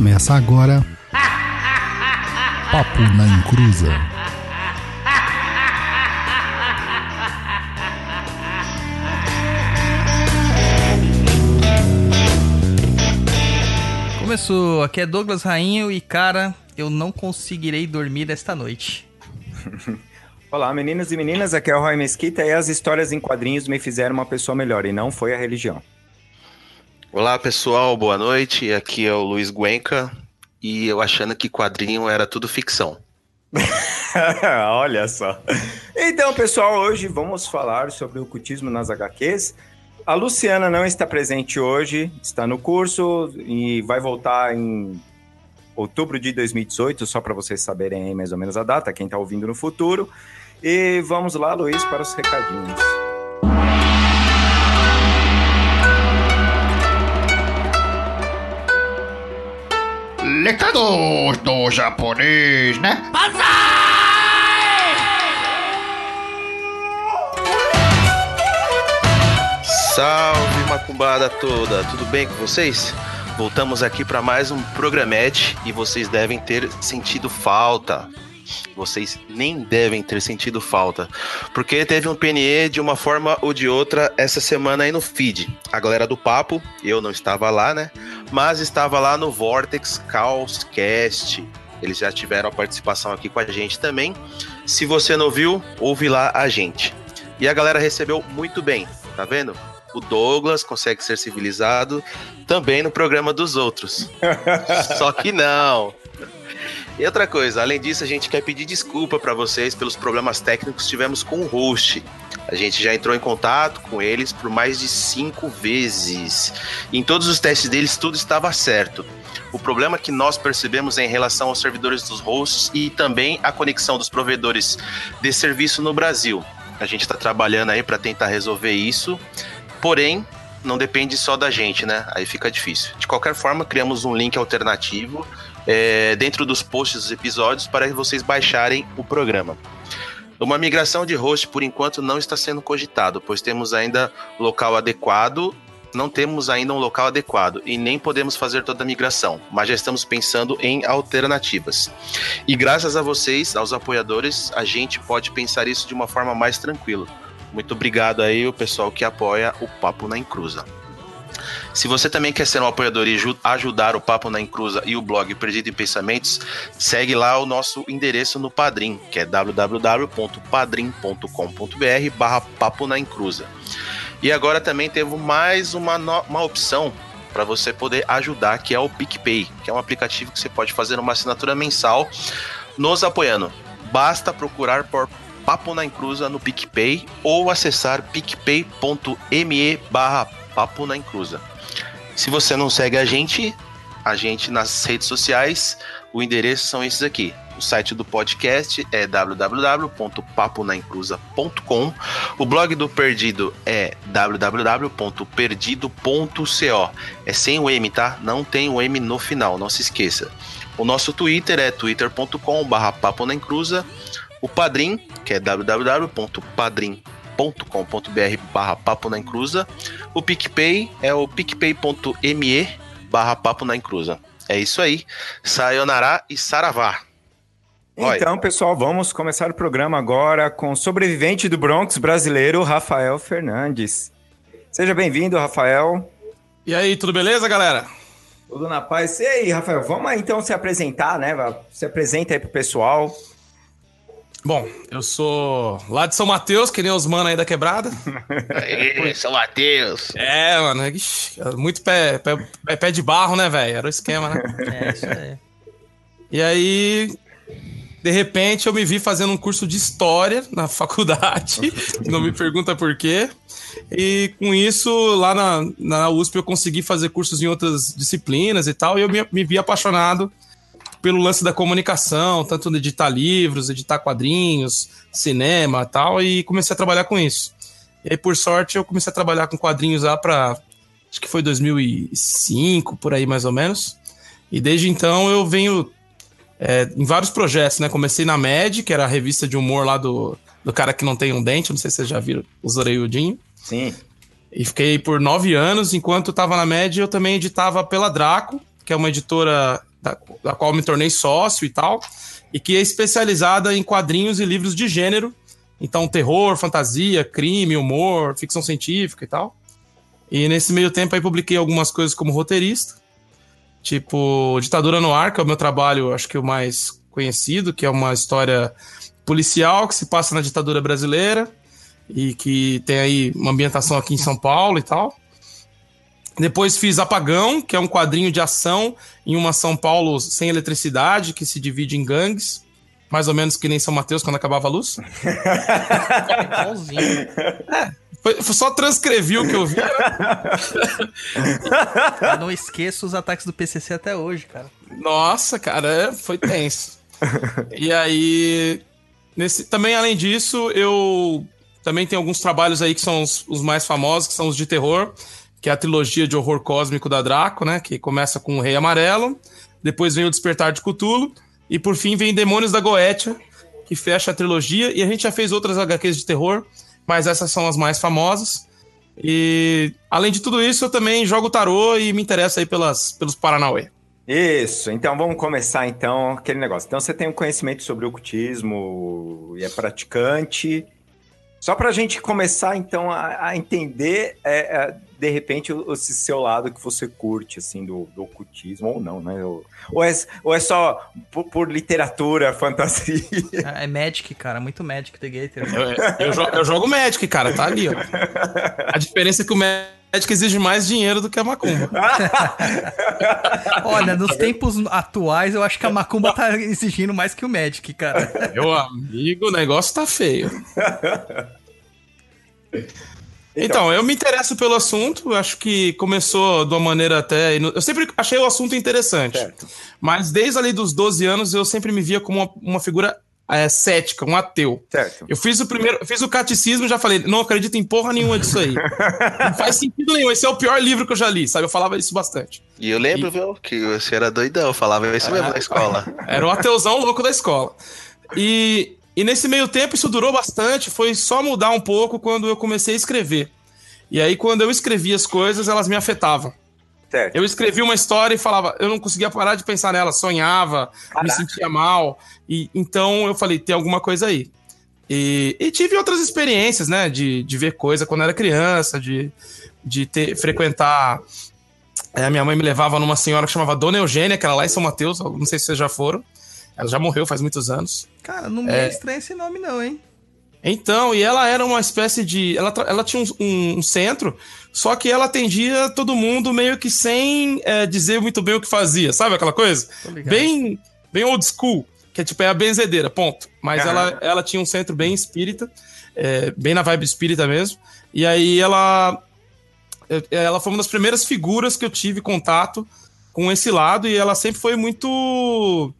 Começa agora. Papo na Encruza. Começou, aqui é Douglas Rainho e cara, eu não conseguirei dormir esta noite. Olá, meninos e meninas, aqui é o Roy Mesquita e as histórias em quadrinhos me fizeram uma pessoa melhor e não foi a religião. Olá pessoal, boa noite. Aqui é o Luiz Guenca e eu achando que quadrinho era tudo ficção. Olha só. Então, pessoal, hoje vamos falar sobre o cultismo nas HQs. A Luciana não está presente hoje, está no curso e vai voltar em outubro de 2018, só para vocês saberem mais ou menos a data, quem está ouvindo no futuro. E vamos lá, Luiz, para os recadinhos. Recados do japonês, né? Salve macumbada toda, tudo bem com vocês? Voltamos aqui para mais um Programed e vocês devem ter sentido falta. Vocês nem devem ter sentido falta, porque teve um PNE de uma forma ou de outra essa semana aí no feed. A galera do papo, eu não estava lá, né? Mas estava lá no Vortex Chaos Cast. Eles já tiveram a participação aqui com a gente também. Se você não viu, ouve lá a gente. E a galera recebeu muito bem, tá vendo? O Douglas consegue ser civilizado também no programa dos outros. Só que não. E outra coisa, além disso, a gente quer pedir desculpa para vocês pelos problemas técnicos que tivemos com o host. A gente já entrou em contato com eles por mais de cinco vezes. Em todos os testes deles, tudo estava certo. O problema que nós percebemos é em relação aos servidores dos hosts e também a conexão dos provedores de serviço no Brasil. A gente está trabalhando aí para tentar resolver isso. Porém, não depende só da gente, né? Aí fica difícil. De qualquer forma, criamos um link alternativo é, dentro dos posts dos episódios para que vocês baixarem o programa. Uma migração de host, por enquanto, não está sendo cogitado, pois temos ainda local adequado, não temos ainda um local adequado e nem podemos fazer toda a migração, mas já estamos pensando em alternativas. E graças a vocês, aos apoiadores, a gente pode pensar isso de uma forma mais tranquila. Muito obrigado aí o pessoal que apoia o Papo na Encruza. Se você também quer ser um apoiador e ajudar o Papo na Encruza e o blog Perdido em Pensamentos, segue lá o nosso endereço no Padrim, que é www.padrim.com.br barra Papo na Encruza. E agora também temos mais uma, uma opção para você poder ajudar, que é o PicPay, que é um aplicativo que você pode fazer uma assinatura mensal nos apoiando. Basta procurar por Papo na Encruza no PicPay ou acessar picpay.me barra Papo na Encruza. Se você não segue a gente, a gente nas redes sociais, o endereço são esses aqui. O site do podcast é www.paponaencruza.com. O blog do Perdido é www.perdido.co. É sem o M, tá? Não tem o M no final, não se esqueça. O nosso Twitter é twitter.com/paponaencruza. O Padrim, que é www.padrim.com.br barra Papo na Encruza. O PicPay é o picpay.me barra Papo na Encruza. É isso aí. Sayonara e Saravá. Então, pessoal, vamos começar o programa agora com o sobrevivente do Bronx brasileiro, Rafael Fernandes. Seja bem-vindo, Rafael. E aí, tudo beleza, galera? Tudo na paz. E aí, Rafael, vamos então se apresentar, né? Se apresenta aí pro pessoal. Bom, eu sou lá de São Mateus, que nem os manos aí da quebrada. Aê, São Mateus. É, mano, ixi, muito pé, pé, pé de barro, né, velho? Era o esquema, né? É, isso aí. E aí, de repente, eu me vi fazendo um curso de história na faculdade, não me pergunta por quê. E com isso, lá na, na USP, eu consegui fazer cursos em outras disciplinas e tal, e eu me, me vi apaixonado pelo lance da comunicação, tanto de editar livros, editar quadrinhos, cinema e tal, e comecei a trabalhar com isso. E aí, por sorte, eu comecei a trabalhar com quadrinhos lá para acho que foi 2005, por aí mais ou menos. E desde então eu venho é, em vários projetos, né? Comecei na Med, que era a revista de humor lá do, do cara que não tem um dente, não sei se vocês já viram os orelhudinhos. Sim. E fiquei por nove anos. Enquanto estava na Med, eu também editava pela Draco, que é uma editora da, da qual me tornei sócio e tal, e que é especializada em quadrinhos e livros de gênero. Então, terror, fantasia, crime, humor, ficção científica e tal. E nesse meio tempo aí publiquei algumas coisas como roteirista. Tipo, Ditadura no Ar, que é o meu trabalho, acho que o mais conhecido, que é uma história policial que se passa na ditadura brasileira e que tem aí uma ambientação aqui em São Paulo e tal. Depois fiz Apagão, que é um quadrinho de ação em uma São Paulo sem eletricidade, que se divide em gangues. Mais ou menos que nem São Mateus quando acabava a luz. É, foi, foi só transcrevi o que eu vi. Eu não esqueço os ataques do PCC até hoje, cara. Nossa, cara, é, foi tenso. e aí, nesse, também além disso, eu também tenho alguns trabalhos aí que são os, os mais famosos, que são os de terror, que é a trilogia de horror cósmico da Draco, né? Que começa com o Rei Amarelo, depois vem o Despertar de Cthulhu, e por fim vem Demônios da Goetia, que fecha a trilogia, e a gente já fez outras HQs de terror, mas essas são as mais famosas. E além de tudo isso, eu também jogo tarô e me interesso aí pelas, pelos Paranauê. Isso, então vamos começar então aquele negócio. Então você tem um conhecimento sobre o ocultismo e é praticante. Só para a gente começar então a, a entender, é, é, de repente, o- esse seu lado que você curte, assim, do, do ocultismo, ou não, né? Ou, ou é, ou é só por, por literatura, fantasia. É Magic, cara. Muito Magic The Gator. Eu, eu, jo- eu jogo Magic, cara, tá ali, ó. A diferença é que o Magic exige mais dinheiro do que a Macumba. Olha, nos tempos atuais, eu acho que a Macumba tá exigindo mais que o Magic, cara. Meu amigo, o negócio tá feio. Então, eu me interesso pelo assunto, acho que começou de uma maneira até. Eu sempre achei o assunto interessante. Certo. Mas desde ali dos 12 anos eu sempre me via como uma, uma figura é, cética, um ateu. Certo. Eu fiz o primeiro, fiz o catecismo e já falei, não acredito em porra nenhuma disso aí. não faz sentido nenhum, esse é o pior livro que eu já li, sabe? Eu falava isso bastante. E eu lembro, viu, que você era doidão, eu falava isso mesmo na escola. Era o ateuzão louco da escola. E, e nesse meio tempo isso durou bastante, foi só mudar um pouco quando eu comecei a escrever. E aí, quando eu escrevia as coisas, elas me afetavam. Certo. Eu escrevia uma história e falava, eu não conseguia parar de pensar nela, sonhava, me sentia mal. E então eu falei, tem alguma coisa aí. E, e tive outras experiências, né? De, de ver coisa quando era criança, de, de ter, frequentar. É, a minha mãe me levava numa senhora que chamava Dona Eugênia, que era lá em São Mateus, não sei se vocês já foram. Ela já morreu faz muitos anos. Cara, não me é estranho esse nome, não, hein? Então, e ela era uma espécie de. Ela, ela tinha um, um- um centro, só que ela atendia todo mundo meio que sem é, dizer muito bem o que fazia, sabe aquela coisa? Bem, bem old school, que é tipo é a benzedeira, ponto. Mas ela, ela tinha um centro bem espírita, é, bem na vibe espírita mesmo. E aí ela. eu- Ela foi uma das primeiras figuras que eu tive contato com esse lado, e ela sempre foi muito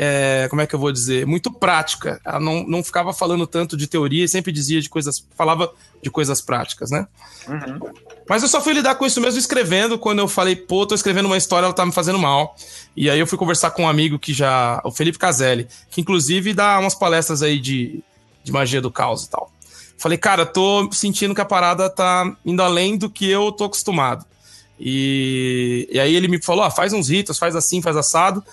é, como é que eu vou dizer, muito prática. Ela não, não ficava falando tanto de teoria e sempre dizia de coisas, falava de coisas práticas, né? Uhum. Mas eu só fui lidar com isso mesmo escrevendo, quando eu falei, pô, tô escrevendo uma história, ela tá me fazendo mal. E aí eu fui conversar com um amigo que já, o Felipe Caselli, que inclusive dá umas palestras aí de, de magia do caos e tal. Falei, cara, tô sentindo que a parada tá indo além do que eu tô acostumado. E, e aí ele me falou, ah, faz uns ritos, faz assim, faz assado.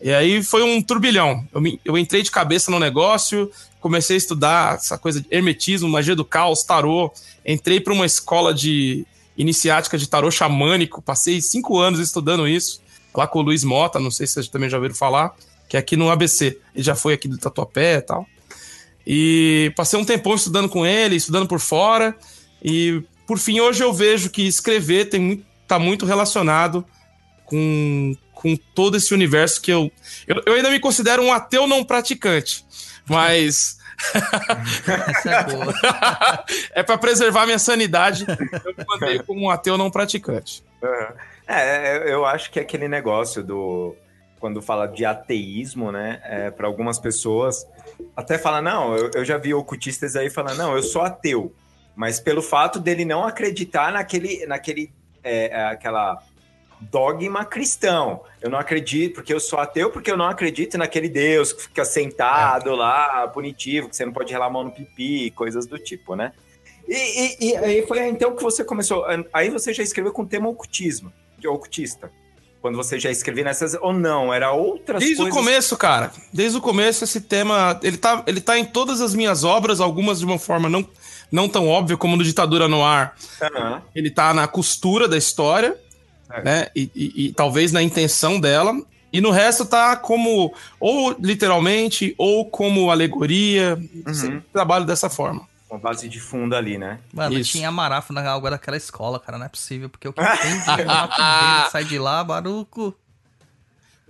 E aí foi um turbilhão. Eu, me- eu entrei de cabeça no negócio, comecei a estudar essa coisa de hermetismo, magia do caos, tarô. Entrei para uma escola de iniciática de tarô xamânico, passei cinco anos estudando isso, lá com o Luiz Mota, não sei se vocês também já ouviram falar, que é aqui no ABC. Ele já foi aqui do Tatuapé e tal. E passei um tempão estudando com ele, estudando por fora. E por fim, hoje eu vejo que escrever tem tá muito relacionado com, com todo esse universo que eu, eu. Eu ainda me considero um ateu não praticante. Mas é é para preservar minha sanidade, eu me mantenho como um ateu não praticante. Uhum. É, eu acho que é aquele negócio do. Quando fala de ateísmo, né? É, para algumas pessoas, até fala, não, eu, eu já vi ocultistas aí falando, não, eu sou ateu. Mas pelo fato dele não acreditar naquele. naquele é, é, aquela dogma cristão. Eu não acredito, porque eu sou ateu, porque eu não acredito naquele Deus que fica sentado lá, punitivo, que você não pode relar a mão no pipi, coisas do tipo, né? E, e- e aí foi então que você começou. Aí você já escreveu com o tema ocultismo, de ocultista. Quando você já escrevia nessas. Ou não? Era outras Desde coisas. o começo, cara. Desde o começo, esse tema. Ele tá, ele tá em todas as minhas obras, algumas de uma forma não, não tão óbvia como no Ditadura no Ar. Aham. Ele tá na costura da história, É. né? E, e- e talvez na intenção dela. E no resto tá como, ou literalmente, ou como alegoria. Sempre trabalho dessa forma. Uma base de fundo ali, né? Mano, Isso. tinha marafo na água daquela escola, cara. Não é possível. Porque o que tem de sai de lá, baruco.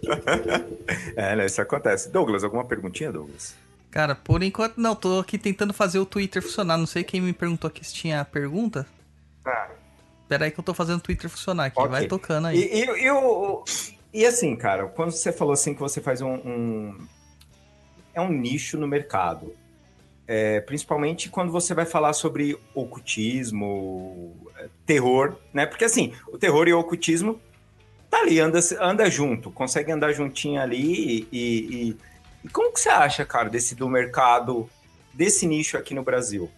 É, né? Isso acontece. Douglas, alguma perguntinha, Douglas? Cara, por enquanto não. Tô aqui tentando fazer o Twitter funcionar. Não sei quem me perguntou aqui se tinha pergunta. Ah, Pera aí que eu tô fazendo o Twitter funcionar aqui. Ok. Vai tocando aí. E, e, o- e assim, cara, quando você falou assim que você faz um. um- é um nicho no mercado. É, principalmente quando você vai falar sobre ocultismo, é, terror, né? Porque assim, o terror e o ocultismo tá ali, anda, anda junto, consegue andar juntinho ali e, e- e como que você acha, cara, desse do mercado, desse nicho aqui no Brasil?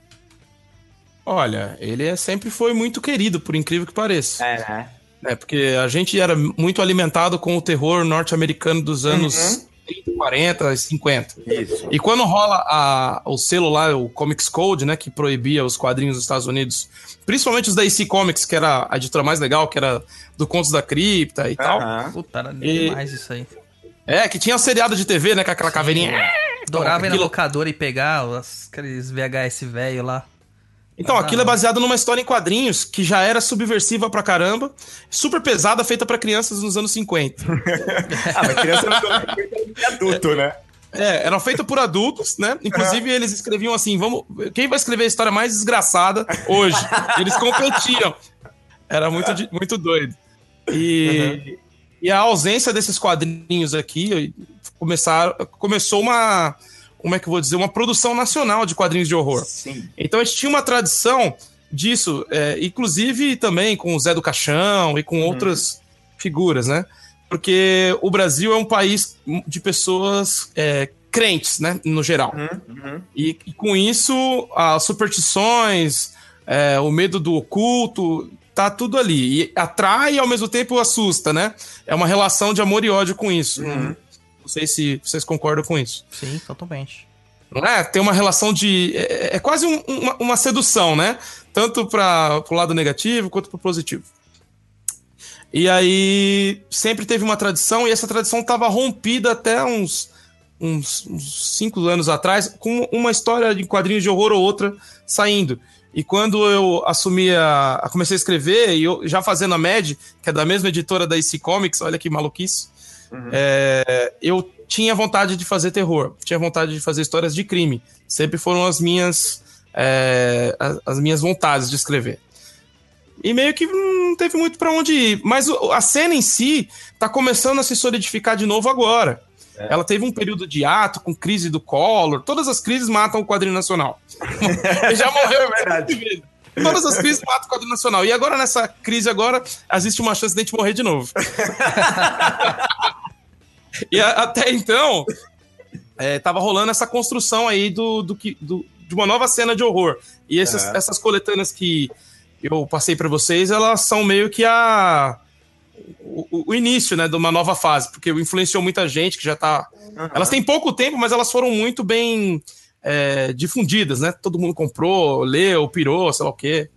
Olha, ele é- sempre foi muito querido, por incrível que pareça. É, né? É, porque a gente era muito alimentado com o terror norte-americano dos anos 30, 40 e 50. Isso. E quando rola a- o selo lá, o Comics Code, né, que proibia os quadrinhos dos Estados Unidos, principalmente os da AC Comics, que era a editora mais legal, que era do Contos da Cripta e tal. Aham. Puta, era E- demais isso aí. É, que tinha o seriado de TV, né, com aquela caveirinha. Adorava ir na locadora e pegar os, aqueles VHS velho lá. Então, aquilo é baseado numa história em quadrinhos que já era subversiva pra caramba, super pesada, feita pra crianças nos anos 50. Ah, mas criança não é adulto, né? É, era feita por adultos, né? Inclusive, eles escreviam assim: vamos. Quem vai escrever a história mais desgraçada hoje? Eles competiam. Era muito, muito doido. E, e a ausência desses quadrinhos aqui começaram, começou uma. Como é que eu vou dizer? Uma produção nacional de quadrinhos de horror. Sim. Então a gente tinha uma tradição disso, é, inclusive também com o Zé do Caixão e com outras figuras, né? Porque o Brasil é um país de pessoas é, crentes, né? No geral. Uhum. E, e com isso, as superstições, é, o medo do oculto, tá tudo ali. E atrai e ao mesmo tempo assusta, né? É uma relação de amor e ódio com isso. Não sei se vocês concordam com isso. Sim, totalmente. Não é? Tem uma relação de. É, é quase um- uma, uma sedução, né? Tanto para o lado negativo quanto para o positivo. E aí sempre teve uma tradição, e essa tradição estava rompida até uns, uns, uns cinco anos atrás, com uma história de quadrinhos de horror ou outra saindo. E quando eu assumi a, a- comecei a escrever, e eu já fazendo a MED, que é da mesma editora da IC Comics, olha que maluquice, é, eu tinha vontade de fazer terror, tinha vontade de fazer histórias de crime. Sempre foram as minhas, é, as, as minhas vontades de escrever. E meio que não teve muito pra onde ir. Mas a cena em si tá começando a se solidificar de novo agora. Ela teve um período de ato com crise do Collor. Todas as crises matam o quadrinho nacional. Ele já morreu É verdade. Todas as crises matam o quadrinho nacional. E agora, nessa crise agora, existe uma chance de a gente morrer de novo. e a- até então, é, tava rolando essa construção aí do, do, que- do- de uma nova cena de horror. E essas, É. essas coletâneas que eu passei pra vocês, elas são meio que a o, o início, né, de uma nova fase, porque influenciou muita gente que já tá. Elas têm pouco tempo, mas elas foram muito bem é, difundidas, né? Todo mundo comprou, leu, pirou, sei lá o quê.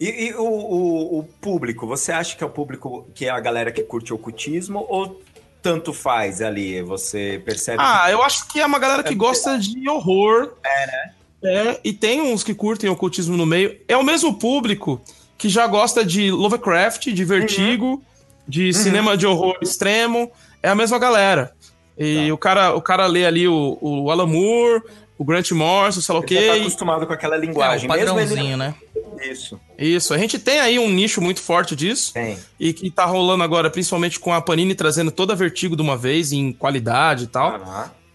E, e o, o- o público, você acha que é o público que é a galera que curte ocultismo ou tanto faz ali? Você percebe? Ah, eu acho que é uma galera que gosta de horror. É, né? É, e tem uns que curtem ocultismo no meio. É o mesmo público que já gosta de Lovecraft, de Vertigo, de cinema de horror extremo. É a mesma galera. E o, cara, o cara lê ali o, o Alan Moore, o Grant Morrison, sei lá o Ele tá quê. acostumado com aquela É, linguagem. o padrãozinho, Mesmo né? Isso, Isso. A gente tem aí um nicho muito forte disso. tem. E que tá rolando agora, principalmente com a Panini trazendo toda a Vertigo de uma vez, em qualidade e tal.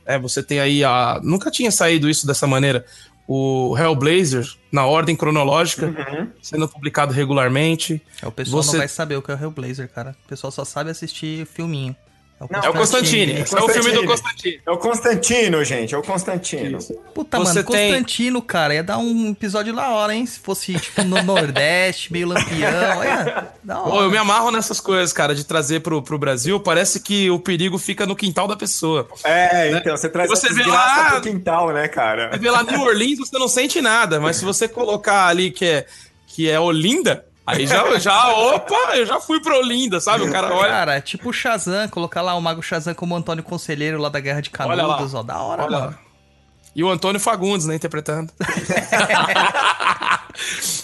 É, você tem aí a. Nunca tinha saído isso dessa maneira. O Hellblazer, na ordem cronológica, Uhum. sendo publicado regularmente. É, o pessoal Você- não vai saber o que é o Hellblazer, cara. O pessoal só sabe assistir filminho. Não, É o Constantine. Esse é o filme do Constantine. É o Constantino, gente. É o Constantino. Puta, Você mano, tem- Constantino, cara, ia dar um episódio da hora, hein? Se fosse, tipo, no Nordeste, meio lampião, olha, da hora. Pô, eu me amarro nessas coisas, cara, de trazer pro, pro Brasil. Parece que o perigo fica no quintal da pessoa. É, então, você traz Você vê lá- pro quintal, né, cara? Vai ver lá New Orleans, você não sente nada, mas se você colocar ali que é, que é Olinda, aí já, já, opa, eu já fui pra Olinda, sabe? O cara olha. Cara, é tipo o Shazam, colocar lá o Mago Shazam como Antônio Conselheiro lá da Guerra de Olha lá. Canudos, ó, da hora, Olha mano. lá. E o Antônio Fagundes, né, interpretando.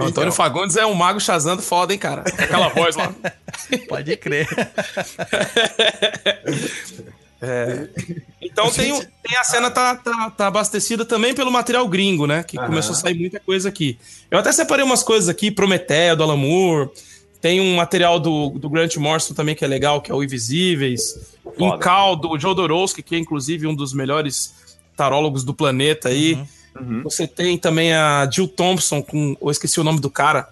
O Antônio Então. Fagundes é um mago chazando foda, hein, cara? Aquela voz lá. Pode crer. Então tem, o- tem a cena tá, tá, tá abastecida também pelo material gringo, né? Que Aham. começou a sair muita coisa aqui. Eu até separei umas coisas aqui, Prometeia, do Alan Moore. Tem um material do, do Grant Morrison também que é legal, que é o Invisíveis. Foda. Incal, do Jodorowsky, que é inclusive um dos melhores tarólogos do planeta aí. Uhum. Você tem também a Jill Thompson, com, eu esqueci o nome do cara,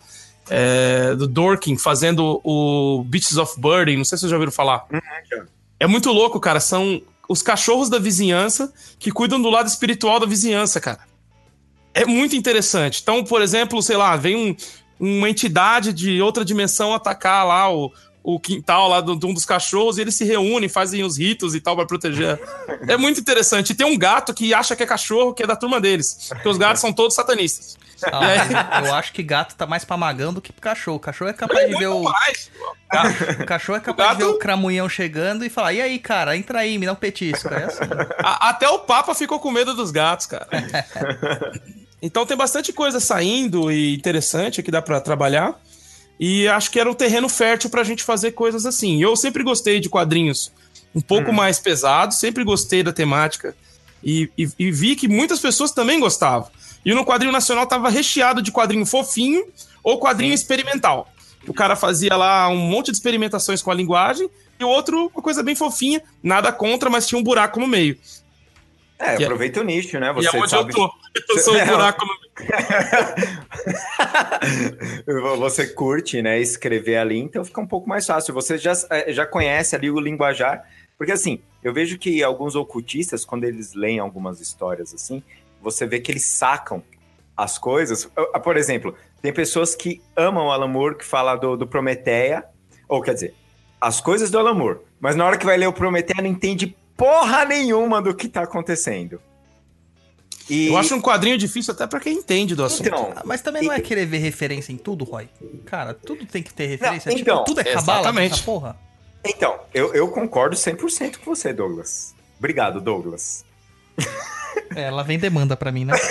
é, do Dorking, fazendo o Beaches of Burden. Não sei se vocês já ouviram falar. já. É muito louco, cara. São os cachorros da vizinhança que cuidam do lado espiritual da vizinhança, cara. É muito interessante. Então, por exemplo, sei lá, vem um- uma entidade de outra dimensão atacar lá o, o quintal lá de um dos cachorros e eles se reúnem, fazem os ritos e tal pra proteger. É muito interessante. E tem um gato que acha que é cachorro, que é da turma deles. Porque os gatos são todos satanistas. Ah, eu acho que gato tá mais pra magão do que pro cachorro. O cachorro é capaz de ver o. O cachorro é capaz de ver gato- o cramunhão chegando e falar: e aí, cara, entra aí, me dá um petisco. É assim. Até o Papa ficou com medo dos gatos, cara. então tem bastante coisa saindo e interessante que dá pra trabalhar. E acho que era um terreno fértil pra gente fazer coisas assim. Eu sempre gostei de quadrinhos um pouco mais pesados, sempre gostei da temática. E, e- e vi que muitas pessoas também gostavam. E no quadrinho nacional tava recheado de quadrinho fofinho ou quadrinho experimental. O cara fazia lá um monte de experimentações com a linguagem e o outro, uma coisa bem fofinha, nada contra, mas tinha um buraco no meio. É, é- aproveita o nicho, né? e Você é onde sabe... eu tô. Eu sou um buraco no você curte, né, escrever ali, então fica um pouco mais fácil. Você já, eh, já conhece ali o linguajar, porque assim, eu vejo que alguns ocultistas, quando eles leem algumas histórias assim, você vê que eles sacam as coisas. Ah, Por exemplo, tem pessoas que amam o Alan Moore, que fala do, do Prometeia, ou quer dizer, as coisas do Alan Moore, mas na hora que vai ler o Prometeia não entende porra nenhuma do que tá acontecendo. E, Eu acho um quadrinho difícil até pra quem entende do assunto. então, Ah, Mas também não é querer ver referência em tudo, Roy. Cara, tudo tem que ter referência. Não, tipo, então, tudo é cabala exatamente. nessa porra. Então, eu, eu concordo 100% com você, Douglas. Obrigado, Douglas. É, ela vem demanda pra mim, né?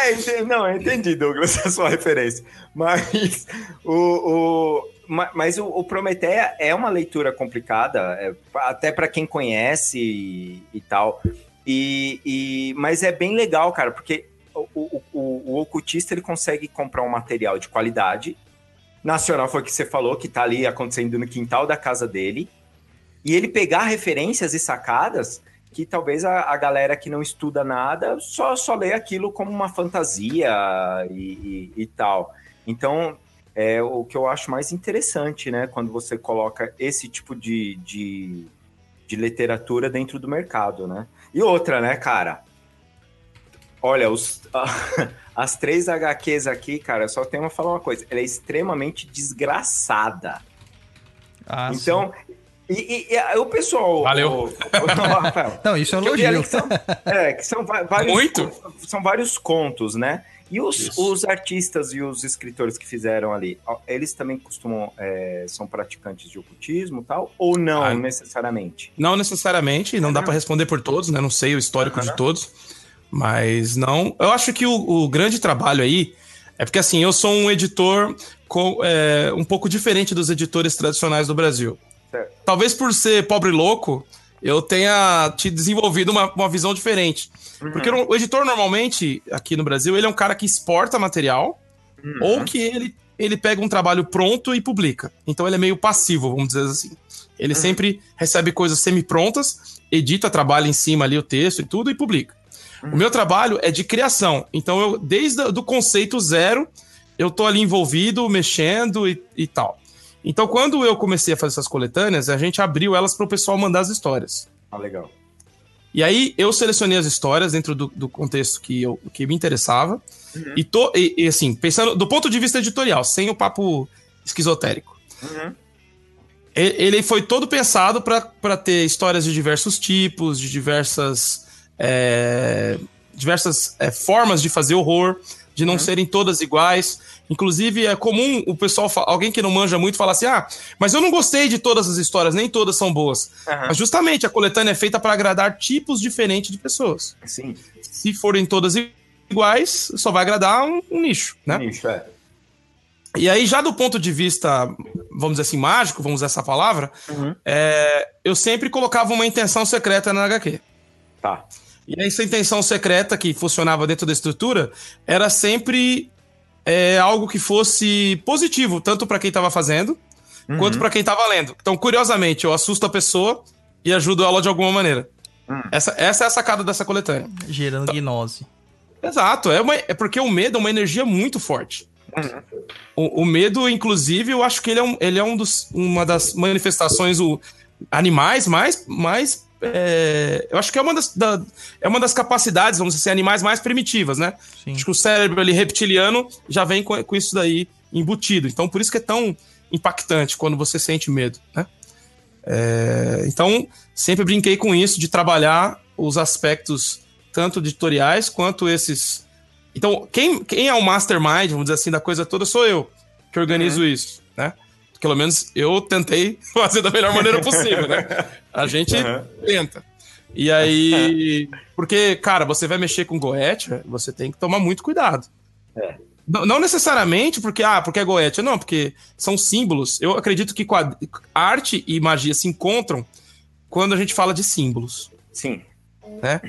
É, é, não, eu entendi, Douglas, a sua referência. Mas o, o, mas o, o Prometeia é uma leitura complicada, é, até para quem conhece e, e tal. E, e- mas é bem legal, cara, porque o, o, o, o ocultista ele consegue comprar um material de qualidade. Nacional foi o que você falou, que tá ali acontecendo no quintal da casa dele. E ele pegar referências e sacadas que talvez a, a galera que não estuda nada só, só lê aquilo como uma fantasia e, e- e tal. Então, é o que eu acho mais interessante, né? Quando você coloca esse tipo de, de, de literatura dentro do mercado, né? E outra, né, cara? Olha, os, as três HQs aqui, cara, eu só tenho a falar uma coisa. Ela é extremamente desgraçada. Ah, Então, e, e- e aí o pessoal. Valeu. o- o- Rafael, Não, isso é um elogio. que são, é, que são vários. Muito. São vários contos, né? E os, os artistas e os escritores que fizeram ali, eles também costumam. é, são praticantes de ocultismo e tal? Ou não Ah, necessariamente? Não necessariamente, não dá pra responder por todos, né? Não sei o histórico de todos. Mas não. Eu acho que o, o grande trabalho aí é porque, assim, eu sou um editor com, é, um pouco diferente dos editores tradicionais do Brasil. Certo. Talvez por ser pobre e louco, eu tenha te desenvolvido uma, uma visão diferente. Porque o editor, normalmente, aqui no Brasil, ele é um cara que exporta material Uhum. ou que ele, ele pega um trabalho pronto e publica. Então ele é meio passivo, vamos dizer assim. Ele sempre recebe coisas semi-prontas, edita, trabalha em cima ali o texto e tudo e publica. O meu trabalho é de criação. Então eu, desde o do conceito zero, eu tô ali envolvido, mexendo e, e tal. Então, quando eu comecei a fazer essas coletâneas, a gente abriu elas para o pessoal mandar as histórias. Ah, legal. E aí eu selecionei as histórias dentro do, do contexto que, eu, que me interessava. E, tô, e, e, assim, pensando do ponto de vista editorial, sem o papo esquizotérico. Uhum. Ele foi todo pensado para ter histórias de diversos tipos, de diversas, é, diversas é, formas de fazer horror, de não serem todas iguais. Inclusive, é comum o pessoal, alguém que não manja muito, falar assim: ah, mas eu não gostei de todas as histórias, nem todas são boas. Aham. Mas justamente a coletânea é feita para agradar tipos diferentes de pessoas. Sim, Se forem todas iguais, só vai agradar um, um nicho, né? nicho, é. E aí, já do ponto de vista, vamos dizer assim, mágico, vamos usar essa palavra, Uhum. é, eu sempre colocava uma intenção secreta na HQ. Tá. E essa intenção secreta que funcionava dentro da estrutura era sempre é, algo que fosse positivo, tanto para quem estava fazendo, Uhum. quanto para quem estava lendo. Então, curiosamente, eu assusto a pessoa e ajudo ela de alguma maneira. Hum. Essa, essa é a sacada dessa coletânea. Gerando gnose. Exato, é, uma- é porque o medo é uma energia muito forte. O, o medo, inclusive, eu acho que ele é, um, ele é um dos, uma das manifestações o, animais mais. mais é, eu acho que é uma, das, da- é uma das capacidades, vamos dizer assim, animais mais primitivas, né? Sim. Acho que o cérebro ali reptiliano já vem com, com isso daí embutido. Então, por isso que é tão impactante quando você sente medo, né? É, então, sempre brinquei com isso, de trabalhar os aspectos tanto editoriais quanto esses. Então, quem, quem é o mastermind, vamos dizer assim, da coisa toda, sou eu que organizo isso, né? Pelo menos eu tentei fazer da melhor maneira possível, né? A gente Uhum. tenta. E aí. Porque, cara, você vai mexer com Goethe, você tem que tomar muito cuidado. É. Não, não necessariamente porque, ah, porque é Goethe, não, porque são símbolos. Eu acredito que arte e magia se encontram quando a gente fala de símbolos, Sim. né?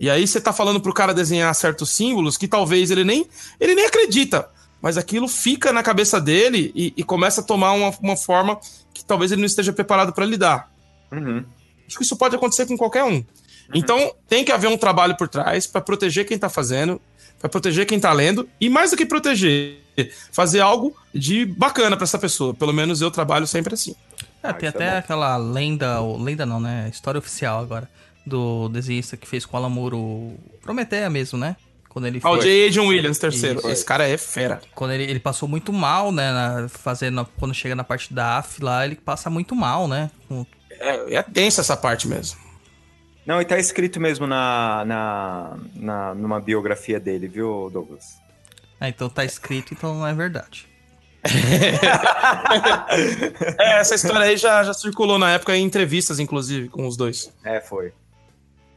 E aí você tá falando pro cara desenhar certos símbolos que talvez ele nem, ele nem acredita, mas aquilo fica na cabeça dele e, e começa a tomar uma, uma forma que talvez ele não esteja preparado para lidar. Uhum. Acho que isso pode acontecer com qualquer um. Então, tem que haver um trabalho por trás para proteger quem tá fazendo, para proteger quem tá lendo, e mais do que proteger, fazer algo de bacana para essa pessoa. Pelo menos eu trabalho sempre assim. É, tem isso é até bom. aquela lenda, ou lenda não, né? História oficial agora, do desenhista que fez com o Alan Moore o Prometeia mesmo, né? Quando ele Ah, o J. Adrian Williams, terceiro. Esse cara é fera. Quando ele, ele passou muito mal, né? na- fazendo, quando chega na parte da AF lá, ele passa muito mal, né? Com- É, é tensa essa parte mesmo. Não, e tá escrito mesmo na, na, na, numa biografia dele, viu, Douglas? Ah, então tá escrito, então não é verdade. É, essa história aí já, já circulou na época em entrevistas, inclusive, com os dois. É, foi.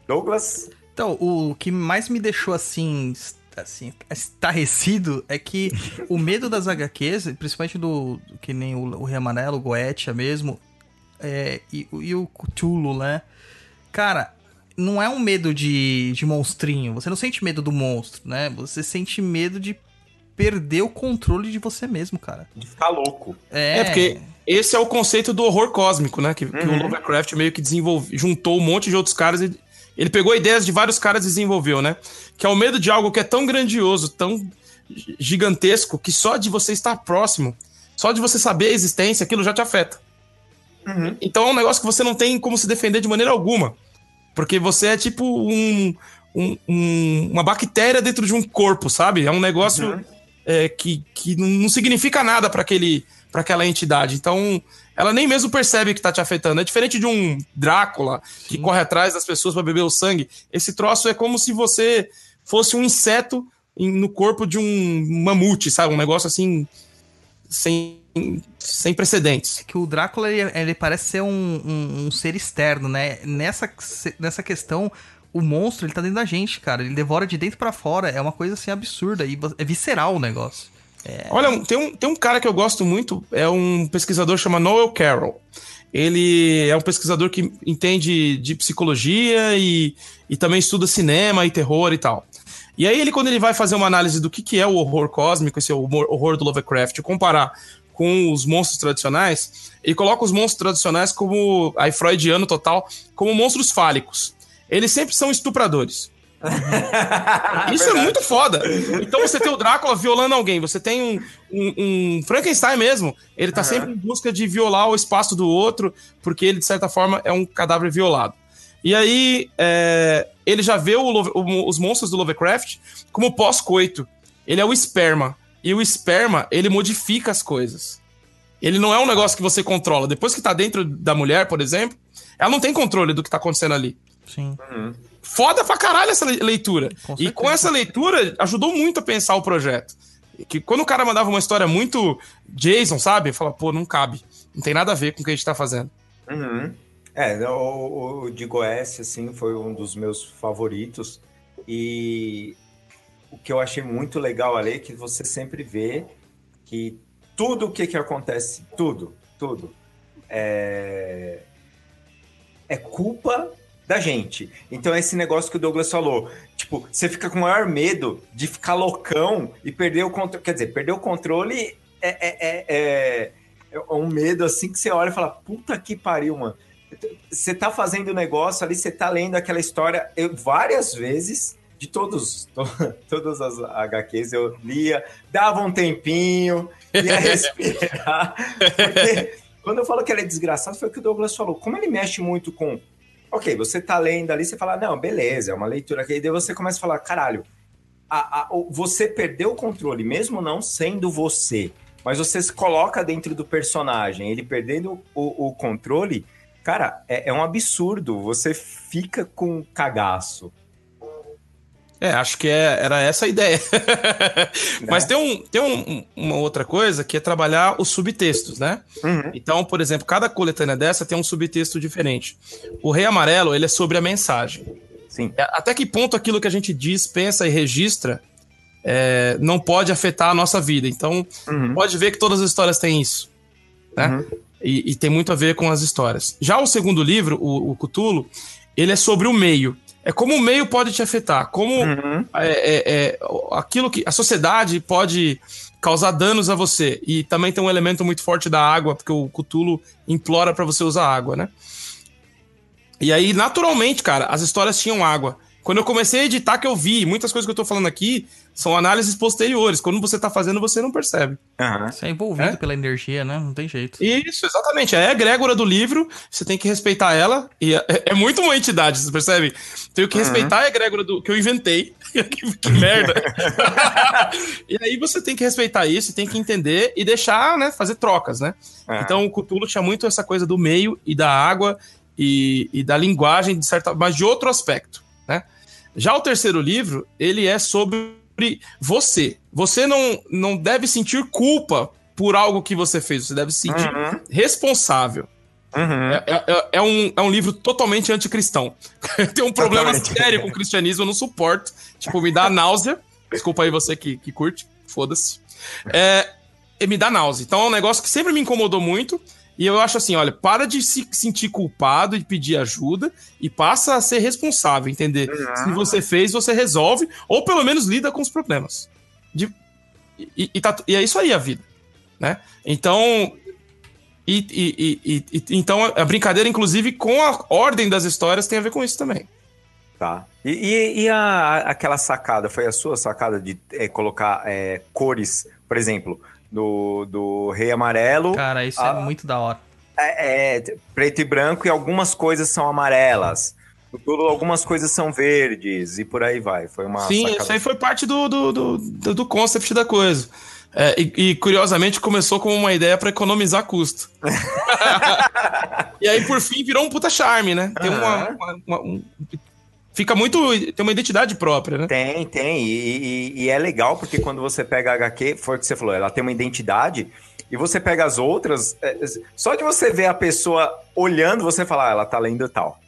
Douglas? Então, o que mais me deixou assim, assim, estarrecido é que o medo das HQs, principalmente do, do que nem o, o Rei Amarelo, o Goetia mesmo, é, e, o- e o Cthulhu, né? Cara, não é um medo de, de monstrinho. Você não sente medo do monstro, né? Você sente medo de perder o controle de você mesmo, cara. De ficar louco. É, É, porque esse é o conceito do horror cósmico, né? Que, que o Lovecraft meio que desenvolveu, juntou um monte de outros caras e ele pegou ideias de vários caras e desenvolveu, né? Que é o medo de algo que é tão grandioso, tão gi- gigantesco, que só de você estar próximo, só de você saber a existência, aquilo já te afeta. Então é um negócio que você não tem como se defender de maneira alguma. Porque você é tipo um, um- um- uma bactéria dentro de um corpo, sabe? É um negócio é, que, que não não significa nada para aquele para aquela entidade. Então, ela nem mesmo percebe que tá te afetando. É diferente de um Drácula que corre atrás das pessoas para beber o sangue. Esse troço é como se você fosse um inseto no corpo de um mamute, sabe? Um negócio assim sem, sem precedentes. que o Drácula, ele, ele parece ser um, um- um ser externo, né? Nessa, nessa questão, o monstro, ele tá dentro da gente, cara. Ele devora de dentro pra fora. É uma coisa, assim, absurda. E é visceral o negócio. Olha, tem um, tem um cara que eu gosto muito, é um pesquisador chamado Noel Carroll. Ele é um pesquisador que entende de psicologia e, e também estuda cinema e terror e tal. E aí ele, quando ele vai fazer uma análise do que, que é o horror cósmico, esse horror, horror do Lovecraft, comparar com os monstros tradicionais, ele coloca os monstros tradicionais como, aí freudiano total, como monstros fálicos. Eles sempre são estupradores. Isso é muito foda. Então você tem o Drácula violando alguém, você tem um, um, um Frankenstein mesmo. Ele tá sempre em busca de violar o espaço do outro, porque ele, de certa forma, é um cadáver violado. E aí, é, ele já vê o o- os monstros do Lovecraft como pós-coito. Ele é o esperma. E o esperma, ele modifica as coisas. Ele não é um negócio que você controla. Depois que tá dentro da mulher, por exemplo, ela não tem controle do que tá acontecendo ali. Sim. Foda pra caralho essa le- leitura. Com e com essa leitura, ajudou muito a pensar o projeto. Que quando o cara mandava uma história muito Jason, sabe? Fala, pô, não cabe. Não tem nada a ver com o que a gente tá fazendo. Uhum. É, o, o de Goiás, assim, foi um dos meus favoritos. E o que eu achei muito legal ali é que você sempre vê que tudo o que, que acontece, tudo, tudo, é, é culpa da gente. Então, esse negócio que o Douglas falou, tipo, você fica com o maior medo de ficar loucão e perder o controle. Quer dizer, perder o controle é, é, é, é- é um medo assim que você olha e fala: puta que pariu, mano. Você tá fazendo o negócio ali, você tá lendo aquela história. Eu, várias vezes, de todos, to- todas as HQs, eu lia, dava um tempinho, ia respirar. Porque quando eu falo que ele é desgraçado, foi o que o Douglas falou. Como ele mexe muito com. Ok, você tá lendo ali, você fala, não, beleza, é uma leitura aqui. E daí você começa a falar, caralho, a- a- você perdeu o controle, mesmo não sendo você, mas você se coloca dentro do personagem, ele perdendo o, o controle, cara, é, é um absurdo. Você fica com cagaço. É, acho que é- era essa a ideia. Mas tem, um, tem um- uma outra coisa que é trabalhar os subtextos, né? Uhum. Então, por exemplo, cada coletânea dessa tem um subtexto diferente. O Rei Amarelo, ele é sobre a mensagem. Sim. É, Até que ponto aquilo que a gente diz, pensa e registra é, não pode afetar a nossa vida. Então, Uhum. pode ver que todas as histórias têm isso. Né? Uhum. E, e tem muito a ver com as histórias. Já o segundo livro, o, o Cthulhu, ele é sobre o meio. É como o meio pode te afetar, como Uhum. é, é, é, aquilo que a sociedade pode causar danos a você. E também tem um elemento muito forte da água, porque o Cthulhu implora pra você usar água, né? E aí, naturalmente, cara, as histórias tinham água. Quando eu comecei a editar, que eu vi, muitas coisas que eu tô falando aqui são análises posteriores. Quando você tá fazendo, você não percebe. Aham. Você é envolvido É? pela energia, né? Não tem jeito. Isso, exatamente. É a egrégora do livro, você tem que respeitar ela. E é, é muito uma entidade, você percebe? Tenho que respeitar a egrégora do, que eu inventei. que, que merda. e aí você tem que respeitar isso, tem que entender e deixar, né, fazer trocas, né? Ah. Então o Cthulhu tinha muito essa coisa do meio e da água e, e da linguagem, de certa, mas de outro aspecto, né? Já o terceiro livro, ele é sobre você. Você não, não deve sentir culpa por algo que você fez, você deve se sentir Uhum. responsável. Uhum. É, é- é um, é um livro totalmente anticristão. Tem um problema Totalmente. sério com o cristianismo, eu não suporto. Tipo, me dá náusea. Desculpa aí você que, que curte, foda-se. É, me dá náusea. Então é um negócio que sempre me incomodou muito. E eu acho assim, olha, para de se sentir culpado e pedir ajuda e passa a ser responsável, entender? Se você fez, você resolve, ou pelo menos lida com os problemas. De- e, e tá- e é isso aí a vida, né? Então, e, e- e- então a brincadeira, inclusive, com a ordem das histórias tem a ver com isso também. Tá. E a, aquela sacada, foi a sua sacada de é, colocar é, cores, por exemplo, do, do Rei Amarelo, Cara, isso Ah. é muito da hora. é, é, preto e branco, e algumas coisas são amarelas. No Tulo, algumas coisas são verdes, e por aí vai. Foi uma Sim, sacada. isso aí foi parte do, do, do, do- do concept da coisa. É, e, e, curiosamente começou como uma ideia para economizar custo. e aí, por fim, virou um puta charme, né? Tem uma. Uma- uma- um- fica muito. Tem uma identidade própria, né? Tem, tem. E, e- e é legal porque quando você pega a HQ, foi o que você falou, ela tem uma identidade. E você pega as outras, é, só de você ver a pessoa olhando, você fala, ah, ela tá lendo tal.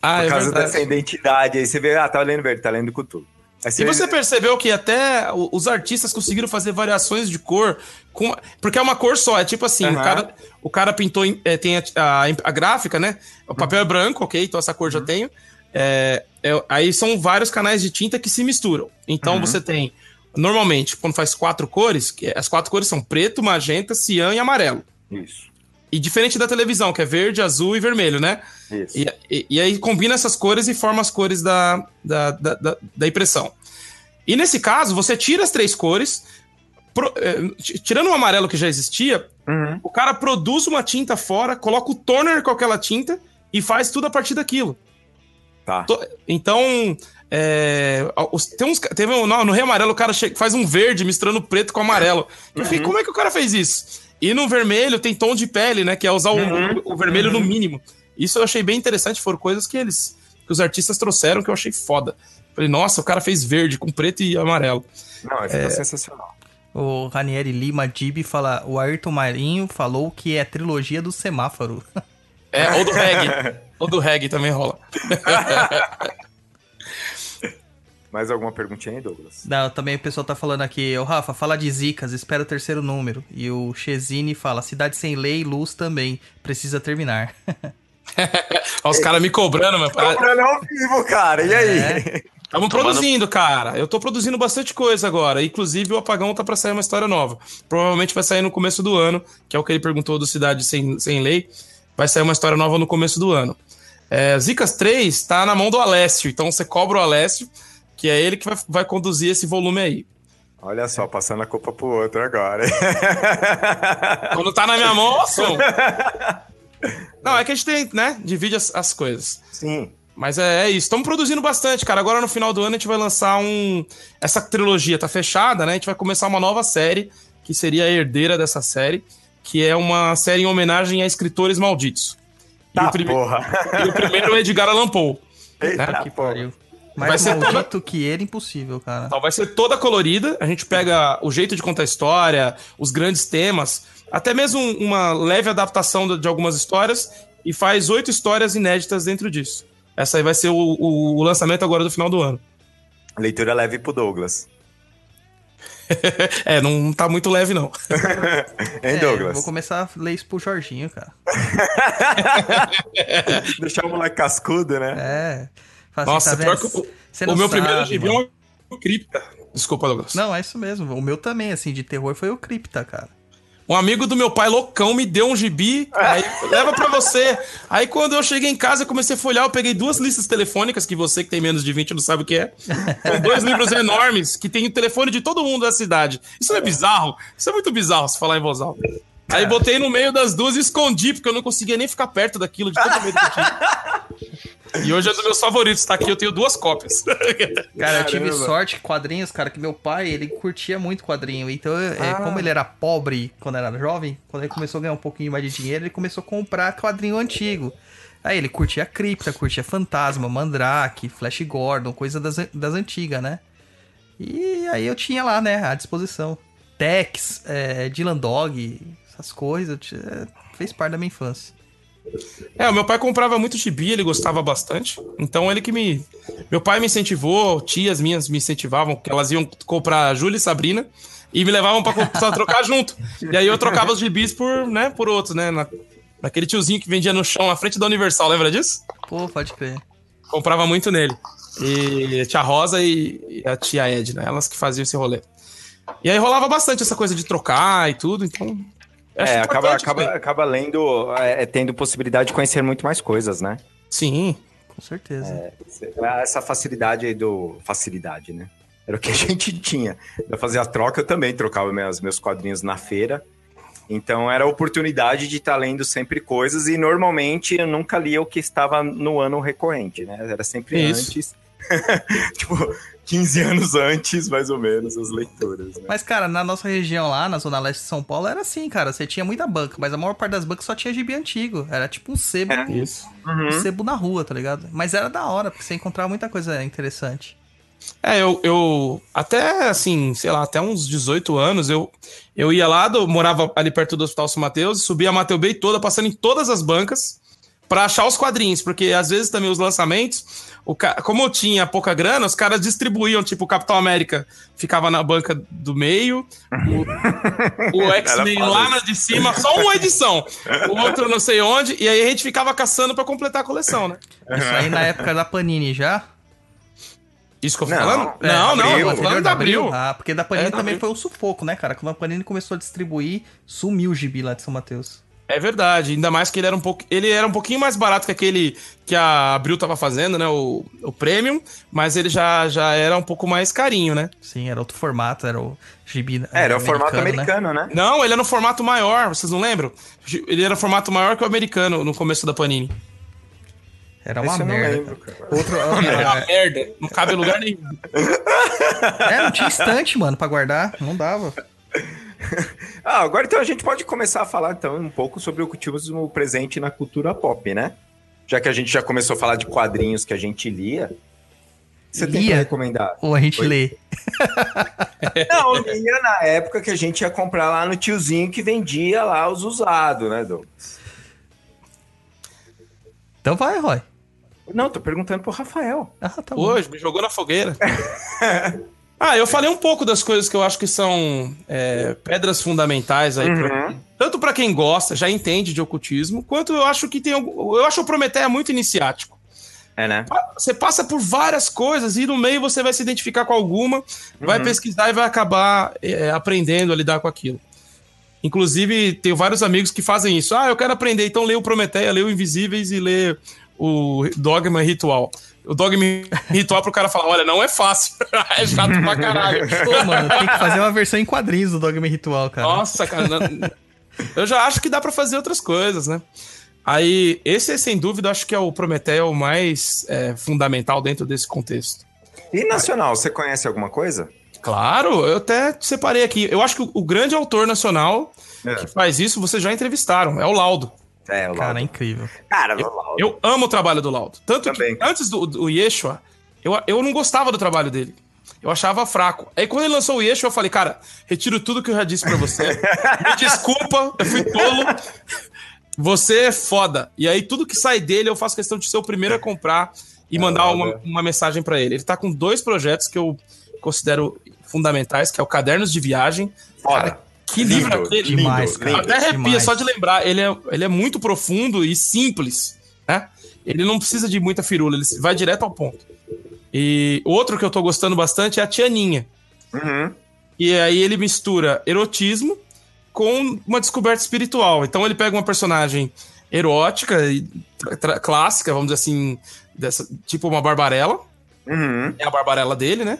Ah, Por é causa verdade. dessa identidade. Aí você vê, ah, tá lendo verde, tá lendo Cthulhu. Aí E você percebeu que até o- os artistas conseguiram fazer variações de cor, com, porque é uma cor só. É tipo assim, o, Aham. cara, o cara pintou, é, tem a, a- a gráfica, né? O papel é branco, ok, então essa cor já tenho. É, é, aí são vários canais de tinta que se misturam. Então Uhum. você tem, normalmente, quando faz quatro cores, as quatro cores são preto, magenta, cian e amarelo. Isso. E diferente da televisão, que é verde, azul e vermelho, né? Isso. E, e- e aí combina essas cores e forma as cores da, da, da, da- impressão. E nesse caso, você tira as três cores, pro- t- tirando o amarelo que já existia, Uhum. o cara produz uma tinta fora, coloca o toner com aquela tinta e faz tudo a partir daquilo. Tá. Então, é, os- tem uns, teve um, no, no Rei Amarelo o cara che- faz um verde misturando preto com amarelo. Eu fiquei, como é que o cara fez isso? E no vermelho tem tom de pele, né? Que é usar o- o, o vermelho no mínimo. Isso eu achei bem interessante, foram coisas que eles, que os artistas trouxeram que eu achei foda. Falei, nossa, o cara fez verde com preto e amarelo. Não, esse tá sensacional. O Ranieri Lima Dib fala: o Ayrton Marinho falou que é a trilogia do semáforo. É, ou do reggae. ou do reggae também rola. Mais alguma perguntinha aí, Douglas? Não, também o pessoal tá falando aqui, o Rafa, fala de zicas, espera o terceiro número. E o Chesini fala, cidade sem lei e luz também, precisa terminar. Ó, os caras me cobrando, meu pai. Comprando ao vivo, cara. E aí? É. Estamos Tomando- produzindo, cara. Eu tô produzindo bastante coisa agora. Inclusive, o Apagão tá pra sair uma história nova. Provavelmente vai sair no começo do ano, que é o que ele perguntou do Cidade Sem, Sem Lei. Vai sair uma história nova no começo do ano. É, Zicas 3 tá na mão do Alessio, então você cobra o Alessio, que é ele que vai, vai conduzir esse volume aí. Olha só, passando a culpa pro outro agora. Quando tá na minha mão, assumo. Não, é que a gente tem, né? Divide as, as coisas. Sim. Mas é, é isso. Estamos produzindo bastante, cara. Agora no final do ano a gente vai lançar um. Essa trilogia tá fechada, né? A gente vai começar uma nova série, que seria a herdeira dessa série, que é uma série em homenagem a escritores malditos. E, Tá, o, prime- porra. e o primeiro é o Edgar Allan Poe. Eita, que porra. pariu. Vai Mais ser maldito que ele, impossível, cara. Então vai ser toda colorida. A gente pega o jeito de contar a história, os grandes temas, até mesmo uma leve adaptação de- de algumas histórias e faz oito histórias inéditas dentro disso. Essa aí vai ser o, o- o lançamento agora do final do ano. Leitura leve pro Douglas. É, não tá muito leve, não. Hein, É, Douglas? vou começar a ler isso pro Jorginho, cara. Deixar o moleque cascudo, né? É. Fala Nossa, assim, tá pior vendo? que o, o meu primeiro sabe, gibi é uma cripta. Desculpa, Douglas. Não, é isso mesmo. O meu também, assim, de terror foi o Cripta, cara. Um amigo do meu pai, loucão, me deu um gibi, aí leva pra você. Aí quando eu cheguei em casa, eu comecei a folhear, eu peguei duas listas telefônicas, que você que tem menos de 20 não sabe o que é. São dois livros enormes, que tem o telefone de todo mundo da cidade. Isso não é bizarro? Isso é muito bizarro se falar em voz alta. Aí botei no meio das duas e escondi, porque eu não conseguia nem ficar perto daquilo, de tanto medo que eu tinha. E hoje é dos meus favoritos, tá aqui, eu tenho duas cópias. Cara, eu tive Caramba. sorte, quadrinhos, cara, que meu pai, ele curtia muito quadrinho. Então, eu- é, Ah. como ele era pobre quando era jovem, quando ele começou a ganhar um pouquinho mais de dinheiro, ele começou a comprar quadrinho antigo. Aí ele curtia Cripta, curtia Fantasma, Mandrake, Flash Gordon, coisa das, das antigas, né? E aí eu tinha lá, né, à disposição. Tex, é, Dylan Dog, essas coisas, fez parte da minha infância. É, o meu pai comprava muito gibi, ele gostava bastante. Então ele que me. Meu pai me incentivou, tias minhas me incentivavam, que elas iam comprar Júlia e Sabrina e me levavam pra trocar junto. E aí eu trocava os gibis por, né, por outros, né? Na, naquele tiozinho que vendia no chão na frente da Universal, lembra disso? Pô, pode crer. Comprava muito nele. E a tia Rosa e, e a tia Edna, elas que faziam esse rolê. E aí rolava bastante essa coisa de trocar e tudo, então. É, acaba, acaba, acaba lendo, é, tendo possibilidade de conhecer muito mais coisas, né? Sim. Com certeza. Essa facilidade aí do. Facilidade, né? Era o que a gente tinha. Eu fazia a troca, eu também trocava meus, meus quadrinhos na feira. Então era a oportunidade de estar lendo sempre coisas e normalmente eu nunca lia o que estava no ano recorrente, né? Era sempre Isso. antes. tipo, 15 anos antes, mais ou menos, as leituras, né? Mas, cara, na nossa região lá, na Zona Leste de São Paulo, era assim, cara. Você tinha muita banca, mas a maior parte das bancas só tinha gibi antigo. Era tipo um sebo, Isso. um sebo na rua, tá ligado? Mas era da hora, porque você encontrava muita coisa interessante. É, eu, eu até assim, sei lá, até uns 18 anos, eu, eu ia lá, do- morava ali perto do Hospital São Mateus, subia a Mateu Bay toda, passando em todas as bancas pra achar os quadrinhos, porque às vezes também os lançamentos, o ca- como eu tinha pouca grana, os caras distribuíam, tipo, o Capitão América ficava na banca do meio, o, o X-Men lá na de cima, só uma edição, o outro não sei onde, e aí a gente ficava caçando pra completar a coleção, né? Isso aí na época da Panini já? Isso que eu tô falando? é, não, não, Abril. eu tô falando da Abril. Ah, porque da Panini É, também Abril. foi um sufoco, né, cara? Quando a Panini começou a distribuir, sumiu o gibi lá de São Mateus. É verdade, ainda mais que ele era um pouco. Ele era um pouquinho mais barato que aquele que a Abril tava fazendo, né? O, o Premium, mas ele já, já era um pouco mais carinho, né? Sim, era outro formato, era o gibi. É, era o formato né? americano, né? Não, ele era no formato maior, vocês não lembram? Ele era formato maior que o americano no começo da Panini. Era uma Esse eu não merda. lembro, cara. Outro, Era uma é, merda, não cabe em lugar nenhum. é, não tinha estante, mano, pra guardar. Não dava. Ah, agora então a gente pode começar a falar então um pouco sobre o cultivismo presente na cultura pop, né? Já que a gente já começou a falar de quadrinhos que a gente lia. Você tem Lia? pra recomendar? Ou a gente Oi? lê. Não, lia na época que a gente ia comprar lá no tiozinho que vendia lá os usados, né, Douglas? Então vai, Roy. Não, tô perguntando pro Rafael. Ah, tá bom. Hoje, me jogou na fogueira. ah, eu falei um pouco das coisas que eu acho que são é, pedras fundamentais aí, pra- Uhum. tanto pra quem gosta, já entende de ocultismo, quanto eu acho que tem eu acho o Prometeia muito iniciático. É, né? Você passa por várias coisas e no meio você vai se identificar com alguma, vai pesquisar e vai acabar é, aprendendo a lidar com aquilo. Inclusive, tenho vários amigos que fazem isso. Ah, eu quero aprender, então lê o Prometeia, lê o Invisíveis e lê o Dogma Ritual. O Dogma Ritual pro cara falar, olha, não é fácil. é chato pra caralho. Pô, mano, tem que fazer uma versão em quadrinhos do Dogma Ritual, cara. Nossa, cara. não- Eu já acho que dá pra fazer outras coisas, né? Aí, esse, sem dúvida, eu acho que é o Prometeia o mais é, fundamental dentro desse contexto. E nacional, você conhece alguma coisa? Claro, eu até separei aqui. Eu acho que o, o grande autor nacional É. que faz isso, vocês já entrevistaram, é o Laudo. É, o Cara, é Laudo. incrível. Cara, Laudo. Eu amo o trabalho do Laudo. Tanto Também. que antes do, do Yeshua, eu, eu não gostava do trabalho dele. Eu achava fraco. Aí quando ele lançou o Yeshua, eu falei, cara, retiro tudo que eu já disse pra você. Me desculpa, eu fui tolo. Você é foda. E aí tudo que sai dele, eu faço questão de ser o primeiro a comprar e mandar Laudo uma, é- uma mensagem pra ele. Ele tá com dois projetos que eu considero fundamentais, que é o Cadernos de Viagem. Foda. Que livro é Lindo, aquele? Demais, cara. lindo. Até arrepia Demais. só de lembrar. Ele é, ele é muito profundo e simples, né? Ele não precisa de muita firula, ele vai direto ao ponto. E outro que eu tô gostando bastante é a Tianinha. Uhum. E aí ele mistura erotismo com uma descoberta espiritual. Então ele pega uma personagem erótica e clássica, vamos dizer assim, dessa, tipo uma Barbarella, Uhum. é a Barbarella dele, né?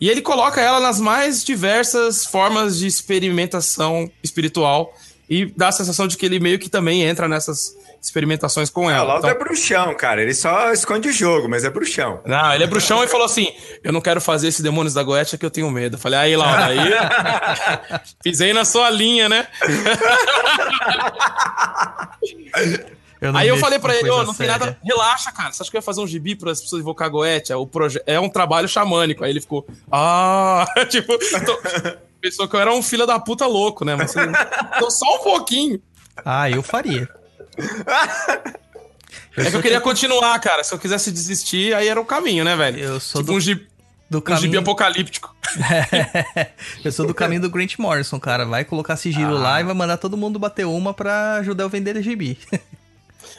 E ele coloca ela nas mais diversas formas de experimentação espiritual e dá a sensação de que ele meio que também entra nessas experimentações com o ela. Laudo Então- é bruxão, cara. Ele só esconde o jogo, mas é bruxão. Não, ele é bruxão e falou assim: Eu não quero fazer esse Demônios da Goetia que eu tenho medo. Eu falei, aí, Laura, aí. Pisei na sua linha, né? Eu Aí eu falei pra ele, ô, coisa não tem séria. nada. Relaxa, cara. Você acha que eu ia fazer um gibi para as pessoas invocar Goetia? O proje... É um trabalho xamânico. Aí ele ficou, ah, tipo, tô- pensou que eu era um filho da puta louco, né? Mas tô só um pouquinho. Ah, eu faria. É que eu queria continuar, cara. Se eu quisesse desistir, aí era o caminho, né, velho? Eu sou tipo do- um gibi, Do um gibi caminho, apocalíptico. eu sou do caminho do Grant Morrison, cara. Vai colocar sigilo Ah. lá e vai mandar todo mundo bater uma pra ajudar eu vender gibi.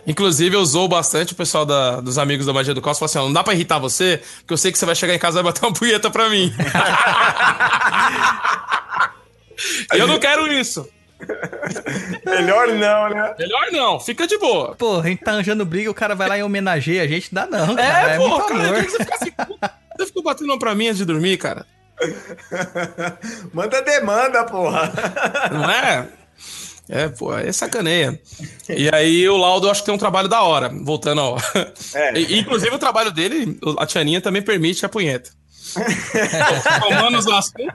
Inclusive, eu usou bastante o pessoal da- dos amigos da Magia do Caos. Falou assim: ó, não dá pra irritar você, porque eu sei que você vai chegar em casa e vai bater uma punheta pra mim. eu não quero isso. Melhor não, né? Melhor não, fica de boa. Pô, a gente tá arranjando briga, o cara vai lá e homenageia a gente. Dá não, cara. É, É, pô, muito cara, amor. você fica assim, você ficou batendo uma pra mim antes de dormir, cara. Manda demanda, porra. Não é? É, pô, aí sacaneia. E aí o Laudo eu acho que tem um trabalho da hora. Voltando ao. É. E, inclusive o trabalho dele, a Tianinha também permite a punheta. Tomando os assuntos.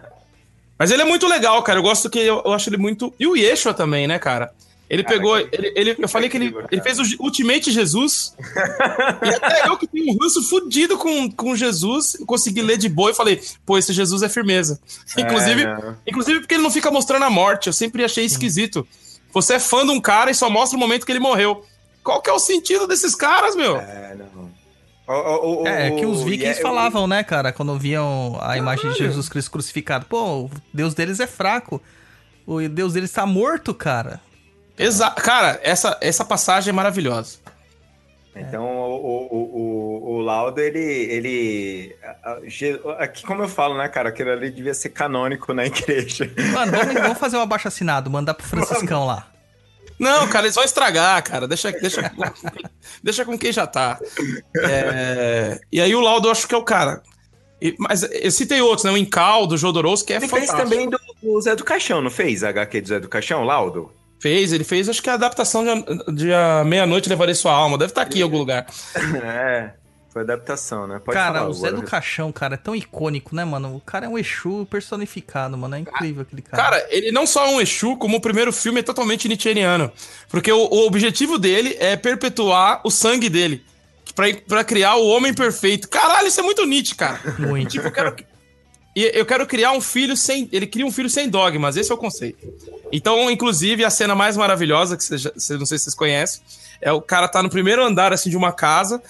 Mas ele é muito legal, cara. Eu gosto que eu, eu acho ele muito. E o Yeshua também, né, cara? Ele Cara, pegou. que- Ele, ele- eu falei que ele, ele fez o Ultimate Jesus. e até eu que tenho um ranço fudido com, com Jesus, consegui ler de boa e falei, pô, esse Jesus é firmeza. Inclusive, É, não. inclusive porque ele não fica mostrando a morte. Eu sempre achei esquisito. Você é fã de um cara e só mostra o momento que ele morreu. Qual que é o sentido desses caras, meu? É, não. O- o- o- É, que os vikings é- falavam, né, cara, quando viam a imagem de. Jesus Cristo crucificado. Pô, o Deus deles é fraco. O Deus deles tá morto, cara. Exa cara, essa, essa passagem é maravilhosa. Então, o, o, o, o, o Laudo, ele. ele aqui, como eu falo, né, cara? Aquilo ali devia ser canônico na igreja. Mano, vamos, vamos fazer um abaixo assinado, mandar pro Franciscão lá. Não, cara, eles vão estragar, cara. Deixa, deixa, deixa com quem já tá. É, e aí o Laudo eu acho que é o cara. E- mas eu citei outros, né? O Incaldo, o Jodorowsky, que é Ele fez fantástico. também do, do Zé do Caixão, não fez? A HQ do Zé do Caixão, Laudo? Fez, ele fez, acho que a adaptação de, a- de Meia-Noite Levarei Sua Alma. Deve estar aqui em algum lugar. É, foi adaptação, né? Pode cara, falar, o Zé do agora. Caixão, cara, é tão icônico, né, mano? O cara é um Exu personificado, mano. É incrível aquele cara. Cara, ele não só é um Exu, como o primeiro filme é totalmente nietzscheano. Porque o, o objetivo dele é perpetuar o sangue dele. Pra, pra criar o homem perfeito. Caralho, isso é muito Nietzsche, cara. muito. Tipo, eu quero. E eu quero criar um filho sem. Ele cria um filho sem dogmas, esse é o conceito. Então, inclusive, a cena mais maravilhosa, que vocês, já- vocês- não sei se vocês conhecem, é o cara tá no primeiro andar assim de uma casa,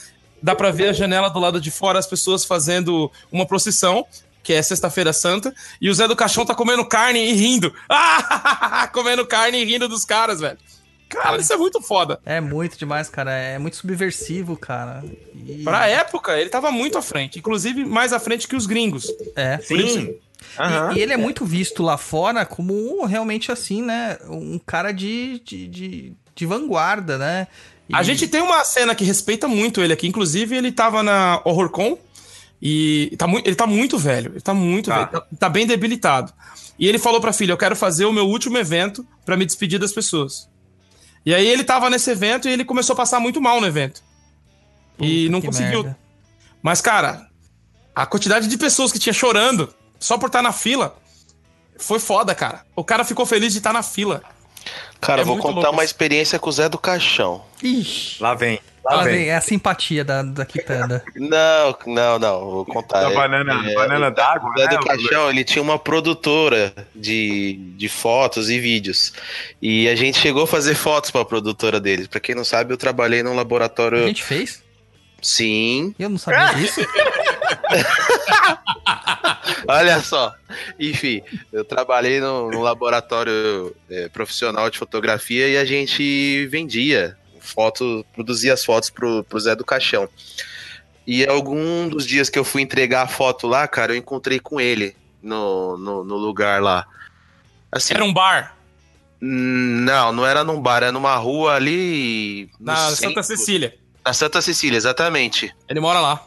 dá pra ver a janela do lado de fora as pessoas fazendo uma procissão, que é Sexta-feira Santa, e o Zé do Caixão tá comendo carne e rindo. Ah! comendo carne e rindo dos caras, velho. Cara, isso é muito foda. É muito demais, cara. É muito subversivo, cara. E... Pra época, ele tava muito à frente, inclusive mais à frente que os gringos. É. Sim. Aham. E, e ele é muito visto lá fora como um, realmente assim, né? Um cara de, de, de, de vanguarda, né? E- A gente tem uma cena que respeita muito ele aqui. Inclusive, ele tava na HorrorCon e tá ele tá muito velho. Ele tá muito Tá. velho. Tá, tá bem debilitado. E ele falou pra filha: Eu quero fazer o meu último evento pra me despedir das pessoas. E aí ele tava nesse evento e ele começou a passar muito mal no evento. e Puta não que conseguiu. merda. Mas, cara, a quantidade de pessoas que tinha chorando só por estar na fila foi foda, cara. O cara ficou feliz de estar na fila. Cara, É vou contar louco uma experiência com o Zé do Caixão. Ixi. Lá vem. Lá, Lá vem. vem, é a simpatia da, da Quitanda. Não, não, não, vou contar. Da É- banana- é, banana o Zé- d'água, o Zé né, do Caixão, ele tinha uma produtora de, de fotos e vídeos. E a gente chegou a fazer fotos pra produtora dele. Pra quem não sabe, eu trabalhei num A laboratório. gente fez? Sim, Eu não sabia disso. olha só. Enfim, eu trabalhei no, num laboratório é, profissional de fotografia e a gente vendia foto, produzia as fotos pro, pro Zé do Caixão. E algum dos dias que eu fui entregar a foto lá, cara, eu encontrei com ele no, no, no lugar lá. Assim, Era um bar Não, não era num bar, era numa rua ali. na Santa Cecília. Na Santa Cecília, exatamente. Ele mora lá.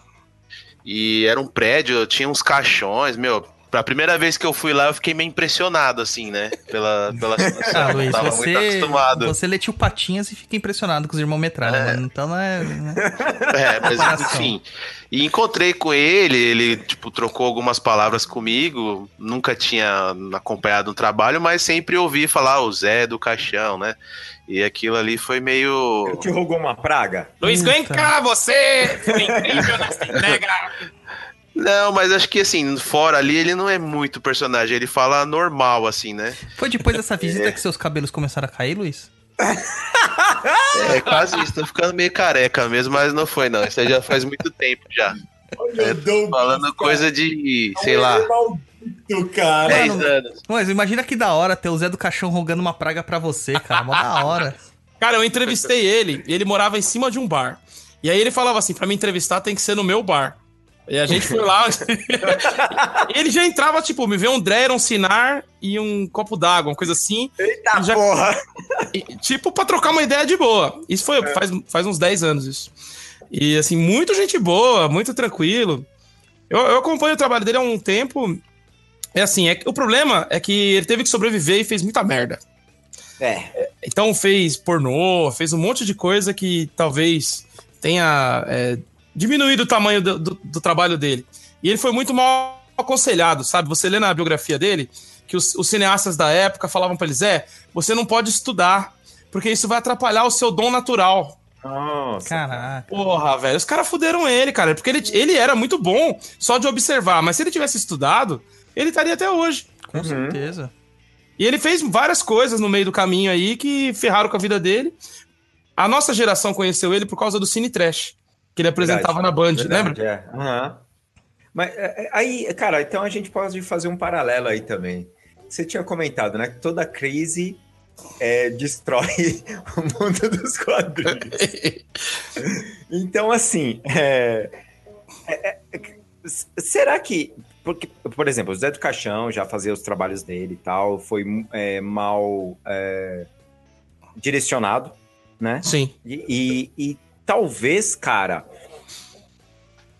E era um prédio, tinha uns caixões, meu. Pra primeira vez que eu fui lá, eu fiquei meio impressionado, assim, né? Pela, pela situação. Ah, eu Luiz, tava você, muito acostumado. você lê tio Patinhas e fica impressionado com os irmãos metralha, mano. Então não é. né? É, mas enfim. E encontrei com ele, ele, tipo, trocou algumas palavras comigo. Nunca tinha acompanhado um trabalho, mas sempre ouvi falar o Zé do Caixão, né? E aquilo ali foi meio. Te rogou uma praga? Luiz, vem cá, você! Foi incrível nessa entrega! Não, mas acho que assim, fora ali, ele não é muito personagem, ele fala normal, assim, né? Foi depois dessa visita que seus cabelos começaram a cair, Luiz? É quase isso, tô ficando meio careca mesmo, mas não foi, não. Isso aí já faz muito tempo já. É, tô falando coisa de, sei lá, Maldito, cara. 10 Mano, anos. Mas imagina que da hora ter o Zé do Caixão rogando uma praga pra você, cara. Mó da hora. Cara, eu entrevistei ele e ele morava em cima de um bar. E aí ele falava assim: pra me entrevistar tem que ser no meu bar. E a gente foi lá. ele já entrava, tipo, me vê um Dreyer, um Sinar e um copo d'água, uma coisa assim. Eita Já- porra. E, tipo, pra trocar uma ideia de boa. Isso foi faz, faz uns 10 anos isso. E assim, muito gente boa, muito tranquilo. Eu, eu acompanho o trabalho dele há um tempo. É assim, é, que- o problema é que ele teve que sobreviver e fez muita merda. É. Então fez pornô, fez um monte de coisa que talvez tenha é, diminuído o tamanho do, do- do trabalho dele. E ele foi muito mal aconselhado, sabe? Você lê na biografia dele que os, os cineastas da época falavam pra ele, Zé, você não pode estudar, porque isso vai atrapalhar o seu dom natural. Nossa. Caraca. Porra, velho, os caras fuderam ele, cara, porque ele, ele era muito bom só de observar, mas se ele tivesse estudado, ele estaria até hoje. Com certeza. E ele fez várias coisas no meio do caminho aí que ferraram com a vida dele. A nossa geração conheceu ele por causa do Cine Trash, que ele apresentava na Band, lembra? Verdade, É. Aham. Mas é, é, aí, cara, então a gente pode fazer um paralelo aí também. Você tinha comentado, né? Que toda crise é, destrói o mundo dos quadrinhos. Então, assim, é, é, é, será que. Porque, por exemplo, o Zé do Caixão já fazia os trabalhos dele e tal, foi é, mal. é, direcionado, né? Sim. E, e- e talvez, cara,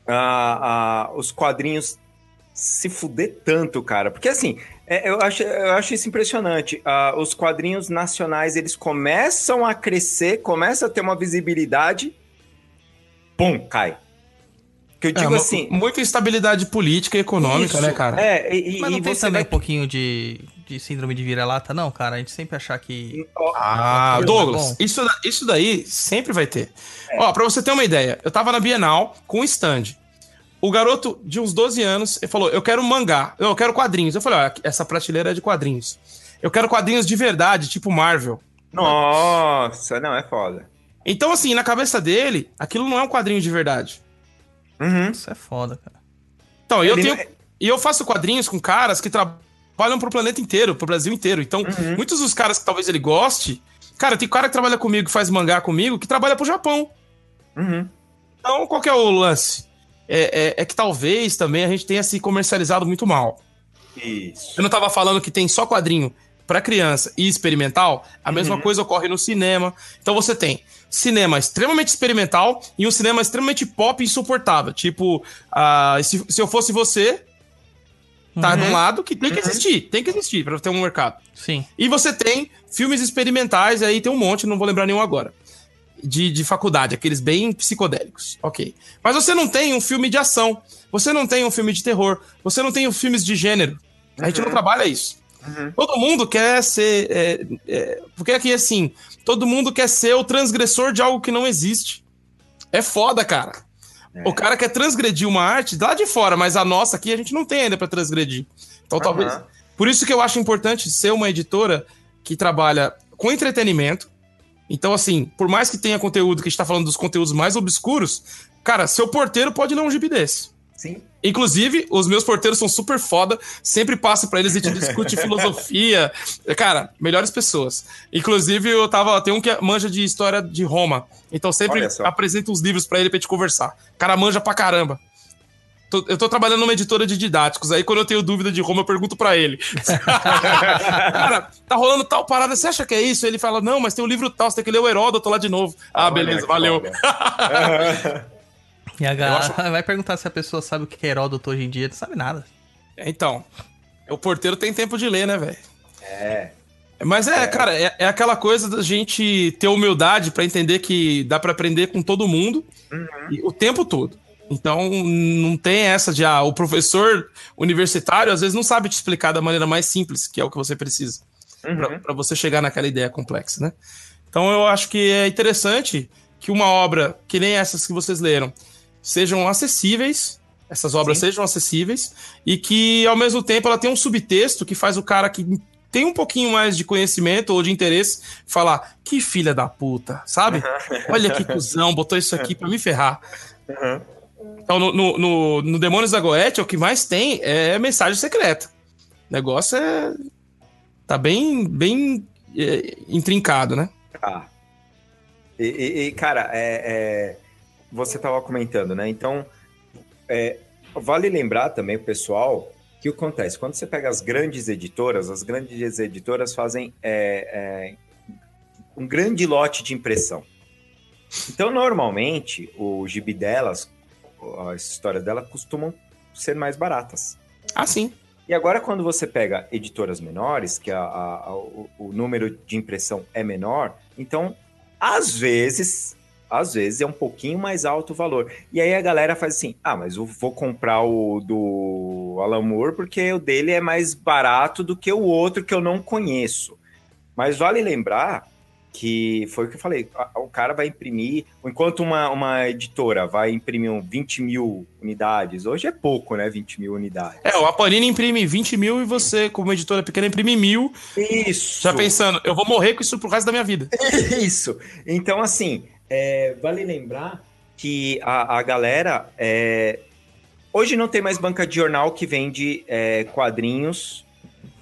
ah, ah, os quadrinhos se fuder tanto, cara. Porque assim, é, eu, acho, eu acho isso impressionante. Os quadrinhos nacionais, eles começam a crescer, começam a ter uma visibilidade, pum, cai. Que eu digo É, assim. Muita instabilidade política e econômica, isso, né, cara? É, e, Mas e não tem você também vai... um pouquinho de, de síndrome de vira-lata, não, cara? A gente sempre achar que. Ah, Tá Douglas, bom. isso, isso daí sempre vai ter. Ó, pra você ter uma ideia, eu tava na Bienal com um stand. O garoto de uns 12 anos ele falou: Eu quero mangá, eu quero quadrinhos. Eu falei: Ó, essa prateleira é de quadrinhos. Eu quero quadrinhos de verdade, tipo Marvel. Nossa, não, é foda. Então, assim, na cabeça dele, aquilo não é um quadrinho de verdade. Uhum. Isso é foda, cara. Então, eu tenho. não é- E eu faço quadrinhos com caras que trabalham pro planeta inteiro, pro Brasil inteiro. Então, Uhum. muitos dos caras que talvez ele goste. Cara, tem cara que trabalha comigo, que faz mangá comigo, que trabalha pro Japão. Uhum. Então, qual que é o lance? É, é- é que talvez também a gente tenha se comercializado muito mal. Isso. Eu não tava falando que tem só quadrinho pra criança e experimental, a mesma Uhum. coisa ocorre no cinema. Então você tem cinema extremamente experimental e um cinema extremamente pop e insuportável. Tipo, ah, se, se eu fosse você, tá Uhum. de um lado que tem que existir, tem que existir pra ter um mercado. Sim. E você tem filmes experimentais, aí tem um monte, não vou lembrar nenhum agora. De, de faculdade, aqueles bem psicodélicos. Ok. Mas você não tem um filme de ação. Você não tem um filme de terror. Você não tem um filmes de gênero. A gente não trabalha isso. Todo mundo quer ser. é, é, porque aqui, assim, todo mundo quer ser o transgressor de algo que não existe. É foda, cara. O cara quer transgredir uma arte lá de fora, mas a nossa aqui a gente não tem ainda pra transgredir. Então talvez. Aham. Por isso que eu acho importante ser uma editora que trabalha com entretenimento. Então, assim, por mais que tenha conteúdo que a gente tá falando dos conteúdos mais obscuros, cara, seu porteiro pode ler um gibi desse. Sim. Inclusive, os meus porteiros são super foda, sempre passo pra eles e gente discute filosofia. Cara, melhores pessoas. Inclusive, eu tava. Tem um que manja de história de Roma. Então sempre apresento uns livros pra ele pra gente conversar. O cara manja pra caramba. Tô- eu tô trabalhando numa editora de didáticos, aí quando eu tenho dúvida de Roma, eu pergunto pra ele. cara, tá rolando tal parada, você acha que é isso? Ele fala, não, mas tem um livro tal, você tem que ler o Heródoto lá de novo. Ah, Olha beleza, valeu. E a acho- galera vai perguntar se a pessoa sabe o que é Heródoto hoje em dia. Não sabe nada. Então, o porteiro tem tempo de ler, né, velho? É. Mas é, cara, é, é aquela coisa da gente ter humildade pra entender que dá pra aprender com todo mundo e o tempo todo. Então, não tem essa de, ah, o professor universitário às vezes não sabe te explicar da maneira mais simples, que é o que você precisa, pra pra você chegar naquela ideia complexa, né? Então, eu acho que é interessante que uma obra, que nem essas que vocês leram, sejam acessíveis, essas obras sejam acessíveis, e que, ao mesmo tempo, ela tenha um subtexto que faz o cara que tem um pouquinho mais de conhecimento ou de interesse falar, que filha da puta, sabe? Olha que cuzão, botou isso aqui pra me ferrar. Então, no, no, no, no Demônios da Goethe, o que mais tem é mensagem secreta. O negócio é. Tá bem, bem é, intrincado, né? Tá. E, e- e, cara, é, é, você estava comentando, né? Então, é, vale lembrar também, pessoal, que o que acontece? Quando você pega as grandes editoras, as grandes editoras fazem é, é, um grande lote de impressão. Então, normalmente, o gibi delas, as histórias delas, costumam ser mais baratas. Ah, sim. E agora, quando você pega editoras menores, que a- a- a- o, o número de impressão é menor, então, às vezes, às vezes é um pouquinho mais alto o valor. E aí a galera faz assim: ah, mas eu vou comprar o do Alan Moore porque o dele é mais barato do que o outro que eu não conheço. Mas vale lembrar que foi o que eu falei: o cara vai imprimir, enquanto uma, uma editora vai imprimir um 20 mil unidades, hoje é pouco, né? 20 mil unidades. É, a Panini imprime 20 mil e você, como editora pequena, imprime mil, Isso. já pensando, eu vou morrer com isso pro resto da minha vida. Isso. Então, assim, é, vale lembrar que a, a galera. é, hoje não tem mais banca de jornal que vende é, quadrinhos.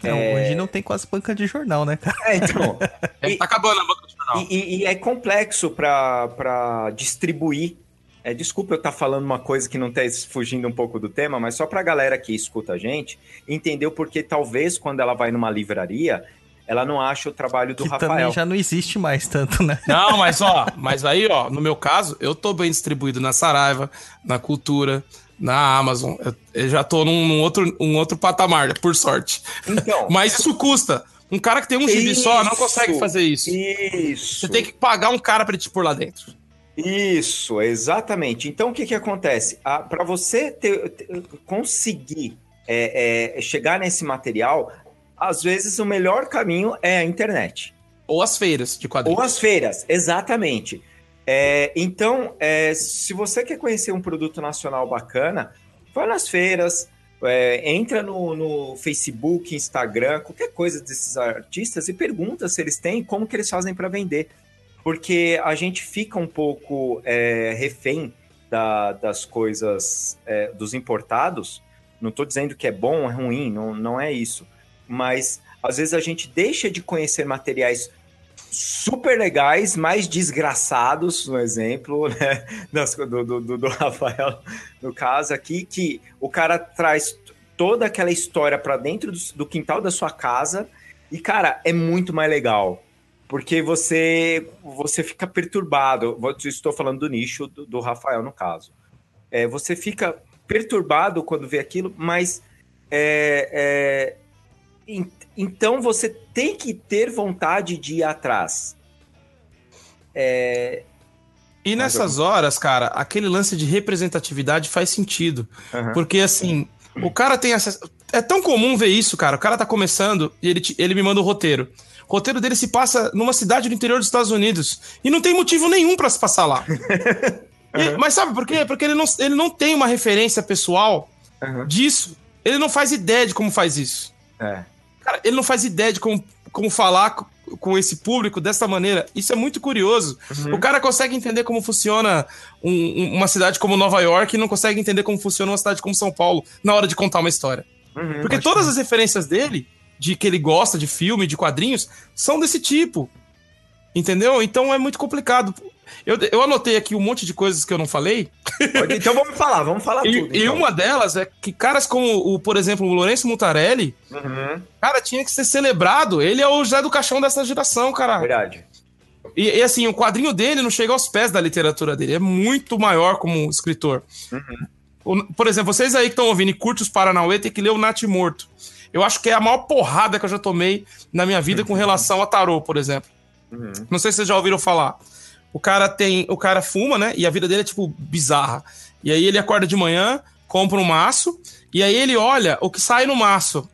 Não, hoje não tem quase banca de jornal, né, cara? É, então. É, E- tá acabando a banca de jornal. E, e- e é complexo para distribuir. É, desculpa eu estar falando uma coisa que não está fugindo um pouco do tema, mas só para a galera que escuta a gente entender o porquê, talvez, quando ela vai numa livraria, ela não acha o trabalho do que Rafael. também já não existe mais tanto, né? Não, mas ó, mas aí, ó, no meu caso, eu tô bem distribuído na Saraiva, na Cultura, na Amazon. Eu, eu já tô num, num outro, um outro patamar, por sorte. Então, Mas isso custa. Um cara que tem um gibi só não consegue fazer isso. isso. Você tem que pagar um cara pra te pôr lá dentro. Isso, exatamente. Então, o que, que acontece? Para você ter- ter- conseguir é, é, chegar nesse material, às vezes o melhor caminho é a internet. Ou as feiras de quadrinhos. Ou as feiras, exatamente. É, então, é, se você quer conhecer um produto nacional bacana, vai nas feiras, é, entra no, no Facebook, Instagram, qualquer coisa desses artistas e pergunta se eles têm, como que eles fazem para vender. Porque a gente fica um pouco é, refém da- das coisas é, dos importados. Não estou dizendo que é bom ou é ruim, não, não é isso. Mas às vezes a gente deixa de conhecer materiais super legais, mais desgraçados, no exemplo, né? do, do, do- do Rafael, no caso aqui, que o cara traz toda aquela história para dentro do, do quintal da sua casa e, cara, é muito mais legal. Porque você você fica perturbado. Estou falando do nicho do, do Rafael, no caso. É, você fica perturbado quando vê aquilo, mas é, é, então você tem que ter vontade de ir atrás. É, E nessas horas, cara, aquele lance de representatividade faz sentido. Aham. Porque assim, o cara tem acesso. É tão comum ver isso, cara. O cara tá começando e ele, te- ele me manda o roteiro. O roteiro dele se passa numa cidade do interior dos Estados Unidos. E não tem motivo nenhum pra se passar lá. E- mas sabe por quê? Porque ele não, ele não tem uma referência pessoal Aham. disso. Ele não faz ideia de como faz isso. é. Cara, ele não faz ideia de como, como falar co- com esse público dessa maneira. Isso é muito curioso. O cara consegue entender como funciona um- um- uma cidade como Nova York e não consegue entender como funciona uma cidade como São Paulo na hora de contar uma história. Uhum. Porque todas as referências dele, de que ele gosta de filme, de quadrinhos, são desse tipo. Entendeu? Então é muito complicado. Eu, eu anotei aqui um monte de coisas que eu não falei. Então vamos falar, vamos falar E, tudo. e então. uma delas é que caras como, o, por exemplo, o Lourenço Mutarelli, Uhum. cara, tinha que ser celebrado. Ele é o Zé do Caixão dessa geração, cara. Verdade. E, e, assim, o quadrinho dele não chega aos pés da literatura dele. É muito maior como escritor. O- por exemplo, vocês aí que estão ouvindo e curtem os Paranauê, tem que ler o Nath Morto. Eu acho que é a maior porrada que eu já tomei na minha vida com relação a tarô, por exemplo. Uhum. Não sei se vocês já ouviram falar. O cara tem. O cara fuma, né? E a vida dele é, tipo, bizarra. E aí ele acorda de manhã, compra um maço, e aí ele olha o que sai no maço.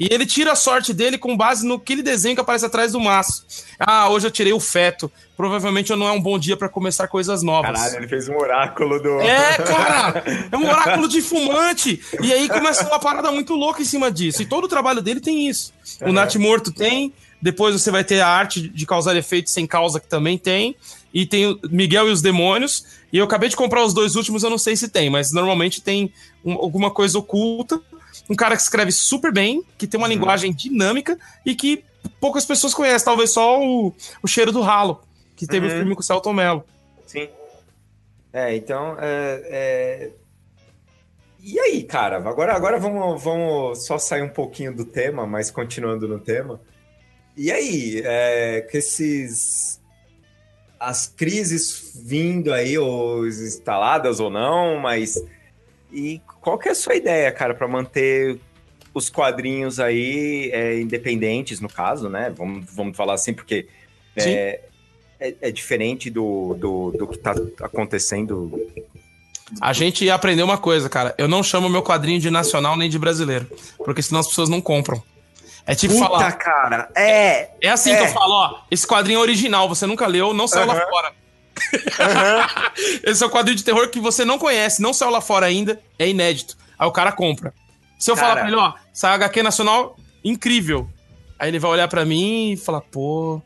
E ele tira a sorte dele com base no aquele desenho que aparece atrás do maço. Ah, hoje eu tirei o feto. Provavelmente não é um bom dia pra começar coisas novas. Caralho, ele fez um oráculo do. É, cara! É um oráculo de fumante! E aí começa uma parada muito louca em cima disso. E todo o trabalho dele tem isso. O Uhum. Nath Morto tem, depois você vai ter a arte de causar efeitos sem causa, que também tem. E tem o Miguel e os Demônios. E eu acabei de comprar os dois últimos, eu não sei se tem, mas normalmente tem um- alguma coisa oculta. Um cara que escreve super bem, que tem uma Uhum. linguagem dinâmica e que poucas pessoas conhecem. Talvez só o, o cheiro do ralo, que teve o Uhum. filme com o Celton Mello. Sim. É, então. é, é, E aí, cara? Agora, agora vamos, vamos só sair um pouquinho do tema, mas continuando no tema. E aí, é, com esses. As crises vindo aí, ou instaladas ou não, mas. E qual que é a sua ideia, cara, para manter os quadrinhos aí é, independentes, no caso, né? Vamos, vamos falar assim, porque é, é, é diferente do, do, do que tá acontecendo. A gente ia aprender uma coisa, cara. Eu não chamo meu quadrinho de nacional nem de brasileiro. Porque senão as pessoas não compram. É tipo Puta, falar. cara! É! É assim é. que eu falo, ó. Esse quadrinho é original, você nunca leu, não saiu lá Aham. fora. esse é um quadrinho de terror que você não conhece, não saiu lá fora ainda, é inédito. Aí o cara compra. Se eu falar Cara. pra ele, ó, sai HQ nacional, incrível. Aí ele vai olhar pra mim e falar, pô. Vou,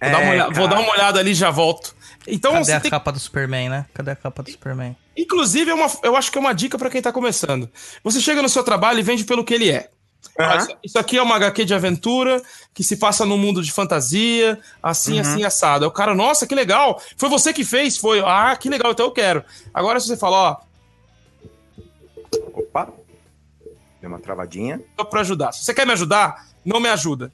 É, dar, uma olhada, vou dar uma olhada ali e já volto. Então Cadê você a tem capa do Superman, né? Cadê a capa do Superman? Inclusive, é uma, eu acho que é uma dica pra quem tá começando. Você chega no seu trabalho e vende pelo que ele é. Ah, isso- aqui é uma HQ de aventura que se passa num mundo de fantasia, assim, Uhum. assim, assado. Aí o cara, nossa, que legal. Foi você que fez? Foi. Ah, que legal, então eu quero. Agora, se você fala, ó, Opa! Deu uma travadinha. tô pra ajudar. Se você quer me ajudar, não me ajuda.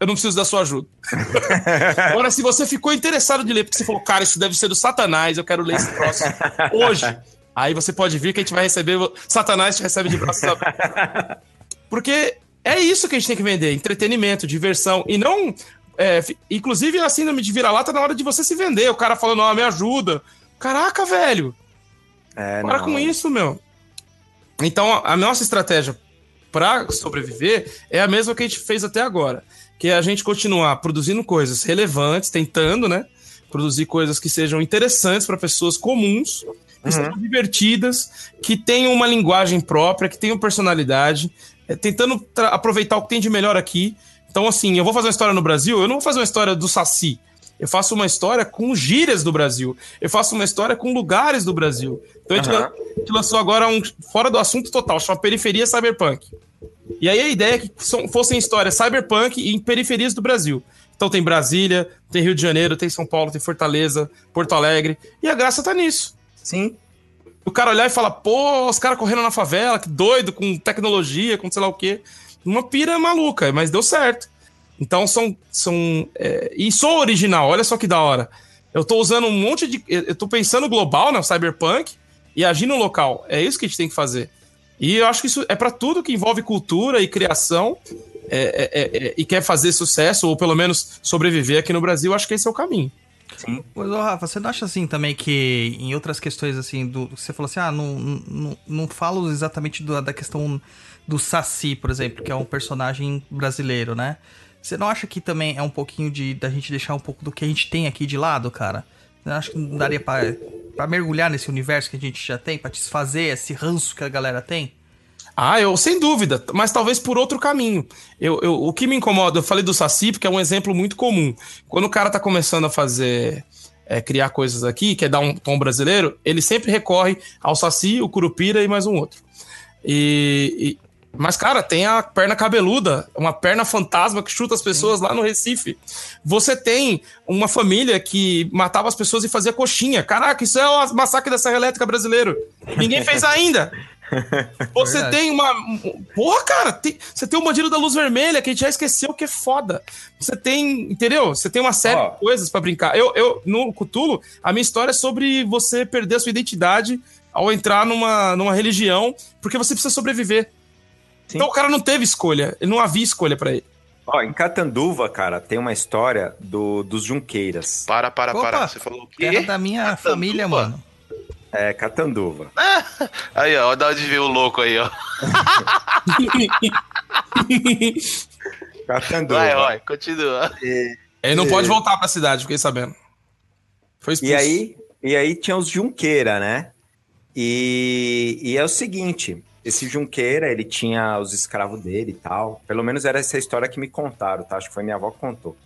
eu não preciso da sua ajuda. Agora, se você ficou interessado de ler, porque você falou, cara, isso deve ser do Satanás, eu quero ler esse próximo hoje. Aí você pode vir que a gente vai receber. Satanás te recebe de braços abertos. Porque é isso que a gente tem que vender: entretenimento, diversão. E não. É, inclusive, a síndrome de vira-lata na hora de você se vender. O cara falando, ó, me ajuda. Caraca, velho. É, Para não. com isso, meu. Então, a nossa estratégia para sobreviver é a mesma que a gente fez até agora, que é a gente continuar produzindo coisas relevantes, tentando, né, produzir coisas que sejam interessantes para pessoas comuns, que sejam divertidas, que tenham uma linguagem própria, que tenham personalidade, é, tentando aproveitar o que tem de melhor aqui. Então, assim, eu vou fazer uma história no Brasil, eu não vou fazer uma história do Saci. Eu faço uma história com gírias do Brasil. Eu faço uma história com lugares do Brasil. Então a gente, Aham. lan- a gente lançou agora um fora do assunto total, chama Periferia Cyberpunk. E aí a ideia é que são- fossem histórias cyberpunk em periferias do Brasil. Então tem Brasília, tem Rio de Janeiro, tem São Paulo, tem Fortaleza, Porto Alegre. E a graça tá nisso. Sim. O cara olhar e falar, pô, os caras correndo na favela, que doido, com tecnologia, com sei lá o quê. Uma pira maluca, mas deu certo. Então são. são é, e sou original, olha só que da hora. Eu tô usando um monte de. Eu tô pensando global na Cyberpunk e agindo local. É isso que a gente tem que fazer. E eu acho que isso é para tudo que envolve cultura e criação é, é, é, é, e quer fazer sucesso, ou pelo menos sobreviver aqui no Brasil, acho que esse é o caminho. Mas, ô, Rafa, você não acha assim também que em outras questões assim, do você falou assim, ah, não, não, não falo exatamente do- da questão do Saci, por exemplo, que é um personagem brasileiro, né? Você não acha que também é um pouquinho de da gente deixar um pouco do que a gente tem aqui de lado, cara? Você acha que não daria pra mergulhar nesse universo que a gente já tem, pra desfazer esse ranço que a galera tem? Ah, eu sem dúvida, mas talvez por outro caminho. Eu, eu- o que me incomoda, eu falei do Saci, porque é um exemplo muito comum. Quando o cara tá começando a fazer, é, criar coisas aqui, quer dar um tom brasileiro, ele sempre recorre ao Saci, o Curupira e mais um outro. E, e- mas, cara, tem a perna cabeluda, uma perna fantasma que chuta as pessoas lá no Recife. Você tem uma família que matava as pessoas e fazia coxinha. Caraca, isso é o massacre da Serra Elétrica brasileiro. Ninguém fez ainda. Você Verdade. tem uma. Porra, cara, tem- você tem o bandido da luz vermelha, que a gente já esqueceu que é foda. Você tem. Entendeu? Você tem uma série Ó. de coisas pra brincar. Eu, eu, no Cutulo, a minha história é sobre você perder a sua identidade ao entrar numa, numa religião, porque você precisa sobreviver. Sim. Então o cara não teve escolha, ele não havia escolha pra ele. Ó, em Catanduva, cara, tem uma história do, dos Junqueiras. Para, para, Opa, para. Você falou o Terra quê? da minha Catanduva? família, mano. É, Catanduva. Aí, ó, da onde veio o louco aí, ó. Catanduva. Vai, vai, continua. Ele não pode voltar pra cidade, fiquei sabendo. Foi expulso. E aí, e aí tinha os Junqueira, né? E, e é o seguinte, esse Junqueira, ele tinha os escravos dele e tal. Pelo menos era essa história que me contaram, tá? Acho que foi minha avó que contou.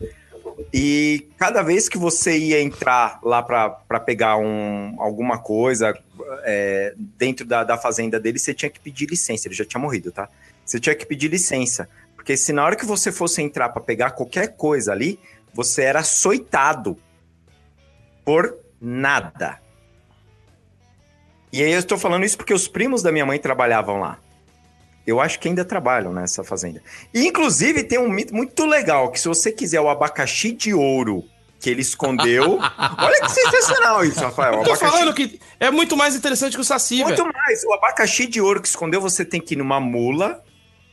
E cada vez que você ia entrar lá pra pegar um, alguma coisa é, dentro da, da fazenda dele, você tinha que pedir licença. Ele já tinha morrido, tá? Você tinha que pedir licença. Porque se na hora que você fosse entrar pra pegar qualquer coisa ali, você era açoitado por nada. E aí eu estou falando isso porque os primos da minha mãe trabalhavam lá. Eu acho que ainda trabalham nessa fazenda. E, inclusive, tem um mito muito legal, que se você quiser o abacaxi de ouro que ele escondeu... olha que sensacional isso, Rafael. Eu tô abacaxi falando que é muito mais interessante que o Saci, muito velho. mais. O abacaxi de ouro que escondeu, você tem que ir numa mula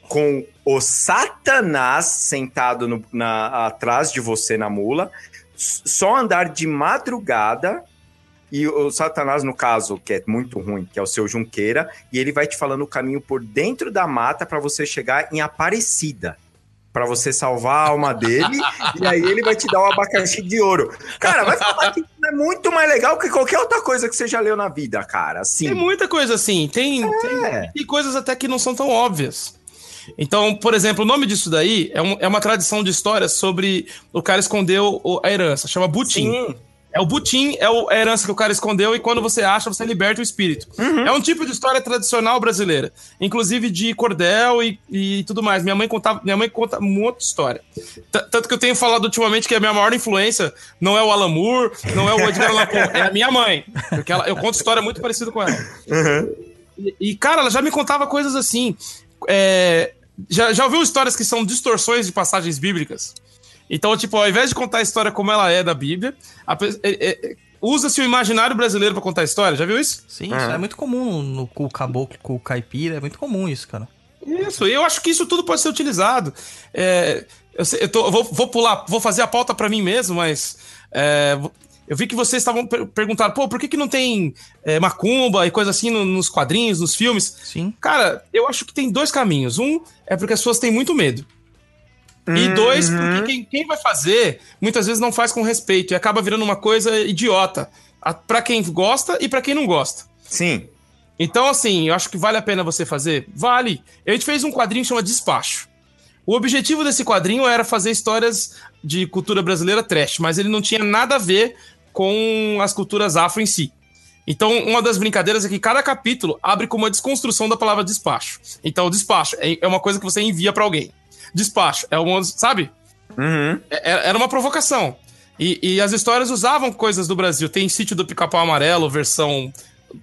com o Satanás sentado no- na- atrás de você na mula, só andar de madrugada. E o Satanás, no caso, que é muito ruim, que é o seu Junqueira, e ele vai te falando o caminho por dentro da mata para você chegar em Aparecida. Pra você salvar a alma dele, e aí ele vai te dar o abacaxi de ouro. Cara, vai falar que é muito mais legal que qualquer outra coisa que você já leu na vida, cara. Assim. Tem muita coisa assim. Tem, tem, É. tem coisas até que não são tão óbvias. Então, por exemplo, o nome disso daí é, um- é uma tradição de história sobre o cara escondeu a herança, chama Butim. Sim. É o Butim, é o- a herança que o cara escondeu e quando você acha, você liberta o espírito. É um tipo de história tradicional brasileira, inclusive de cordel e, e tudo mais. Minha mãe contava, minha mãe conta muita história. T- Tanto que eu tenho falado ultimamente que a minha maior influência não é o Alan Moore, não é o Edgar Allan Poe, é a minha mãe, porque ela- eu conto história muito parecida com ela. E, e, cara, ela já me contava coisas assim. é, Já, já ouviu histórias que são distorções de passagens bíblicas? Então, tipo, ao invés de contar a história como ela é da Bíblia, é- é- usa-se o imaginário brasileiro pra contar a história. Já viu isso? Sim, isso é muito comum no cu caboclo, cu caipira, é muito comum isso, cara. Isso, eu acho que isso tudo pode ser utilizado. É, eu, sei- eu tô- vou, vou pular, vou fazer a pauta pra mim mesmo, mas é, eu vi que vocês estavam per perguntando, pô, por que, que não tem é, macumba e coisa assim no- nos quadrinhos, nos filmes? Sim. Cara, eu acho que tem dois caminhos. Um é porque as pessoas têm muito medo. E dois, porque quem, quem vai fazer, muitas vezes não faz com respeito e acaba virando uma coisa idiota. a- Pra quem gosta e pra quem não gosta. Sim. Então, assim, eu acho que vale a pena você fazer? Vale. A gente fez um quadrinho que chama Despacho. O objetivo desse quadrinho era fazer histórias de cultura brasileira trash, mas ele não tinha nada a ver com as culturas afro em si. Então, uma das brincadeiras é que cada capítulo abre com uma desconstrução da palavra despacho. Então, despacho é é uma coisa que você envia pra alguém. Despacho é uma, sabe? Uhum. É- Era uma provocação. E, e as histórias usavam coisas do Brasil. Tem Sítio do Pica-Pau Amarelo, versão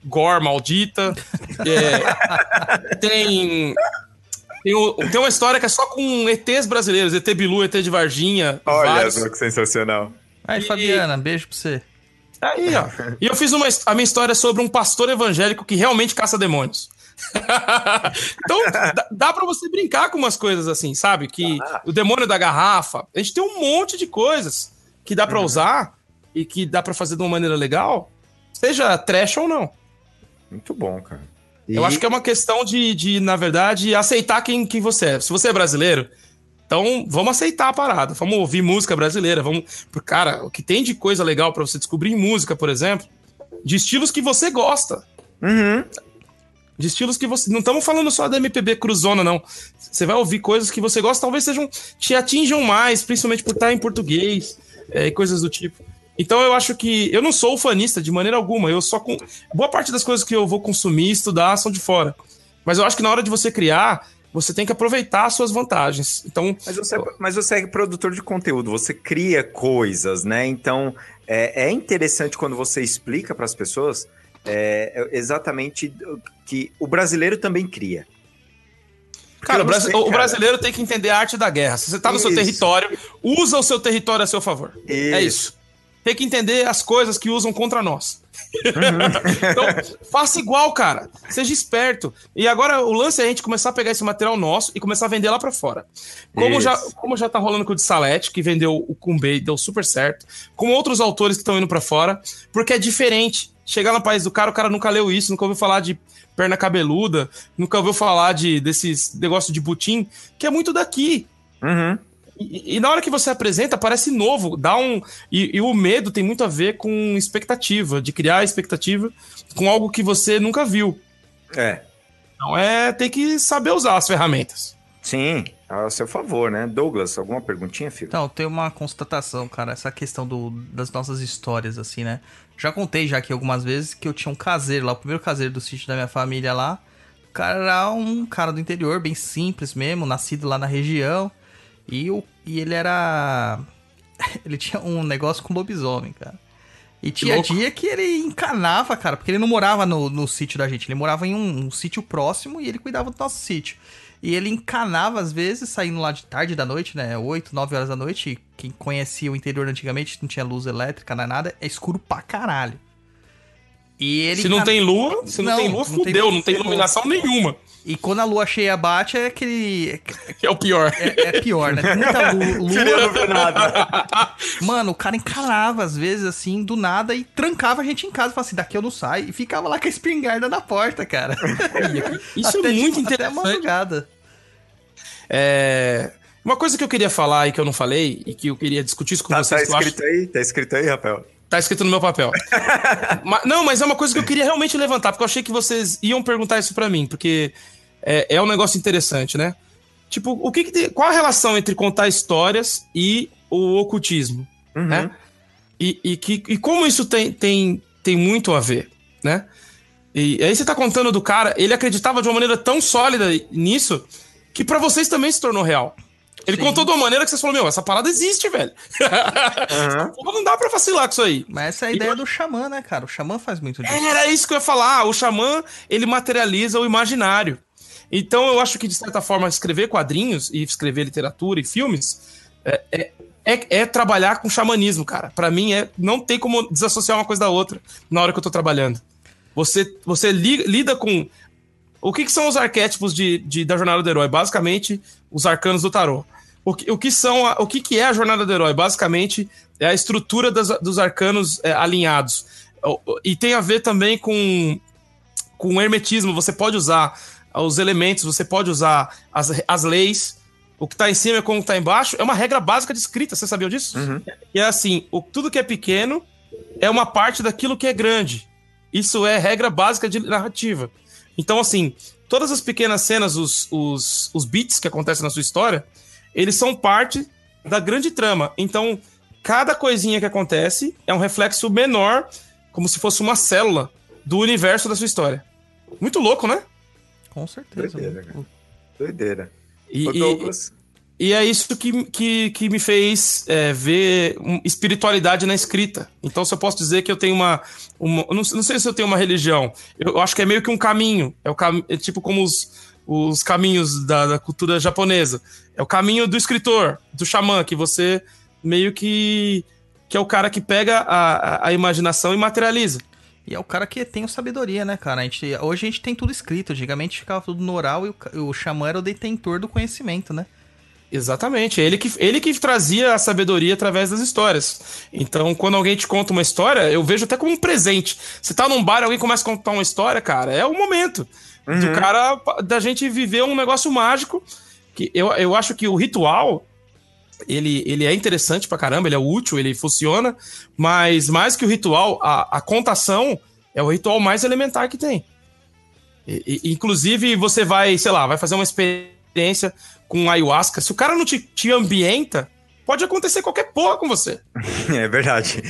gore maldita. É, tem. Tem, o- tem uma história que é só com ETs brasileiros, ET Bilu, ET de Varginha. Olha vários. só que sensacional. Aí, E- Fabiana, beijo pra você. Aí, ó. E eu fiz uma, a minha história sobre um pastor evangélico que realmente caça demônios. então, dá, dá pra você brincar com umas coisas assim, sabe? Que o demônio da garrafa. A gente tem um monte de coisas que dá pra usar e que dá pra fazer de uma maneira legal, seja trash ou não. Muito bom, cara. Eu acho que é uma questão de, de na verdade, aceitar quem, quem você é. Se você é brasileiro, então vamos aceitar a parada. Vamos ouvir música brasileira. Vamos. Porque, Cara, o que tem de coisa legal pra você descobrir em música, por exemplo, de estilos que você gosta. Uhum. De estilos que você. Não estamos falando só da MPB cruzona, não. Você vai ouvir coisas que você gosta, talvez sejam. te atinjam mais, principalmente por estar em português é, e coisas do tipo. Então eu acho que. Eu não sou fanista de maneira alguma. Eu só. Com, boa parte das coisas que eu vou consumir estudar são de fora. Mas eu acho que na hora de você criar, você tem que aproveitar as suas vantagens. Então. Mas você, mas você é produtor de conteúdo, você cria coisas, né? Então é, é interessante quando você explica para as pessoas é, é exatamente que o brasileiro também cria. Cara, o, sei, o cara. brasileiro tem que entender a arte da guerra. Se você tá no seu Isso. território, usa o seu território a seu favor. É isso. Tem que entender as coisas que usam contra nós. então, faça igual, cara. Seja esperto. E agora o lance é a gente começar a pegar esse material nosso e começar a vender lá pra fora. Como Isso. já, como já tá rolando com o de Salete, que vendeu o Kumbei, deu super certo. Com outros autores que estão indo pra fora, porque é diferente. Chegar no país do cara, o cara nunca leu isso, nunca ouviu falar de perna cabeluda, nunca ouviu falar de desses negócio de butim, que é muito daqui. Uhum. E, e na hora que você apresenta, parece novo, dá um. E, e o medo tem muito a ver com expectativa, de criar expectativa com algo que você nunca viu. É. Então é ter que saber usar as ferramentas. Sim, a seu favor, né? Douglas, alguma perguntinha, filho? Então, tem uma constatação, cara, essa questão do, das nossas histórias, assim, né? Já contei já aqui algumas vezes que eu tinha um caseiro lá, o primeiro caseiro do sítio da minha família lá. O cara era um cara do interior, bem simples mesmo, nascido lá na região. E, o, e ele era. Ele tinha um negócio com lobisomem, cara. E tinha louco. dia que ele encanava, cara, porque ele não morava no, no sítio da gente, ele morava em um, um sítio próximo e ele cuidava do nosso sítio. E ele encanava, às vezes, saindo lá de tarde da noite, né? 8, 9 horas da noite. E Quem conhecia o interior antigamente, não tinha luz elétrica, não é nada, é escuro pra caralho. E ele se não tem lua, se não, Não, tem lua, não tem fudeu, lua, não tem iluminação nenhuma. E quando a lua cheia bate, é aquele. Que é o pior. É, é pior, né? Tem muita lu- lua. Mano, o cara encanava, às vezes, assim, do nada, e trancava a gente em casa. Falava assim, daqui eu não saio. E ficava lá com a espingarda na porta, cara. Isso Até é muito Até a interessante. madrugada. É, Uma coisa que eu queria falar e que eu não falei, e que eu queria discutir isso com Tá, tá vocês, que eu acho escrito aí? Tá escrito aí, Rafael? Tá escrito no meu papel. Ma- não, mas é uma coisa que eu queria realmente levantar, porque eu achei que vocês iam perguntar isso pra mim, porque é, é um negócio interessante, né? Tipo, o que, que tem, qual a relação entre contar histórias e o ocultismo, Uhum. né? E, e, que, e como isso tem, tem, tem muito a ver, né? E aí você tá contando do cara, ele acreditava de uma maneira tão sólida nisso, que pra vocês também se tornou real. Ele Sim. contou de uma maneira que vocês falaram, meu, essa parada existe, velho. Pô, Não dá pra vacilar com isso aí. Mas essa é a ideia do xamã, né, cara? O xamã faz muito disso. Era isso que eu ia falar. O xamã, ele materializa o imaginário. Então eu acho que, de certa forma, escrever quadrinhos e escrever literatura e filmes é, é, é, é trabalhar com xamanismo, cara. Para mim, é não tem como desassociar uma coisa da outra na hora que eu tô trabalhando. Você, você li, lida com. O que, que são os arquétipos de, de, da jornada do herói? Basicamente, os arcanos do tarô. O que, o que, são a, o que, que é a jornada do herói? Basicamente, é a estrutura das, dos arcanos é, alinhados. E tem a ver também com, com hermetismo. Você pode usar os elementos, você pode usar as, as leis. O que está em cima é como está embaixo. É uma regra básica de escrita, você sabia disso? Uhum. E é assim: o, tudo que é pequeno é uma parte daquilo que é grande. Isso é regra básica de narrativa. Então, assim, todas as pequenas cenas, os, os, os beats que acontecem na sua história, eles são parte da grande trama. Então, cada coisinha que acontece é um reflexo menor, como se fosse uma célula do universo da sua história. Muito louco, né? Com certeza. Doideira, cara. Doideira. E, Douglas... e, é isso que, que, que me fez é, ver espiritualidade na escrita. Então, se eu posso dizer que eu tenho uma. uma não, não sei se eu tenho uma religião. Eu acho que é meio que um caminho. É, o cam, é tipo como os, os caminhos da, da cultura japonesa. É o caminho do escritor, do xamã, que você meio que. que é o cara que pega a, a imaginação e materializa. E é o cara que tem sabedoria, né, cara? A gente, hoje a gente tem tudo escrito. Antigamente ficava tudo no oral e o, o xamã era o detentor do conhecimento, né? Exatamente, ele que, ele que trazia a sabedoria através das histórias. Então, quando alguém te conta uma história, eu vejo até como um presente. Você tá num bar e alguém começa a contar uma história, cara, é o momento uhum. do cara, da gente viver um negócio mágico. que Eu, eu acho que o ritual, ele, ele é interessante pra caramba, ele é útil, ele funciona, mas mais que o ritual, a, a contação é o ritual mais elementar que tem. E, e, inclusive, você vai, sei lá, vai fazer uma experiência com ayahuasca. Se o cara não te, te ambienta, pode acontecer qualquer porra com você. É verdade.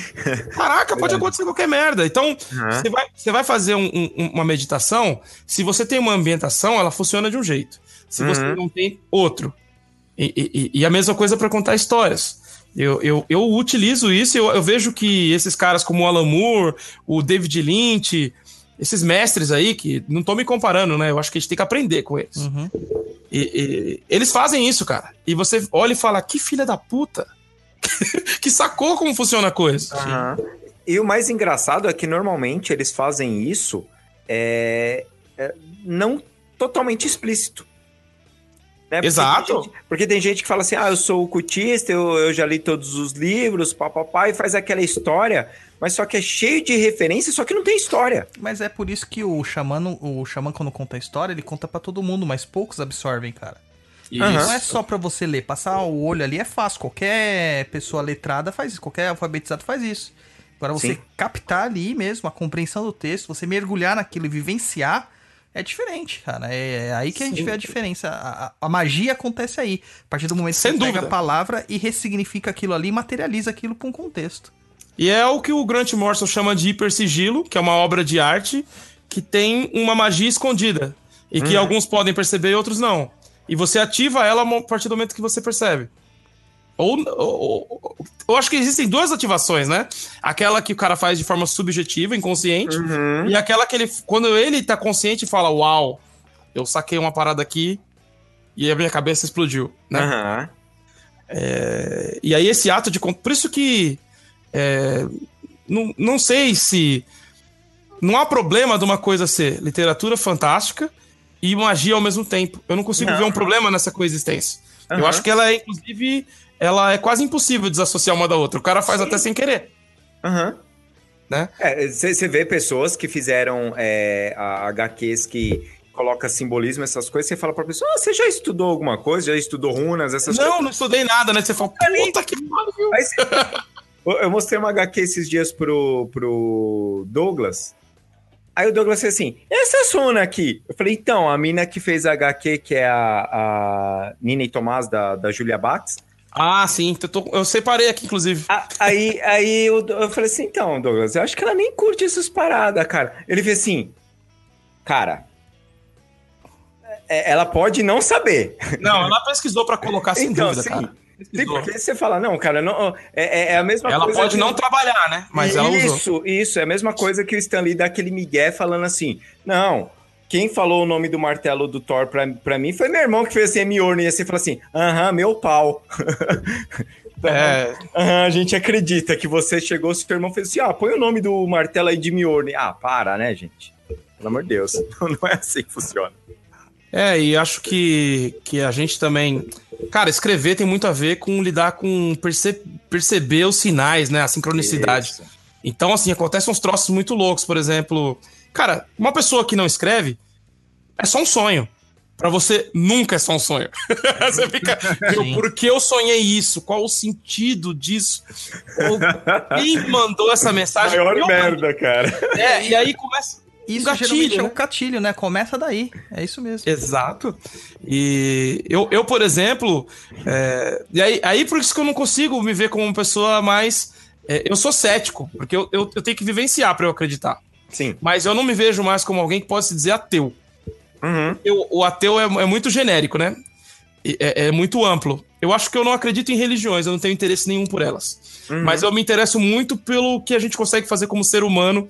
Caraca, pode acontecer qualquer merda. Então, uhum. você, vai, você vai fazer um, um, uma meditação, se você tem uma ambientação, ela funciona de um jeito. Se uhum. você não tem, outro. E, e, e a mesma coisa para contar histórias. Eu, eu, eu utilizo isso eu, eu, vejo que esses caras como o Alan Moore, o David Lynch, esses mestres aí, que não tô me comparando, né? Eu acho que a gente tem que aprender com eles. Uhum. E, e, eles fazem isso, cara. E você olha e fala, que filha da puta. que sacou como funciona a coisa. Uhum. E o mais engraçado é que normalmente eles fazem isso é, é não totalmente explícito. Né? Porque Exato. Tem gente, porque tem gente que fala assim: ah, eu sou cutista, eu, eu já li todos os livros, papapá, e faz aquela história, mas só que é cheio de referências, só que não tem história. Mas é por isso que o xamã, o xamã quando conta a história, ele conta para todo mundo, mas poucos absorvem, cara. Isso. Não é só para você ler, passar o olho ali é fácil. Qualquer pessoa letrada faz isso, qualquer alfabetizado faz isso. Agora você Sim. captar ali mesmo a compreensão do texto, você mergulhar naquilo e vivenciar, é diferente, cara. É, é aí que a gente vê a diferença. A, a, a, magia acontece aí. A partir do momento que Sem você dúvida. pega a palavra e ressignifica aquilo ali, materializa aquilo para um contexto. E é o que o Grant Morrison chama de hipersigilo, que é uma obra de arte que tem uma magia escondida. E que hum. alguns podem perceber e outros não. E você ativa ela a partir do momento que você percebe. Ou, ou, eu acho que existem duas ativações, né? Aquela que o cara faz de forma subjetiva, inconsciente, uhum. e aquela que ele, quando ele tá consciente, fala: Uau, eu saquei uma parada aqui e a minha cabeça explodiu, né? Uhum. É, e aí esse ato de. Por isso que. É, não, não sei se. Não há problema de uma coisa ser literatura fantástica e magia ao mesmo tempo. Eu não consigo não. ver um problema nessa coexistência. Uhum. Eu acho que ela é, inclusive, ela é quase impossível desassociar uma da outra. O cara faz Sim. até sem querer. Aham. Uhum. Né? Você é, vê pessoas que fizeram é, HQs que coloca simbolismo, essas coisas, você fala pra pessoa, ah, você já estudou alguma coisa? Já estudou runas, essas não, coisas? Não, não estudei nada, né? Você fala, puta que pariu. Eu mostrei uma HQ esses dias pro, pro Douglas. Aí o Douglas fez assim, essa Sona aqui? Eu falei, então, a mina que fez a HQ, que é a, a Nina e Tomás, da, da Julia Bax, ah, sim. Eu, tô, eu separei aqui, inclusive. Aí, aí eu, eu falei assim, então, Douglas, eu acho que ela nem curte essas paradas, cara. Ele fez assim, cara, é, ela pode não saber. Não, ela pesquisou para colocar sem então, dúvida, sim. cara. Sim, porque você fala, não, cara, não, é, é a mesma ela coisa. Ela pode que... não trabalhar, né? Mas isso. Isso. É a mesma coisa que o Stanley dá aquele migué falando assim, não, quem falou o nome do martelo do Thor pra, pra mim foi meu irmão que fez assim, Mjolnir, e assim, falou assim, aham, meu pau. É, Aham, a gente acredita que você chegou, seu irmão fez assim, ah, põe o nome do martelo aí de Mjolnir. Ah, para, né, gente? Pelo amor de Deus, não é assim que funciona. É, e acho que, que a gente também. Cara, escrever tem muito a ver com lidar com perce- perceber os sinais, né? A sincronicidade. Isso. Então, assim, acontecem uns troços muito loucos. Por exemplo, cara, uma pessoa que não escreve é só um sonho. Pra você, nunca é só um sonho. você fica, meu, por que eu sonhei isso? Qual o sentido disso? Quem mandou essa mensagem? Maior Eu merda, cara. mandei. É, e aí começa. Isso gatilho, geralmente é né? o gatilho, né? Começa daí. É isso mesmo. Exato. E eu, eu por exemplo, é, e aí, aí por isso que eu não consigo me ver como uma pessoa mais. é, eu sou cético, porque eu, eu, eu tenho que vivenciar para eu acreditar. Sim. Mas eu não me vejo mais como alguém que pode se dizer ateu. Uhum. Eu- o ateu é, é muito genérico, né? É, é muito amplo. Eu acho que eu não acredito em religiões, eu não tenho interesse nenhum por elas. Mas eu me interesso muito pelo que a gente consegue fazer como ser humano,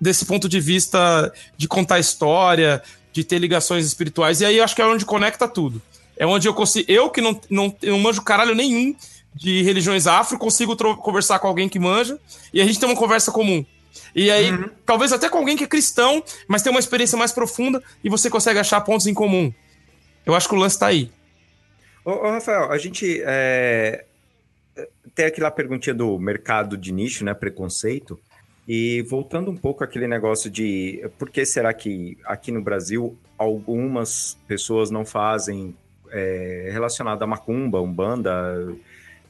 desse ponto de vista de contar história, de ter ligações espirituais. E aí acho que é onde conecta tudo. É onde eu consigo. Eu que não, não, não manjo caralho nenhum de religiões afro, consigo conversar com alguém que manja, e a gente tem uma conversa comum. E aí, talvez até com alguém que é cristão, mas tem uma experiência mais profunda e você consegue achar pontos em comum. Eu acho que o lance tá aí. Ô, ô, Rafael, a gente é, tem aquela perguntinha do mercado de nicho, né? Preconceito. E voltando um pouco àquele negócio de por que será que aqui no Brasil algumas pessoas não fazem é, relacionado a macumba, umbanda,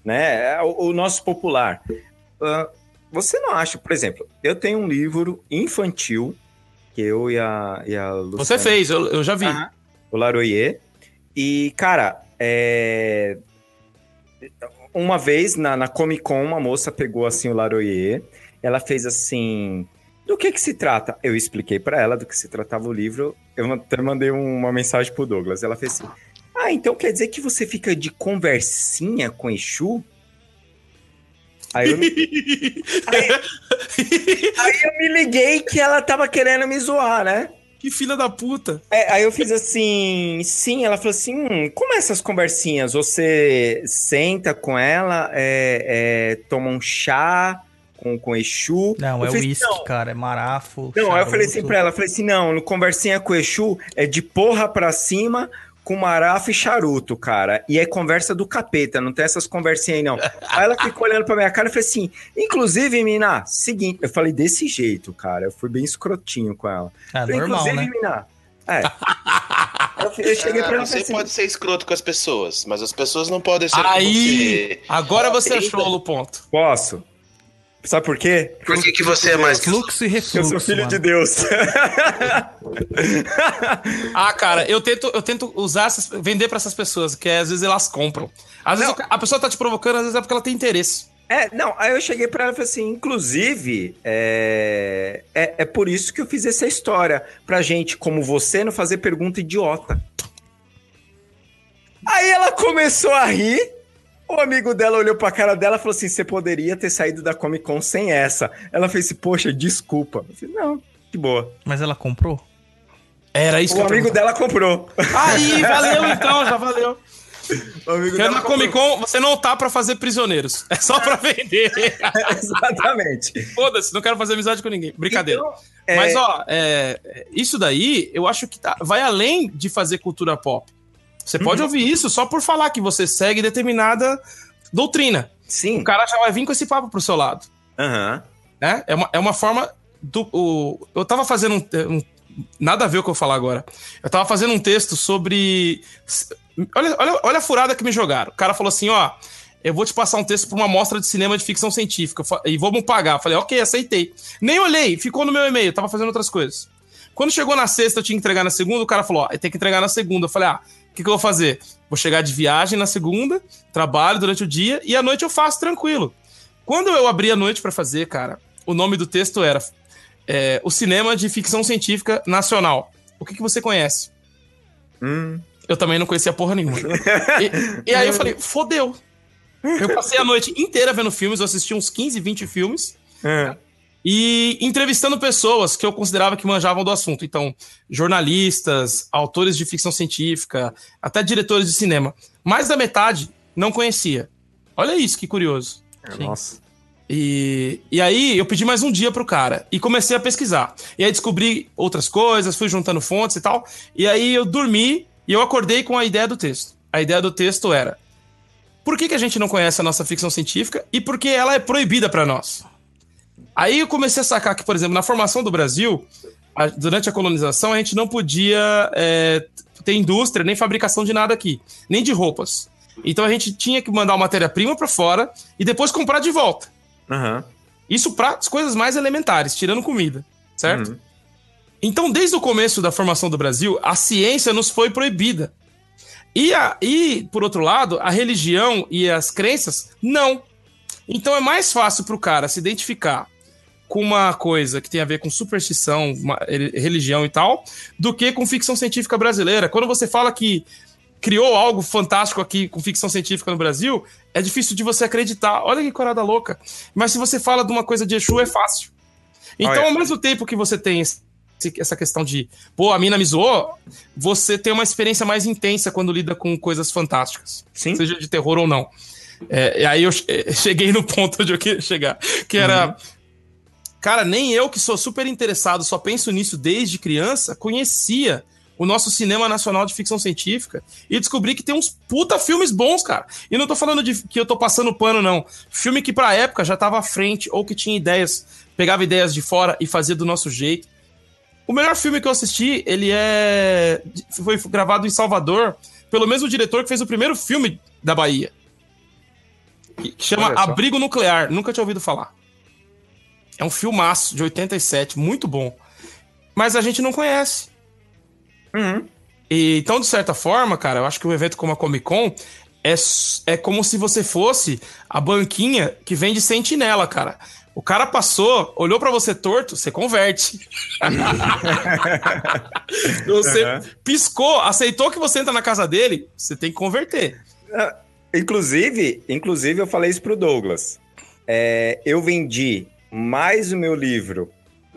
né? É O, o nosso popular. Ah, você não acha, por exemplo, eu tenho um livro infantil que eu e a, e a Luciana Você fez, eu, eu já vi. O Laroyer. E, cara, é... uma vez na, na Comic Con, uma moça pegou assim o Laroyer, ela fez assim. Do que que se trata? Eu expliquei pra ela do que se tratava o livro. Eu até mandei um- uma mensagem pro Douglas. Ela fez assim: Ah, então quer dizer que você fica de conversinha com Exu? Aí eu, me- aí, aí eu me liguei que ela tava querendo me zoar, né? Que filha da puta. É, aí eu fiz assim, sim, ela falou assim, hum, como é essas conversinhas? Você senta com ela, é, é, toma um chá com, com Exu? Não, Eu é falei, uísque, não. cara. É marafo. Não, aí eu falei assim pra ela, eu falei assim, não, no conversinha com Exu é de porra pra cima com marafa e charuto, cara. E é conversa do capeta, não tem essas conversinhas aí, não. Aí ela ficou olhando pra minha cara e falei assim, inclusive, mina, seguinte, eu falei desse jeito, cara, eu fui bem escrotinho com ela. É Falei, normal, inclusive, né? mina, é. eu, eu cheguei pra Ah, você assim, pode ser escroto com as pessoas, mas as pessoas não podem ser com Aí, você. agora você Eita. achou o ponto. Posso? Sabe por quê? Por que, que você é mais que Fluxo e refluxo. Eu sou filho mano. de Deus. Ah, cara, eu tento, eu tento usar essas, vender pra essas pessoas, que é, às vezes elas compram. Às vezes a pessoa tá te provocando, às vezes é porque ela tem interesse. é, não, aí eu cheguei pra ela e falei assim, inclusive, é, é, é por isso que eu fiz essa história, pra gente, como você, não fazer pergunta idiota. Aí ela começou a rir, o amigo dela olhou pra cara dela e falou assim, você poderia ter saído da Comic Con sem essa. Ela fez assim, poxa, desculpa. Eu falei, não, que boa. Mas ela comprou? Era isso O que eu amigo dela comprou. Aí, valeu então, já valeu. O amigo Porque dela na. Comic Con você não tá pra fazer prisioneiros, é só pra vender. Exatamente. Foda-se, não quero fazer amizade com ninguém. Brincadeira. Então, é, Mas, ó, é, isso daí, eu acho que tá- vai além de fazer cultura pop. Você pode ouvir isso só por falar que você segue determinada doutrina. sim. O cara já vai vir com esse papo pro seu lado. Aham. Né? É, uma, é uma forma do. O, eu tava fazendo um, um- Nada a ver com o que eu vou falar agora. Eu tava fazendo um texto sobre. Olha, olha, olha a furada que me jogaram. O cara falou assim: ó, eu vou te passar um texto pra uma mostra de cinema de ficção científica e vamos pagar. Eu falei, ok, aceitei. Nem olhei, ficou no meu e-mail, tava fazendo outras coisas. Quando chegou na sexta, eu tinha que entregar na segunda, o cara falou, ó, tem que entregar na segunda. Eu falei, ah, que, que eu vou fazer? Vou chegar de viagem na segunda, trabalho durante o dia e à noite eu faço tranquilo. Quando eu abri a noite pra fazer, cara, o nome do texto era é, O Cinema de Ficção Científica Nacional. O que, que você conhece? Hum. Eu também não conhecia porra nenhuma. E, e aí eu falei, fodeu. Eu passei a noite inteira vendo filmes, eu assisti uns 15, 20 filmes. É. e entrevistando pessoas que eu considerava que manjavam do assunto. Então, jornalistas, autores de ficção científica, até diretores de cinema. Mais da metade não conhecia. Olha isso, que curioso. Sim. Nossa. E, e aí eu pedi mais um dia pro cara e comecei a pesquisar. E aí descobri outras coisas, fui juntando fontes e tal. E aí eu dormi e eu acordei com a ideia do texto. A ideia do texto era: por que, que a gente não conhece a nossa ficção científica e por que ela é proibida para nós? Aí eu comecei a sacar que, por exemplo, na formação do Brasil, a- durante a colonização, a gente não podia é, ter indústria nem fabricação de nada aqui, nem de roupas. Então a gente tinha que mandar a matéria-prima para fora e depois comprar de volta. Aham. Isso para as coisas mais elementares, tirando comida, certo? Uhum. Então, desde o começo da formação do Brasil, a ciência nos foi proibida. E, a- e, por outro lado, a religião e as crenças, não. Então é mais fácil para o cara se identificar com uma coisa que tem a ver com superstição, uma- re- religião e tal, do que com ficção científica brasileira. Quando você fala que criou algo fantástico aqui com ficção científica no Brasil, é difícil de você acreditar. Olha que corada louca. Mas se você fala de uma coisa de Exu, é fácil. Então, Olha. ao mesmo tempo que você tem esse- essa questão de, pô, a mina me zoou, você tem uma experiência mais intensa quando lida com coisas fantásticas. Sim. Seja de terror ou não. É, e aí eu che- cheguei no ponto onde eu queria chegar. Que era. Cara, nem eu que sou super interessado, só penso nisso desde criança, conhecia o nosso cinema nacional de ficção científica e descobri que tem uns puta filmes bons, cara. E não tô falando de que eu tô passando pano, não. Filme que pra época já tava à frente ou que tinha ideias, pegava ideias de fora e fazia do nosso jeito. O melhor filme que eu assisti, ele é. Foi gravado em Salvador pelo mesmo diretor que fez o primeiro filme da Bahia. Que chama. Abrigo Nuclear. Nunca tinha ouvido falar. É um filmaço de 87, muito bom. Mas a gente não conhece. Uhum. E, então, de certa forma, cara, eu acho que um evento como a Comic Con é, é como se você fosse a banquinha que vende sentinela, cara. O cara passou, olhou pra você torto, você converte. você Uhum. piscou, aceitou que você entra na casa dele, você tem que converter. Inclusive, inclusive, eu falei isso pro Douglas. É, eu vendi mais o meu livro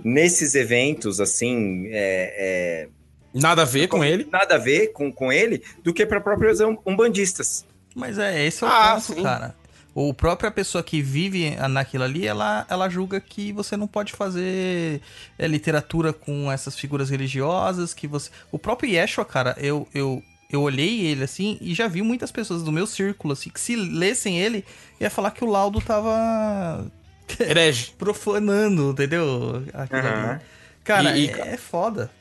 nesses eventos, assim, é, Nada a ver com é, ele. nada a ver com, com ele, do que para próprios um- umbandistas. Mas é, esse é o Ah, ponto, sim. cara. O própria pessoa que vive naquilo ali, ela, ela julga que você não pode fazer é, literatura com essas figuras religiosas, que você... O próprio Yeshua, cara, eu, eu, eu olhei ele, assim, e já vi muitas pessoas do meu círculo, assim, que se lessem ele, ia falar que o laudo tava Herege. profanando, entendeu? Aquilo ali. Cara, E- e, é, é foda.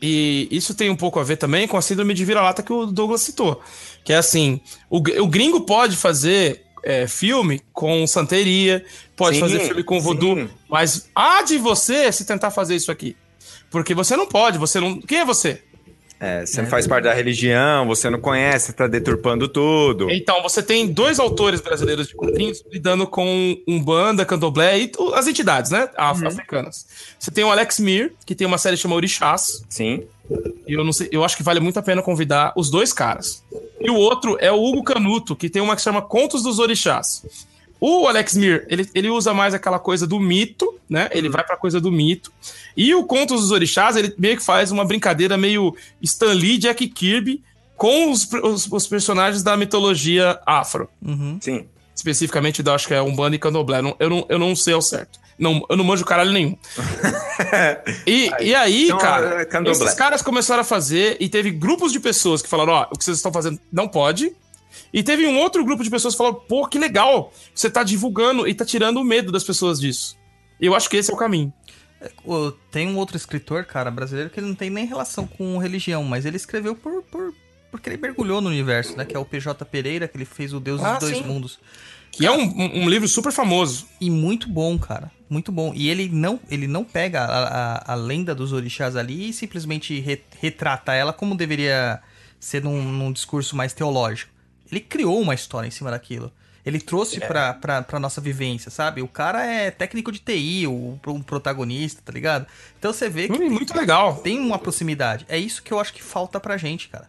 E isso tem um pouco a ver também com a síndrome de vira-lata que o Douglas citou. Que é assim: o, o gringo pode fazer é, filme com santeria, pode Sim, fazer filme com voodoo, sim. mas há de você se tentar fazer isso aqui. Porque você não pode, você não. Quem é você? É, você não faz parte da religião, você não conhece, tá deturpando tudo. Então, você tem dois autores brasileiros de quadrinhos lidando com Umbanda, Candomblé e as entidades, né? af- Africanas. Você tem o Alex Mir, que tem uma série chamada Orixás, Sim. E eu não sei, eu acho que vale muito a pena convidar os dois caras. E o outro é o Hugo Canuto, que tem uma que chama Contos dos Orixás. O Alex Mir, ele, ele usa mais aquela coisa do mito, né? Ele vai pra coisa do mito. E o Contos dos Orixás, ele meio que faz uma brincadeira meio Stan Lee, Jack Kirby, com os, os, os personagens da mitologia afro. Uhum. Sim. Especificamente, eu acho que é Umbanda e Candomblé. Não- Eu não, eu não sei ao certo. Não, eu não manjo caralho nenhum. E, e aí, Então, é, cara, Candomblé. esses caras começaram a fazer e teve grupos de pessoas que falaram: ó, o que vocês estão fazendo não pode. E teve um outro grupo de pessoas que falaram: pô, que legal, você tá divulgando e tá tirando o medo das pessoas disso. E eu acho que esse é o caminho. Ô, Tem um outro escritor, cara, brasileiro, que ele não tem nem relação com religião, mas ele escreveu por, por, porque ele mergulhou no universo, né? Que é o PJ Pereira, que ele fez o Deus Ah, dos Dois sim. Mundos. Que é um, um- um livro super famoso. E muito bom, cara. Muito bom. E ele não, ele não pega a, a, a lenda dos orixás ali e simplesmente re- retrata ela como deveria ser num, num discurso mais teológico. Ele criou uma história em cima daquilo. Ele trouxe pra, pra, pra nossa vivência, sabe? O cara é técnico de TI, o, um protagonista, tá ligado? Então você vê que Hum, muito legal. tem uma proximidade. É isso que eu acho que falta pra gente, cara.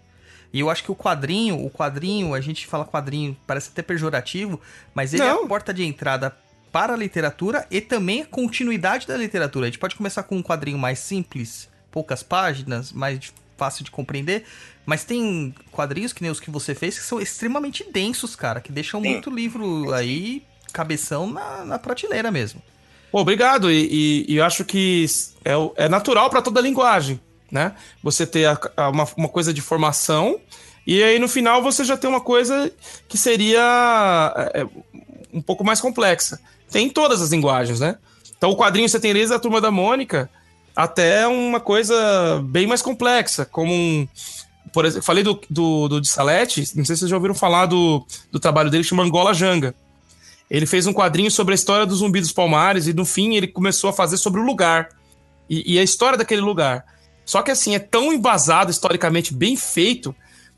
E eu acho que o quadrinho, o quadrinho, a gente fala quadrinho, parece até pejorativo, mas ele é Não. a porta de entrada para a literatura e também a continuidade da literatura. A gente pode começar com um quadrinho mais simples, poucas páginas, mais fácil de compreender, mas tem quadrinhos que nem os que você fez que são extremamente densos, cara, que deixam Sim. muito livro aí, cabeção na, na prateleira mesmo. Pô, obrigado. E, e- e eu acho que é, é natural para toda linguagem, né? Você ter a- a- uma, uma coisa de formação e aí no final você já tem uma coisa que seria é, é, um pouco mais complexa. Tem em todas as linguagens, né? Então o quadrinho você tem desde a Turma da Mônica até uma coisa bem mais complexa, como um... Por exemplo, falei do, do, do de Salete, não sei se vocês já ouviram falar do, do trabalho dele, chama Angola Janga. Ele fez um quadrinho sobre a história do Zumbi dos Palmares e no fim ele começou a fazer sobre o lugar e, e a história daquele lugar. Só que assim, é tão embasado historicamente, bem feito,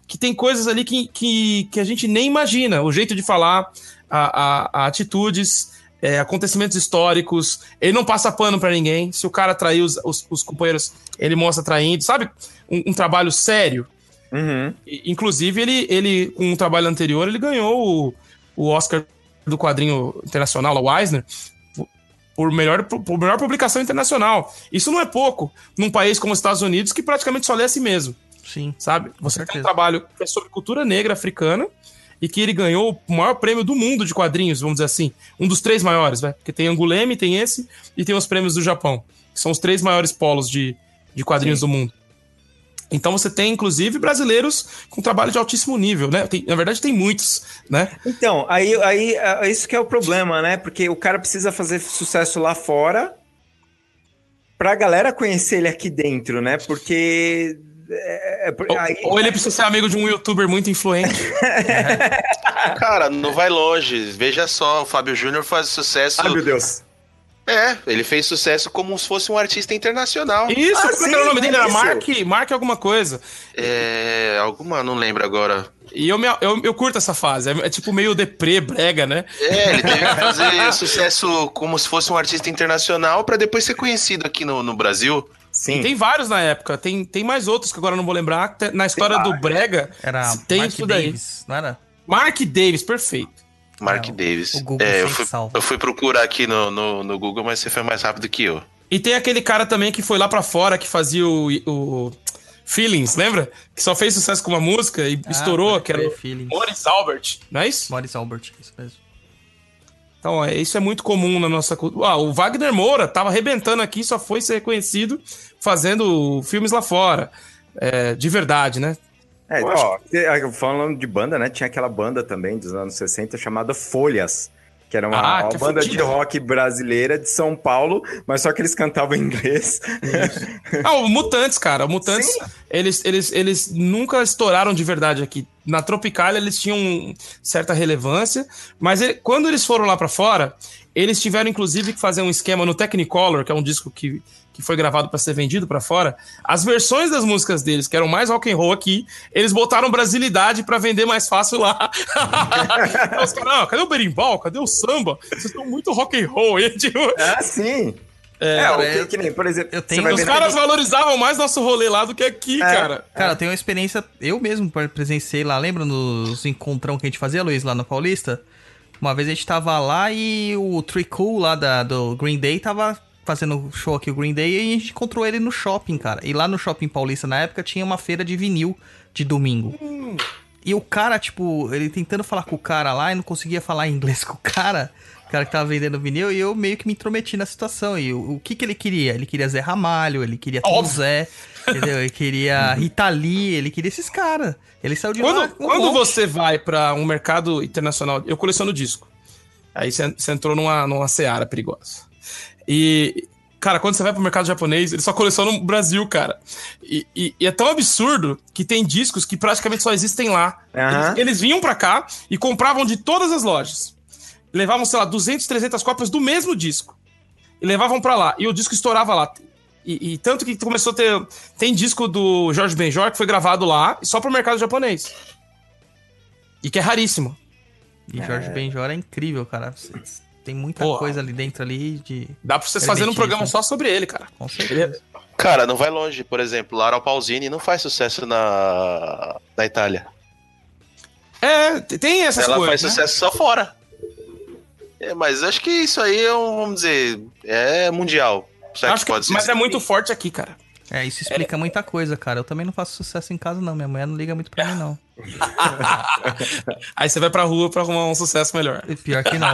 que tem coisas ali que, que, que a gente nem imagina. O jeito de falar, a, a- a atitudes, é, acontecimentos históricos. Ele não passa pano pra ninguém. Se o cara traiu os, os, os companheiros, ele mostra traindo. Sabe? Um, um trabalho sério. Uhum. E, Inclusive, ele, ele, com um trabalho anterior, ele ganhou o, o Oscar do quadrinho internacional, a Eisner, por- melhor, por melhor publicação internacional. Isso não é pouco num país como os Estados Unidos, que praticamente só lê a si mesmo, Sim. sabe? Você tem um trabalho que é sobre cultura negra africana e que ele ganhou o maior prêmio do mundo de quadrinhos, vamos dizer assim. Um dos três maiores, né? Porque tem Anguleme, tem esse, e tem os prêmios do Japão, que são os três maiores polos de, de quadrinhos do mundo. Então você tem, inclusive, brasileiros com trabalho de altíssimo nível, né? Tem- na verdade, tem muitos, né? Então, aí, aí é isso que é o problema, né? Porque o cara precisa fazer sucesso lá fora pra galera conhecer ele aqui dentro, né? Porque. É- é- Ou, aí- ou ele precisa ser amigo de um youtuber muito influente. Cara, não vai longe. Veja só, o Fábio Júnior faz sucesso. Ai, meu Deus. É, ele fez sucesso como se fosse um artista internacional. Isso, Ah, como é sim, era o nome dele? Era. Mark, Mark alguma coisa. É. Alguma, não lembro agora. E eu, me- eu, eu curto essa fase. É, é tipo meio deprê, brega, né? É, ele teve que fazer sucesso como se fosse um artista internacional pra depois ser conhecido aqui no, no Brasil. Sim. E tem vários na época. Tem, tem mais outros que agora não vou lembrar. Na história do Brega, Era tem Mark isso daí. Davis, não era? Mark Davis, perfeito. Mark É, Davis. o Google é, eu fui, eu fui procurar aqui no, no, no Google, mas você foi mais rápido que eu. E tem aquele cara também que foi lá pra fora, que fazia o, o Feelings, lembra? Que só fez sucesso com uma música e Ah, estourou, que era Feelings. Morris Albert, não é isso? Morris Albert, isso mesmo. Então, é, isso é muito comum na nossa cultura. Ah, o Wagner Moura tava arrebentando aqui, só foi ser reconhecido fazendo filmes lá fora. É, de verdade, né? É, ó, te- falando de banda, né? Tinha aquela banda também dos anos 60 chamada Folhas. Que era uma, Ah, uma que banda de rock brasileira de São Paulo, mas só que eles cantavam em inglês. Ah, o Mutantes, cara. O Mutantes, Sim. eles, eles, eles nunca estouraram de verdade aqui. Na Tropicália eles tinham certa relevância, mas ele- quando eles foram lá pra fora, eles tiveram inclusive que fazer um esquema no Technicolor, que é um disco que, que foi gravado pra ser vendido pra fora. As versões das músicas deles, que eram mais rock and roll aqui, eles botaram brasilidade pra vender mais fácil lá. Aí Os caras, "Ah, cadê o berimbau? Cadê o samba? Vocês estão muito rock and roll aí, tipo, ah, sim! É, cara, o que, eu- que nem, por exemplo, tenho- Os caras valorizavam mais nosso rolê lá do que aqui, É. cara. Cara, eu tenho uma experiência, eu mesmo presenciei lá, lembra nos encontrão que a gente fazia, Luiz, lá na Paulista? Uma vez a gente tava lá e o Tricool lá da, do Green Day tava fazendo show aqui, o Green Day, e a gente encontrou ele no shopping, cara. E lá no Shopping Paulista, na época, tinha uma feira de vinil de domingo. E o cara, tipo, ele tentando falar com o cara lá e não conseguia falar inglês com o cara, o cara que tava vendendo vinil, e eu meio que me intrometi na situação. E o, o que que ele queria? Ele queria Zé Ramalho, ele queria Tom Óbvio. Zé, entendeu? Ele queria Rita Lee, ele queria esses caras. Ele saiu de lá Quando, com um quando monte. você vai pra um mercado internacional, eu coleciono disco. Aí você, você entrou numa, numa seara perigosa. E, cara, quando você vai pro mercado japonês, eles só colecionam no Brasil, cara. E, e- e é tão absurdo que tem discos que praticamente só existem lá. Aham. Eles, eles vinham pra cá e compravam de todas as lojas. Levavam, sei lá, 200, 300 cópias do mesmo disco. E levavam pra lá. E o disco estourava lá. E, e tanto que começou a ter. Tem disco do Jorge Benjor que foi gravado lá só pro mercado japonês. E que é raríssimo. E Jorge Benjor é incrível, cara. Tem muita Porra. coisa ali dentro ali de... Dá pra vocês fazerem um programa só sobre ele, cara. Com certeza. Cara, não vai longe. Por exemplo, Lara Pausini não faz sucesso na, na Itália. É, tem essas Ela coisas. faz né? sucesso só fora. É, mas acho que isso aí é um, vamos dizer, é mundial. Acho que- pode ser mas é muito forte aqui, cara. É, isso explica muita coisa, cara. Eu também não faço sucesso em casa, não. Minha mulher não liga muito pra mim, não. Aí você vai pra rua pra arrumar um sucesso melhor. E Pior que não.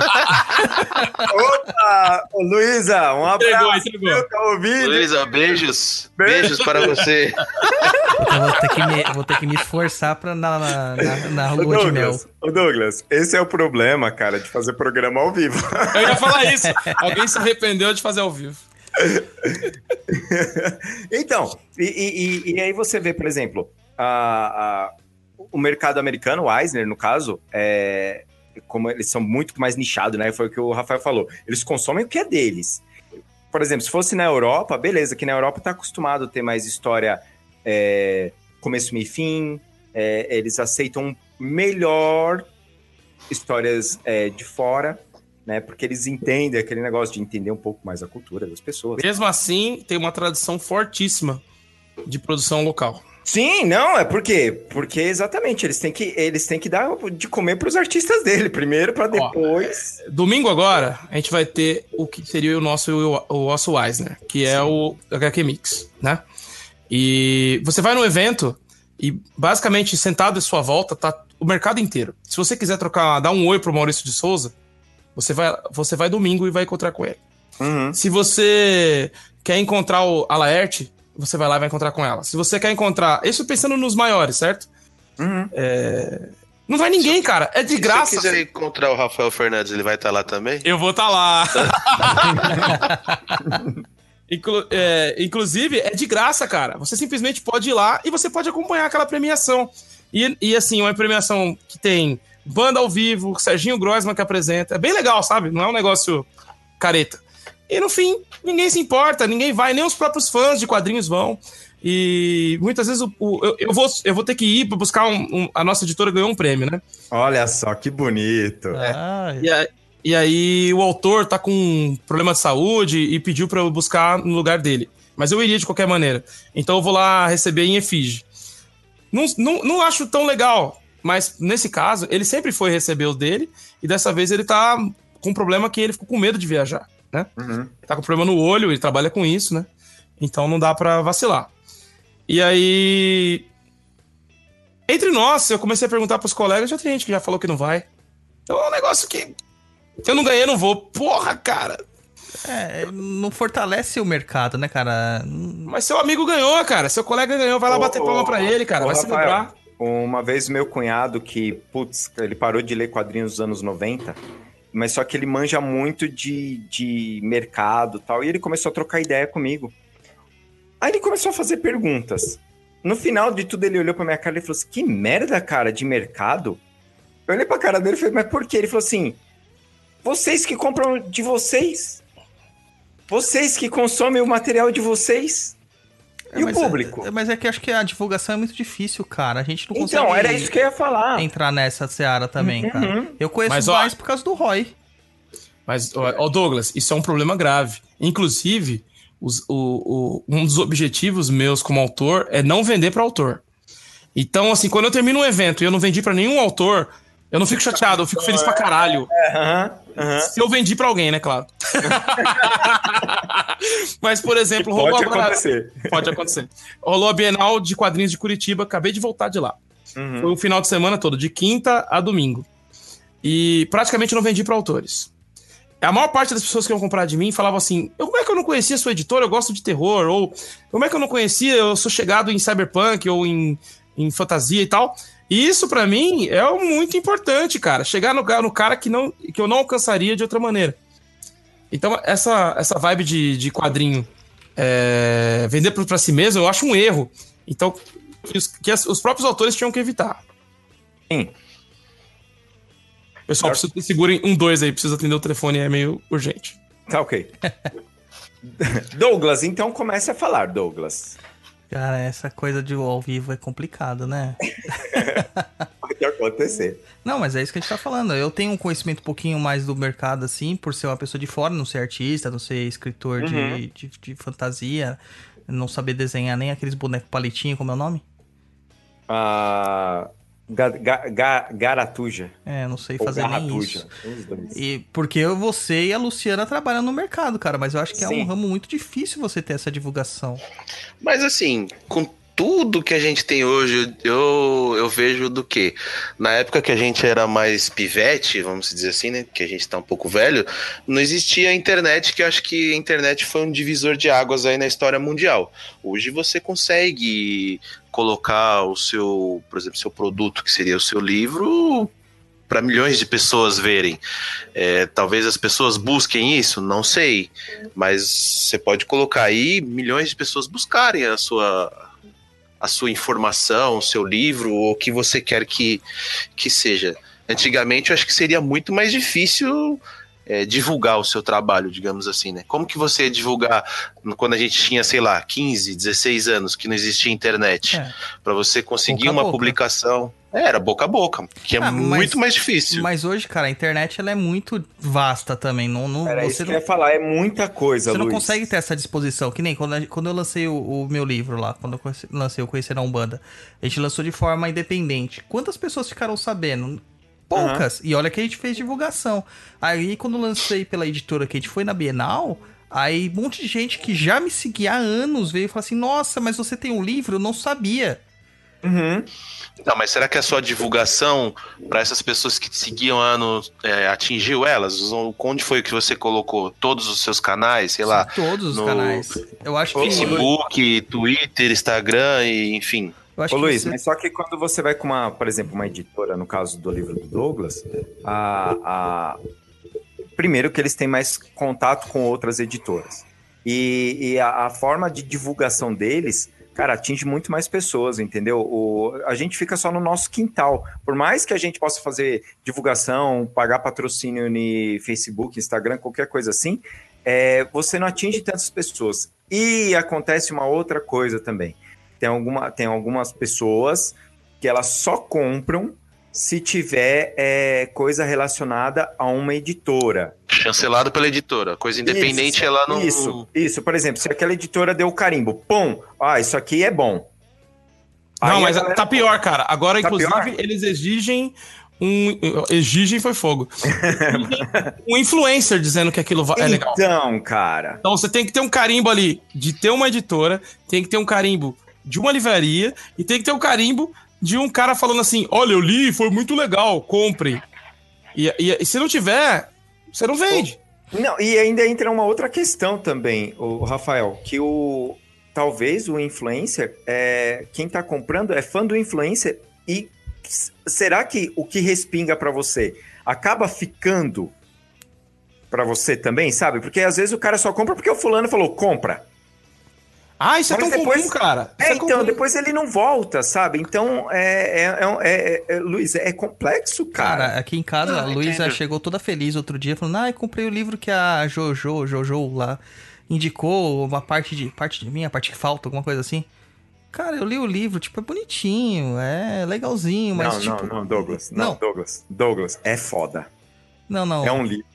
Opa! Ô, Luísa, um Entregou, abraço. entregou. viu? Tá? Luísa, beijos. Beijos para você. Eu vou ter que me, vou ter que me esforçar pra na, na, na, na lua de mel. Douglas, ô, Douglas, esse é o problema, cara, de fazer programa ao vivo. Eu ia falar isso. Alguém se arrependeu de fazer ao vivo. então, e, e- e- aí você vê, por exemplo, a- a- o mercado americano, o Eisner, no caso, é, como eles são muito mais nichados, né? Foi o que o Rafael falou. Eles consomem o que é deles. Por exemplo, se fosse na Europa, beleza, que na Europa tá acostumado a ter mais história é, começo, meio e fim. é, eles aceitam melhor histórias é, de fora, né? Porque eles entendem aquele negócio de entender um pouco mais a cultura das pessoas. Mesmo assim, tem uma tradição fortíssima de produção local. Sim, não, é porque porque exatamente eles têm que eles têm que dar de comer para os artistas dele primeiro para depois. Domingo agora, a gente vai ter o que seria o nosso o nosso Eisner, que é o HQ Mix, né? E você vai no evento e basicamente sentado à sua volta tá o mercado inteiro. Se você quiser trocar, dar um oi pro Maurício de Souza, você vai você vai domingo e vai encontrar com ele. Uhum. Se você quer encontrar o, a Laerte, você vai lá e vai encontrar com ela. Se você quer encontrar. Isso pensando nos maiores, certo? Uhum. Não vai ninguém, cara. É de Se você graça. quiser encontrar o Rafael Fernandes, ele vai estar lá também? Eu vou estar lá. Inclu- é, inclusive, é de graça, cara. Você simplesmente pode ir lá e você pode acompanhar aquela premiação. E, e assim, uma premiação que tem banda ao vivo, Serginho Grossman que apresenta. É bem legal, sabe? Não é um negócio careta. E no fim, ninguém se importa, ninguém vai, nem os próprios fãs de quadrinhos vão. E muitas vezes o- o- eu, eu vou, eu vou ter que ir para buscar um, um- A nossa editora ganhou um prêmio, né? Olha só que bonito. Ah, E, a- e aí o autor tá com um problema de saúde e pediu pra eu buscar no lugar dele. Mas eu iria de qualquer maneira. Então eu vou lá receber em efígie. Não, não, não acho tão legal, mas nesse caso, ele sempre foi receber o dele e dessa vez ele tá com um problema que ele ficou com medo de viajar, né? Uhum. Tá com problema no olho, ele trabalha com isso, né? Então não dá pra vacilar. E aí. Entre nós, eu comecei a perguntar pros colegas, já tem gente que já falou que não vai. Então é um negócio que. Se eu não ganhei, eu não vou. Porra, cara! é, não fortalece o mercado, né, cara? Mas seu amigo ganhou, cara. Seu colega ganhou, vai lá Ô, bater ô, palma pra ele, cara. vai Rafael, celebrar. Uma vez meu cunhado que, putz, ele parou de ler quadrinhos dos anos 90, mas só que ele manja muito de, de mercado tal, e ele começou a trocar ideia comigo. Aí ele começou a fazer perguntas. No final de tudo, ele olhou pra minha cara e falou assim: Que merda, cara, de mercado? Eu olhei pra cara dele e falei: Mas por quê? Ele falou assim: Vocês que compram de vocês. Vocês que consomem o material de vocês. É, E o mas público? É, mas é que acho que a divulgação é muito difícil, cara. A gente não consegue Então, era isso que eu ia falar. entrar nessa seara também, cara. Uhum. Eu conheço Mas, ó, mais por causa do Roy. Mas, ó, ó, Douglas, isso é um problema grave. Inclusive, os- o- o- um dos objetivos meus como autor é não vender para autor. Então, assim, quando eu termino um evento e eu não vendi para nenhum autor, eu não fico chateado, eu fico feliz pra caralho. Aham. Se eu vendi pra alguém, né, claro. Mas, por exemplo, rolou Pode agora- acontecer. Pode acontecer. Rolou a Bienal de Quadrinhos de Curitiba, acabei de voltar de lá. Uhum. Foi o final de semana todo, de quinta a domingo. E praticamente não vendi para autores. A maior parte das pessoas que iam comprar de mim falavam assim: "Eu- como é que eu não conhecia sua editora? Eu gosto de terror. Ou como é que eu não conhecia? Eu sou chegado em cyberpunk ou em, em fantasia e tal. E isso pra mim é muito importante, cara. Chegar no, no cara que, não, que eu não alcançaria de outra maneira. Então, essa, essa vibe de, de quadrinho é, vender pra si mesmo, eu acho um erro. Então, que os, que as- os próprios autores tinham que evitar. Sim. Pessoal, preciso que segurem um dois aí, preciso atender o telefone, é meio urgente. Tá ok. Douglas, então comece a falar, Douglas. Cara, essa coisa de ao vivo é complicado, né? Pode acontecer. Não, mas é isso que a gente tá falando. Eu tenho um conhecimento um pouquinho mais do mercado, assim, por ser uma pessoa de fora, não ser artista, não ser escritor de, Uhum. de, de fantasia, não saber desenhar nem aqueles bonecos palitinho, como é o nome? Ah, Ga, ga, ga, garatuja. É, não sei Ou fazer nem isso. E porque você e a Luciana trabalham no mercado, cara, mas eu acho que é Sim. um ramo muito difícil você ter essa divulgação. Mas assim, com tudo que a gente tem hoje, eu, eu vejo do que? Na época que a gente era mais pivete, vamos dizer assim, né? Que a gente tá um pouco velho, não existia a internet, que eu acho que a internet foi um divisor de águas aí na história mundial. Hoje você consegue colocar o seu, por exemplo, seu produto, que seria o seu livro, para milhões de pessoas verem. É, talvez as pessoas busquem isso, não sei. Mas você pode colocar aí milhões de pessoas buscarem a sua, a sua informação, o seu livro, ou o que você quer que, que seja. Antigamente eu acho que seria muito mais difícil é, divulgar o seu trabalho, digamos assim, né? Como que você ia divulgar quando a gente tinha, sei lá, 15, 16 anos, que não existia internet? É. Para você conseguir Boca uma boca. publicação. É, era boca a boca, que é Ah, mas- muito mais difícil. Mas hoje, cara, a internet ela é muito vasta também. Não, não, Era você isso que não, eu ia falar, é muita coisa, você não Luiz. consegue ter essa disposição. Que nem quando, a- quando eu lancei o, o meu livro lá, quando eu conheci- lancei o Conhecer a Umbanda, a gente lançou de forma independente. Quantas pessoas ficaram sabendo? Poucas. E olha que a gente fez divulgação. Aí, quando lancei pela editora que a gente foi na Bienal, aí um monte de gente que já me seguia há anos veio e falou assim: Nossa, mas você tem um livro? Eu não sabia. Uhum. Não, mas será que a sua divulgação para essas pessoas que te seguiam há anos é, atingiu elas? Onde foi que você colocou? Todos os seus canais, sei lá, Todos os no- canais. Eu acho que. Facebook, Twitter, Instagram, e, enfim. Eu acho Ô Luiz, você- mas só que quando você vai com uma, por exemplo, uma editora, no caso do livro do Douglas, a, a- primeiro que eles têm mais contato com outras editoras. E, e a, a forma de divulgação deles, cara, atinge muito mais pessoas, entendeu? O, a gente fica só no nosso quintal. Por mais que a gente possa fazer divulgação, pagar patrocínio no Facebook, Instagram, qualquer coisa assim, é, você não atinge tantas pessoas. E acontece uma outra coisa também tem, alguma, tem algumas pessoas que elas só compram se tiver é, coisa relacionada a uma editora. Chancelado pela editora. Coisa independente, Isso, ela não. Isso, isso. Por exemplo, se aquela editora deu o carimbo, pum, ah, isso aqui é bom. Não, Aí mas a galera- tá pior, cara. Agora, Tá inclusive, pior? eles exigem um. Exigem foi fogo. Exigem um influencer dizendo que aquilo é legal. Então, cara. Então você tem que ter um carimbo ali de ter uma editora, tem que ter um carimbo de uma livraria e tem que ter um carimbo de um cara falando assim: olha, eu li, foi muito legal, compre. E, e- e se não tiver, você não vende. Não, e ainda entra uma outra questão também, o Rafael, que o talvez o influencer, é, quem tá comprando é fã do influencer e será que o que respinga pra você acaba ficando pra você também, sabe? Porque às vezes o cara só compra porque o fulano falou compra. Ah, isso é Mas tão depois- comum, cara. Isso É, então, comum. depois ele não volta, sabe? Então, é, é, é, é- é- Luiz, é complexo, cara. Cara, aqui em casa, Não, a Luísa chegou toda feliz outro dia, falando: Ah, eu comprei o livro que a Jojo, Jojo lá, indicou uma parte de. Parte de mim, a parte que falta, alguma coisa assim. Cara, eu li o livro, tipo, é bonitinho, é legalzinho, mas não, tipo. não, não, Douglas. Não, Não. Douglas. Douglas, é foda. Não, não. É um livro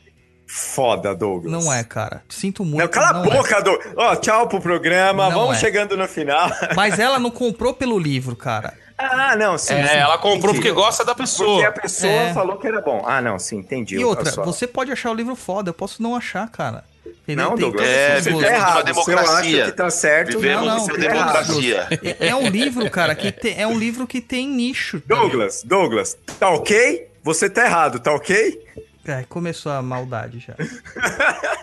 foda, Douglas. Não é, cara. Sinto muito. Não, cala não a é. boca, Douglas. Ó, tchau pro programa. Não Vamos é. chegando no final. Mas ela não comprou pelo livro, cara. ah, não, sim. É, sim, ela comprou entendi. porque gosta da Porque pessoa. a pessoa É. falou que era bom. Ah, não, sim, entendi. E outra, você pode achar o livro foda, eu posso não achar, cara. Entendeu? Não, Tem Douglas, todo É, você tá errado. Eu democracia. acho que tá certo, Vivemos não, não, democracia. É, é um livro, cara, que tem, é um livro que tem nicho. Douglas, Douglas, tá ok? Você tá errado, tá ok? É, começou a maldade já.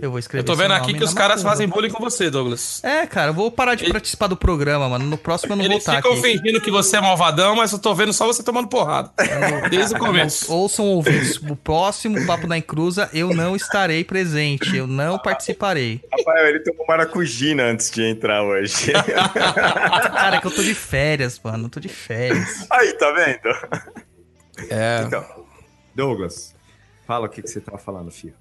Eu vou escrever Eu tô vendo aqui que os caras macumba. fazem bullying com você, Douglas. É, cara, eu vou parar de Ele- participar do programa, mano. No próximo eu não vou Eles estar ficam aqui. fingindo que você é malvadão, mas eu tô vendo só você tomando porrada. Desde o começo. Ouçam ouvintes. O próximo Papo da Encruza eu não estarei presente. Eu não participarei. Rafael, ele tomou maracujina antes de entrar hoje. Cara, é que eu tô de férias, mano. Eu tô de férias. Aí, tá vendo? É. Então, Douglas, fala o que, que você tava falando, filho.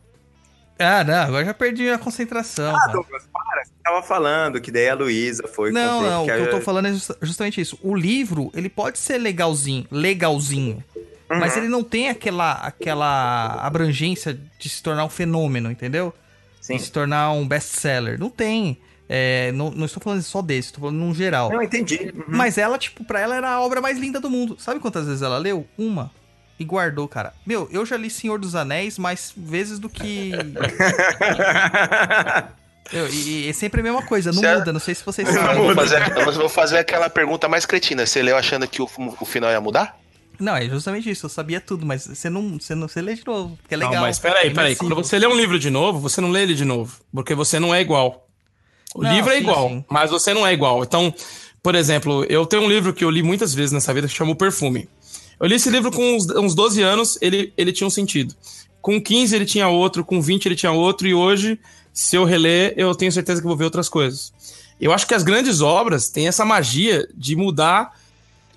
Ah, não, agora já perdi a concentração. Ah. Douglas, para. Você tava falando que daí a Luísa foi Não, não, o que eu tô falando é justa- justamente isso. O livro, ele pode ser legalzinho, legalzinho, mas Uhum. ele não tem aquela, aquela abrangência de se tornar um fenômeno, entendeu? Sim. De se tornar um best-seller. Não tem. É, não, não estou falando só desse, estou falando num geral. Não, entendi. Uhum. Mas ela, tipo, pra ela era a obra mais linda do mundo. Sabe quantas vezes ela leu? Uma. E guardou, cara. Meu, eu já li Senhor dos Anéis mais vezes do que. Eu, e, e é sempre a mesma coisa, não muda. Não sei se vocês sabem. vou, fazer, eu vou fazer aquela pergunta mais cretina. Você leu achando que o, o final ia mudar? Não, é justamente isso. Eu sabia tudo, mas você não, você não você lê de novo, porque é legal. Não, mas peraí, é peraí. Quando você lê um livro de novo, você não lê ele de novo. Porque você não é igual. O Não, livro é sim, igual, sim. mas você não é igual. Então, por exemplo, eu tenho um livro que eu li muitas vezes nessa vida que chama O Perfume. Eu li esse livro com uns, uns 12 anos, ele, ele tinha um sentido. Com 15 ele tinha outro, com 20 ele tinha outro, e hoje, se eu reler, eu tenho certeza que vou ver outras coisas. Eu acho que as grandes obras têm essa magia de mudar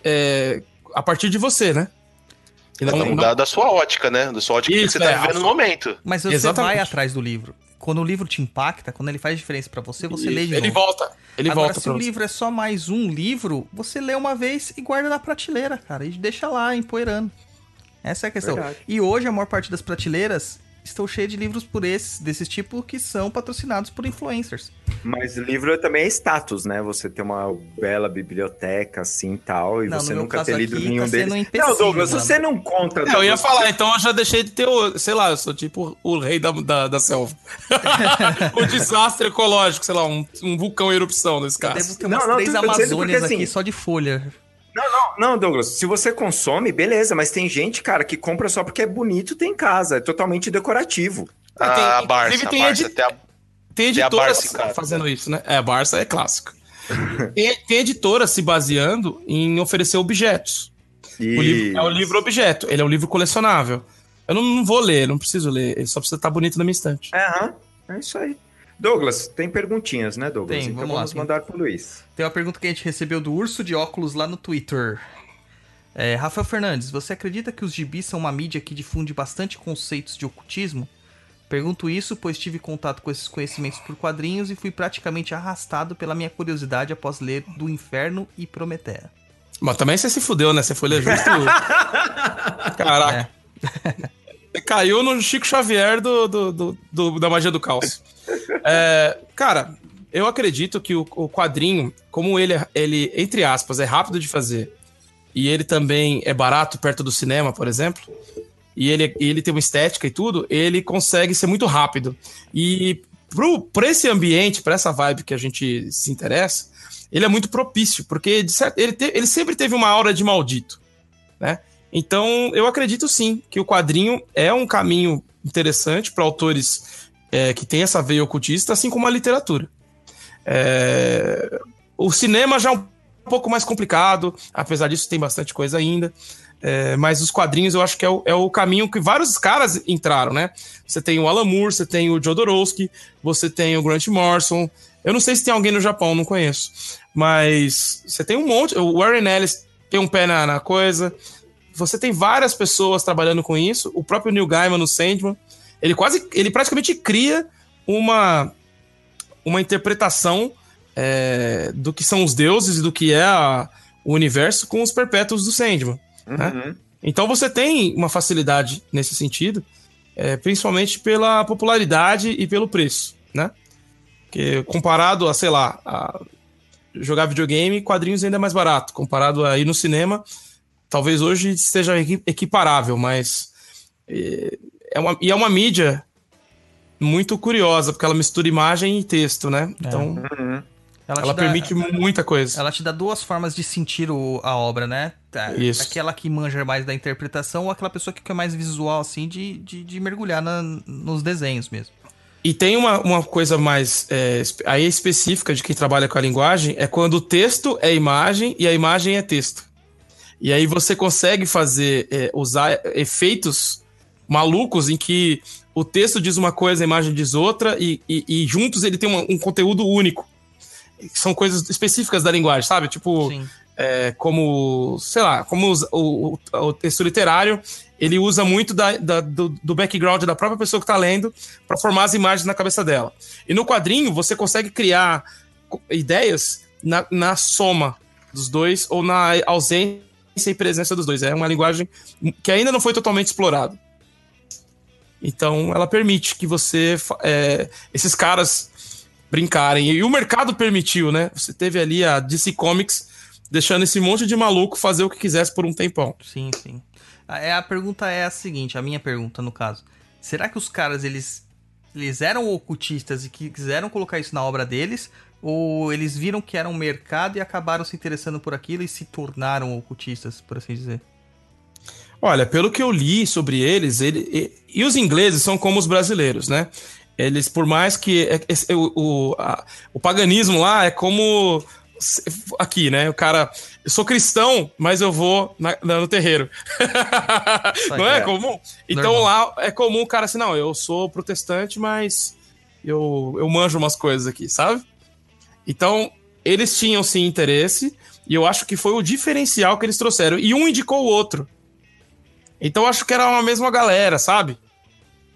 é, a partir de você, né? E não- Não, não- da, da sua ótica, né? Da sua ótica que Isso, você tá é, vivendo a- no momento. Mas você Exatamente. vai atrás do livro. Quando o livro te impacta, quando ele faz diferença pra você, você lê de ele novo. volta. Ele Agora, volta se o você. livro é só mais um livro, você lê uma vez e guarda na prateleira, cara. E deixa lá, empoeirando. Essa é a questão. Verdade. E hoje a maior parte das prateleiras estão cheias de livros por esses, desses tipos que são patrocinados por influencers. Mas livro também é status, né? Você ter uma bela biblioteca assim tal, e Não, você nunca ter lido aqui, nenhum tá deles. um não, Douglas, mano. você não conta. É, eu ia falar, então eu já deixei de ter o, sei lá, eu sou tipo o rei da, da, da selva. o desastre ecológico, sei lá, um, um vulcão em erupção nesse caso. Devo ter Não, umas não, três tô dizendo porque, Amazônias assim, aqui só de folha. Não, Douglas, se você consome, beleza, mas tem gente, cara, que compra só porque é bonito tem em casa, é totalmente decorativo. Ah, tem- a Barça, inclusive a tem Barça, edi- a- Tem Tem a editoras Barça fazendo isso, né? É, a Barça é clássico. tem, tem editoras se baseando em oferecer objetos. O livro é o livro objeto, ele é um livro colecionável. Eu não, não vou ler, não preciso ler, ele só precisa estar bonito na minha estante. É, aham, é isso aí. Douglas, tem perguntinhas, né, Douglas? Tem, então vamos lá, vamos tem. mandar pro Luiz. Tem uma pergunta que a gente recebeu do Urso de Óculos lá no Twitter. É, Rafael Fernandes, você acredita que os gibis são uma mídia que difunde bastante conceitos de ocultismo? Pergunto isso, pois tive contato com esses conhecimentos por quadrinhos e fui praticamente arrastado pela minha curiosidade após ler Do Inferno e Prometeia. Mas também você se fudeu, né? Você foi ler justo. Caraca. Caiu no Chico Xavier do, do- do- do- da magia do caos. É, cara, eu acredito que o, o quadrinho, como ele, é- ele, entre aspas, é rápido de fazer e ele também é barato perto do cinema, por exemplo, e ele, ele tem uma estética e tudo, ele consegue ser muito rápido. E pro, pra esse ambiente, pra essa vibe que a gente se interessa, ele é muito propício, porque certo, ele, te- ele sempre teve uma aura de maldito, né? Então, eu acredito sim que o quadrinho é um caminho interessante para autores é, que têm essa veia ocultista, assim como a literatura. É, o cinema já é um pouco mais complicado, apesar disso tem bastante coisa ainda. É, mas os quadrinhos eu acho que é o, é o caminho que vários caras entraram, né? Você tem o Alan Moore, você tem o Jodorowsky, você tem o Grant Morrison. Eu não sei se tem alguém no Japão, não conheço. Mas você tem um monte. O Warren Ellis tem um pé na, na coisa. Você tem várias pessoas trabalhando com isso. O próprio Neil Gaiman no Sandman. Ele quase. Ele praticamente cria uma, uma interpretação é, do que são os deuses e do que é a- o universo com os perpétuos do Sandman. Né? Uhum. Então você tem uma facilidade nesse sentido, é, principalmente pela popularidade e pelo preço, né? Porque comparado a, sei lá, a jogar videogame, quadrinhos ainda é mais barato. Comparado a ir no cinema, talvez hoje esteja equi- equiparável, mas é, é uma, e é uma mídia muito curiosa, porque ela mistura imagem e texto, né? Então Uhum. Ela, ela dá- permite muita coisa. Ela te dá duas formas de sentir o- a obra, né? Tá, Isso. Aquela que manja mais da interpretação ou aquela pessoa que quer mais visual, assim, de, de, de mergulhar na- nos desenhos mesmo. E tem uma, uma coisa mais é, aí específica de quem trabalha com a linguagem, é quando o texto é imagem e a imagem é texto. E aí você consegue fazer, é, usar efeitos malucos em que o texto diz uma coisa, a imagem diz outra, e, e- e juntos ele tem uma- um conteúdo único. São coisas específicas da linguagem, sabe? Tipo, é, como, sei lá, como o, o, o texto literário, ele usa muito da, da- do, do background da própria pessoa que está lendo para formar as imagens na cabeça dela. E no quadrinho, você consegue criar ideias na, na soma dos dois ou na ausência e presença dos dois. É uma linguagem que ainda não foi totalmente explorada. Então, ela permite que você. é, esses caras brincarem. E o mercado permitiu, né? Você teve ali a DC Comics deixando esse monte de maluco fazer o que quisesse por um tempão. Sim, sim. A, é, a pergunta é a seguinte, a minha pergunta no caso. Será que os caras, eles, eles eram ocultistas e que quiseram colocar isso na obra deles? Ou eles viram que era um mercado e acabaram se interessando por aquilo e se tornaram ocultistas, por assim dizer? Olha, pelo que eu li sobre eles, ele, e, e os ingleses são como os brasileiros, né? Eles, por mais que é, é, o, o, a, o paganismo lá é como aqui, né? O cara, eu sou cristão, mas eu vou na, no terreiro. não é, é comum? Então Normal. lá é comum o cara assim, não, eu sou protestante, mas eu, eu manjo umas coisas aqui, sabe? Então, eles tinham sim interesse, e eu acho que foi o diferencial que eles trouxeram. E um indicou o outro. Então, eu acho que era uma mesma galera, sabe?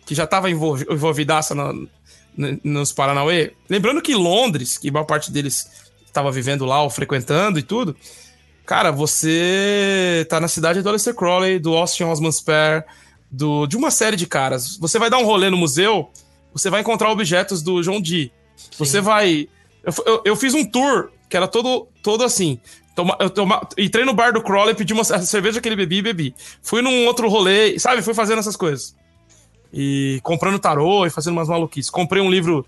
Que já tava envolvidaça no, nos Paranauê. Lembrando que Londres, que boa parte deles estava vivendo lá ou frequentando e tudo, cara, você tá na cidade do Aleister Crowley, do Austin Osman Spare, do, de uma série de caras. Você vai dar um rolê no museu, você vai encontrar objetos do John Dee. Você vai. Eu, eu, eu, fiz um tour que era todo, todo assim. Toma, eu toma, entrei no bar do Crowley, pedi uma cerveja que ele bebia e bebi. Fui num outro rolê, sabe? Fui fazendo essas coisas. E comprando tarô e fazendo umas maluquices. Comprei um livro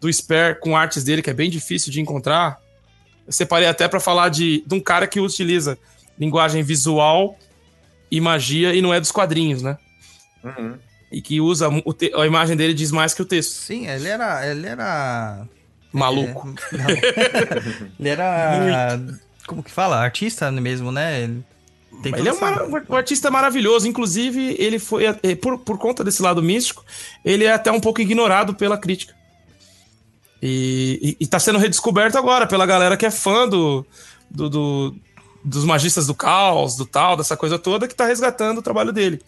do Spare com artes dele, que é bem difícil de encontrar. Eu separei até para falar de, de um cara que utiliza linguagem visual e magia e não é dos quadrinhos, né? Uhum. E que usa a imagem dele diz mais que o texto. Sim, ele era. Ele era. Maluco. É, ele era. como que fala? Artista mesmo, né? Ele, ele é um, um, artista maravilhoso. Inclusive, ele foi. É, por, por conta desse lado místico, ele é até um pouco ignorado pela crítica. E, e, e tá sendo redescoberto agora pela galera que é fã do, do, do, dos magistas do caos, do tal, dessa coisa toda, que tá resgatando o trabalho dele.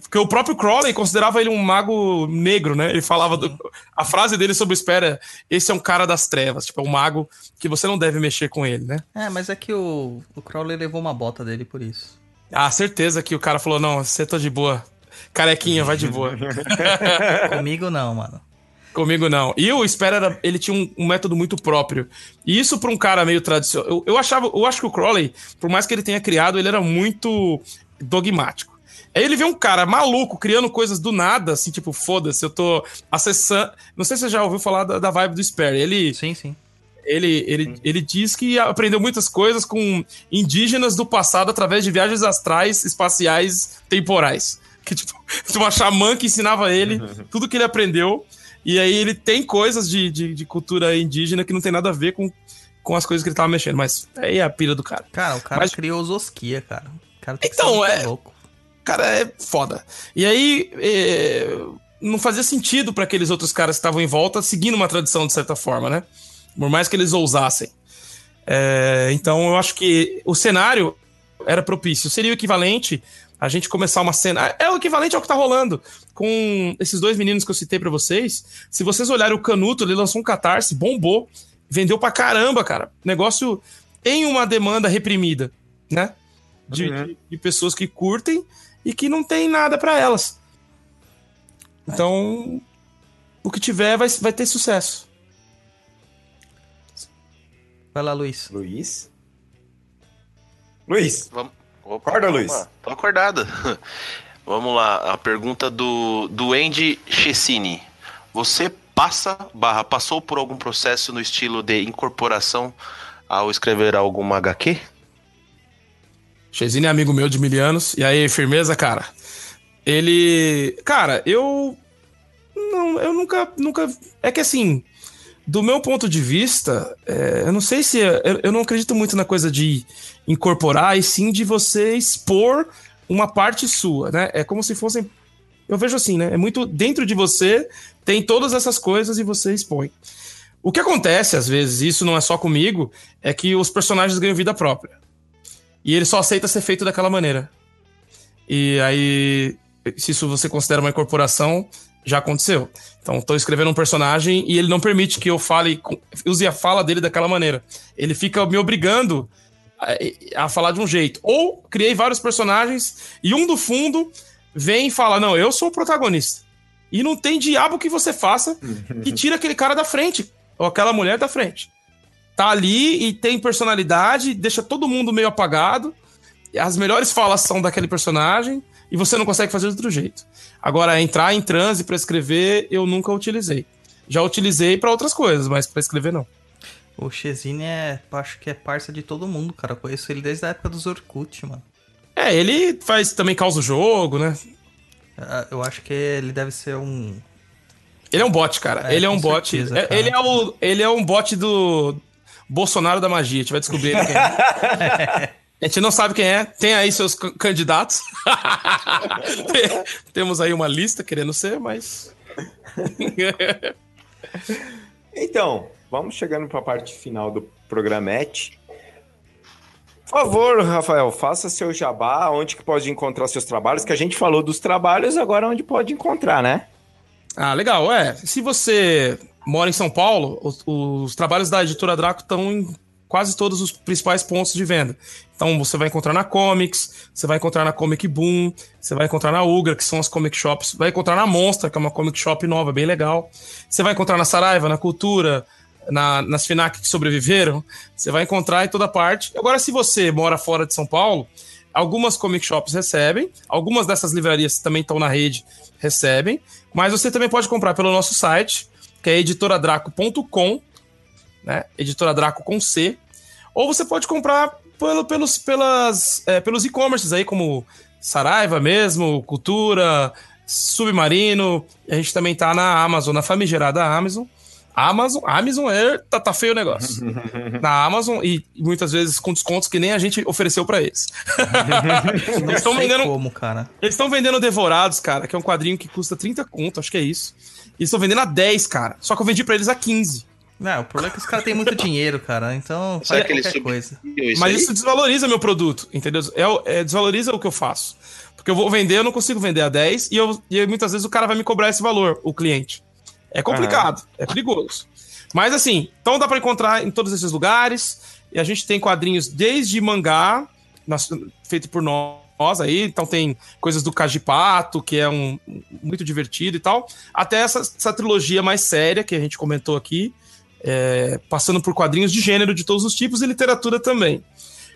Porque o próprio Crowley considerava ele um mago negro, né? Ele falava. Do, a frase dele sobre o Espera: esse é um cara das trevas, tipo, é um mago que você não deve mexer com ele, né? É, mas é que o, o Crowley levou uma bota dele por isso. Ah, certeza que o cara falou: não, você tá de boa. Carequinha, vai de boa. Comigo não, mano. Comigo não. E o Espera era, ele tinha um, um, método muito próprio. E isso para um cara meio tradicional. Eu, eu achava, eu acho que o Crowley, por mais que ele tenha criado, ele era muito dogmático. Aí ele vê um cara maluco criando coisas do nada, assim, tipo, foda-se, eu tô acessando. Não sei se você já ouviu falar da, da vibe do Spare. Ele. Sim, sim. Ele, ele, ele diz que aprendeu muitas coisas com indígenas do passado através de viagens astrais, espaciais, temporais. Que, tipo, uma xamã que ensinava ele tudo que ele aprendeu. E aí ele tem coisas de, de, de, cultura indígena que não tem nada a ver com, com as coisas que ele tava mexendo. Mas aí é a pira do cara. Cara, o cara Mas... criou os Osquia, cara. O cara tem então, é... louco. Cara, é foda. E aí... É... Não fazia sentido para aqueles outros caras que estavam em volta seguindo uma tradição de certa forma, né? Por mais que eles ousassem. É... Então eu acho que o cenário era propício. Seria o equivalente a gente começar uma cena. É o equivalente ao que tá rolando com esses dois meninos que eu citei para vocês. Se vocês olharem o Canuto, ele lançou um catarse, bombou, vendeu pra caramba, cara. Negócio em uma demanda reprimida, né? De, uhum. de, de pessoas que curtem e que não tem nada para elas. Então, o que tiver vai, vai ter sucesso. Vai lá, Luiz. Luiz? Luiz. Vamos. Opa, Acorda, Luiz. Tô acordado. Vamos lá, a pergunta do, do Andy Chessini. Você passa, barra, passou por algum processo no estilo de incorporação ao escrever alguma HQ? Chesini é amigo meu de mil anos. E aí, firmeza, cara? Ele. Cara, eu. Não, eu nunca. nunca É que assim. Do meu ponto de vista, é, eu não sei se. Eu, eu não acredito muito na coisa de incorporar, e sim de você expor uma parte sua, né? É como se fossem. Eu vejo assim, né? É muito dentro de você, tem todas essas coisas e você expõe. O que acontece, às vezes, isso não é só comigo, é que os personagens ganham vida própria. E ele só aceita ser feito daquela maneira. E aí, se isso você considera uma incorporação, já aconteceu. Então, estou escrevendo um personagem e ele não permite que eu fale, use a fala dele daquela maneira. Ele fica me obrigando a, a, falar de um jeito. Ou criei vários personagens e um do fundo vem e fala: Não, eu sou o protagonista. E não tem diabo que você faça que tira aquele cara da frente. ou aquela mulher da frente. Tá ali e tem personalidade, deixa todo mundo meio apagado. As melhores falas são daquele personagem e você não consegue fazer de outro jeito. Agora, entrar em transe para escrever, eu nunca utilizei. Já utilizei para outras coisas, mas para escrever não. O Chezine é, acho que é parça de todo mundo, cara. Eu conheço ele desde a época dos Orkut, mano. É, ele faz também causa o jogo, né? Ah, Eu acho que ele deve ser um. Ele é um bot, cara. É, ele é um com bot. certeza, é- cara. ele, é o, ele é um bot do Bolsonaro da magia. A gente vai descobrir quem é. A gente não sabe quem é. Tem aí seus candidatos. Tem- Temos aí uma lista querendo ser, mas. Então, vamos chegando para a parte final do programete. Por favor, Rafael, faça seu jabá, onde que pode encontrar seus trabalhos, que a gente falou dos trabalhos, agora onde pode encontrar, né? Ah, legal. É, se você mora em São Paulo, os, os trabalhos da editora Draco estão em quase todos os principais pontos de venda. Então você vai encontrar na Comics, você vai encontrar na Comic Boom, você vai encontrar na Ugra, que são as comic shops, vai encontrar na Monstra, que é uma comic shop nova, bem legal. Você vai encontrar na Saraiva, na Cultura, na- nas FINAC que sobreviveram, você vai encontrar em toda parte. Agora, se você mora fora de São Paulo, algumas comic shops recebem, algumas dessas livrarias que também estão na rede recebem, mas você também pode comprar pelo nosso site, que é editoradraco.com, né? Editora Draco com C, ou você pode comprar pelo, pelos, pelas, é, pelos e-commerces aí, como Saraiva mesmo, Cultura, Submarino, a gente também tá na Amazon, na famigerada Amazon. Amazon, Amazon é, tá, tá feio o negócio. na Amazon e muitas vezes com descontos que nem a gente ofereceu pra eles. Não estão vendendo- como, cara. Eles estão vendendo Devorados, cara, que é um quadrinho que custa 30 conto, acho que é isso. E estão vendendo a 10, cara. Só que eu vendi pra eles a 15. Não, o problema é que os caras têm muito dinheiro, cara. Então Será faz que eles qualquer coisa. Isso Mas aí? isso desvaloriza meu produto, entendeu? É, é, desvaloriza o que eu faço. Porque eu vou vender, eu não consigo vender a 10 e, eu, e aí muitas vezes o cara vai me cobrar esse valor, o cliente. É complicado, é perigoso. Mas assim, então dá pra encontrar em todos esses lugares. E a gente tem quadrinhos desde mangá, feito por nós aí. Então tem coisas do Cajipato, que é um muito divertido e tal. Até essa, essa trilogia mais séria que a gente comentou aqui. é, passando por quadrinhos de gênero de todos os tipos e literatura também.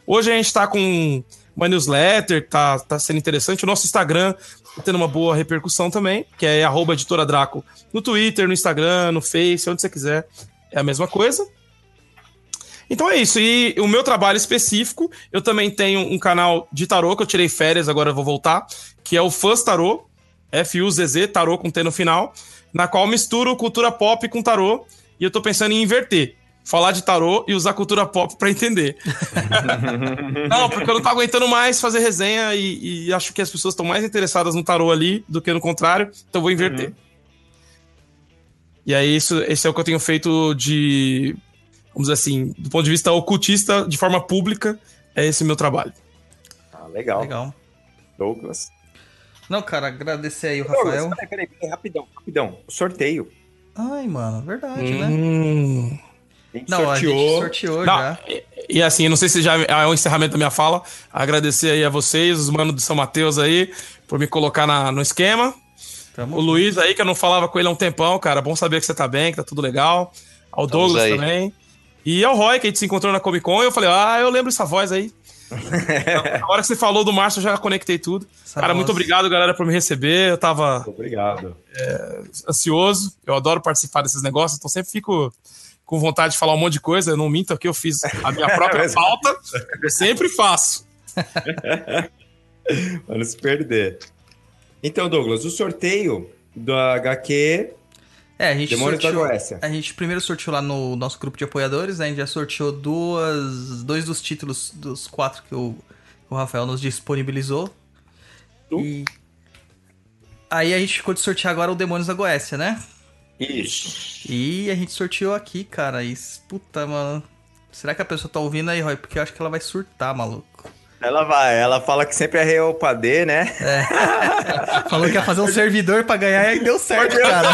Hoje a gente está com uma newsletter, tá, tá sendo interessante. O nosso Instagram tá tendo uma boa repercussão também, que é arroba editora Draco no Twitter, no Instagram, no Face, onde você quiser. É a mesma coisa. Então é isso. E o meu trabalho específico, eu também tenho um canal de tarô, que eu tirei férias, agora eu vou voltar, que é o Fãs Tarô, F-U-Z-Z, tarô com T no final, na qual eu misturo cultura pop com tarô, e eu tô pensando em inverter. Falar de tarô e usar cultura pop pra entender. não, porque eu não tô aguentando mais fazer resenha e, e acho que as pessoas estão mais interessadas no tarô ali do que no contrário, então eu vou inverter. E aí, isso, esse é o que eu tenho feito de, vamos dizer assim, do ponto de vista ocultista, de forma pública, é esse o meu trabalho. Ah, legal. Legal. Douglas. Não, cara, agradecer aí o Douglas, Rafael. peraí, peraí, peraí, rapidão, rapidão. O sorteio. Ai, mano, verdade, né? Hum. A gente Não, a gente sorteou. sorteou Não, já. e, e assim, eu não sei se já é o encerramento da minha fala. Agradecer aí a vocês, os manos de São Mateus aí, por me colocar na- no esquema. Tamo O Luiz aí, que eu não falava com ele há um tempão, cara. Bom saber que você tá bem, que tá tudo legal. Ao Estamos Douglas aí. também. E ao Roy, que a gente se encontrou na Comic Con. E eu falei, ah, eu lembro essa voz aí. a hora que você falou do Márcio, eu já conectei tudo. Essa cara, voz. muito obrigado, galera, por me receber. Eu tava Obrigado. ansioso. Eu adoro participar desses negócios, então sempre fico com vontade de falar um monte de coisa. Eu não minto aqui, eu fiz a minha própria pauta. Eu sempre faço. Pra não se perder. Então, Douglas, o sorteio da HQ É, a gente Demônios sorteou. Goécia. A gente primeiro sorteou lá no nosso grupo de apoiadores, né? A gente já sorteou duas, dois dos títulos dos quatro que o, o Rafael nos disponibilizou. Tu? E aí a gente ficou de sortear agora o Demônios da Goécia, né? Isso. E a gente sorteou aqui, cara. E, puta, mano. Será que a pessoa tá ouvindo aí, Roy? Porque eu acho que ela vai surtar, maluco. Ela vai, ela fala que sempre é pra D, né? Falou que ia fazer um servidor pra ganhar e deu certo, o cara.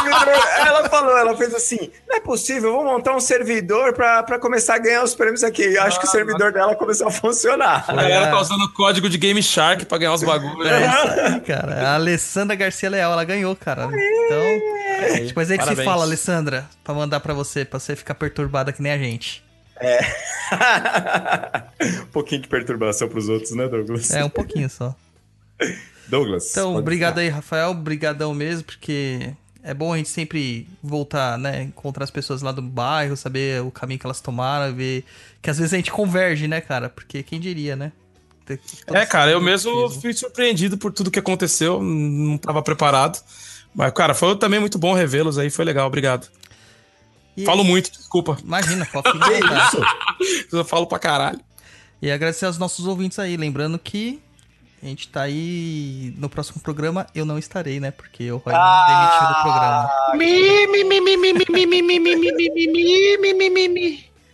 ela falou, ela fez assim: não é possível, eu vou montar um servidor pra, pra começar a ganhar os prêmios aqui. Eu acho que o servidor dela começou a funcionar. A galera tá usando o código de Game Shark pra ganhar os bagulhos. É isso aí, cara. A Alessandra Garcia Leal, ela ganhou, cara. Então, depois a gente se Parabéns. fala, Alessandra, pra mandar pra você, pra você ficar perturbada que nem a gente. um pouquinho de perturbação pros outros, né, Douglas? É, um pouquinho só. Douglas. Então, obrigado ficar. aí, Rafael. Obrigadão mesmo, porque é bom a gente sempre voltar, né? Encontrar as pessoas lá do bairro, saber o caminho que elas tomaram, ver que às vezes a gente converge, né, cara? Porque quem diria, né? É, cara, eu mesmo fui surpreendido por tudo que aconteceu, não tava preparado. Mas, cara, foi também muito bom revê-los aí, foi legal, obrigado. E- Falo muito, desculpa. Imagina, ficar à vontade. Eu falo pra caralho. E agradecer aos nossos ouvintes aí. Lembrando que a gente tá aí no próximo programa. Eu não estarei, né? Porque o Roy me demitiu do programa.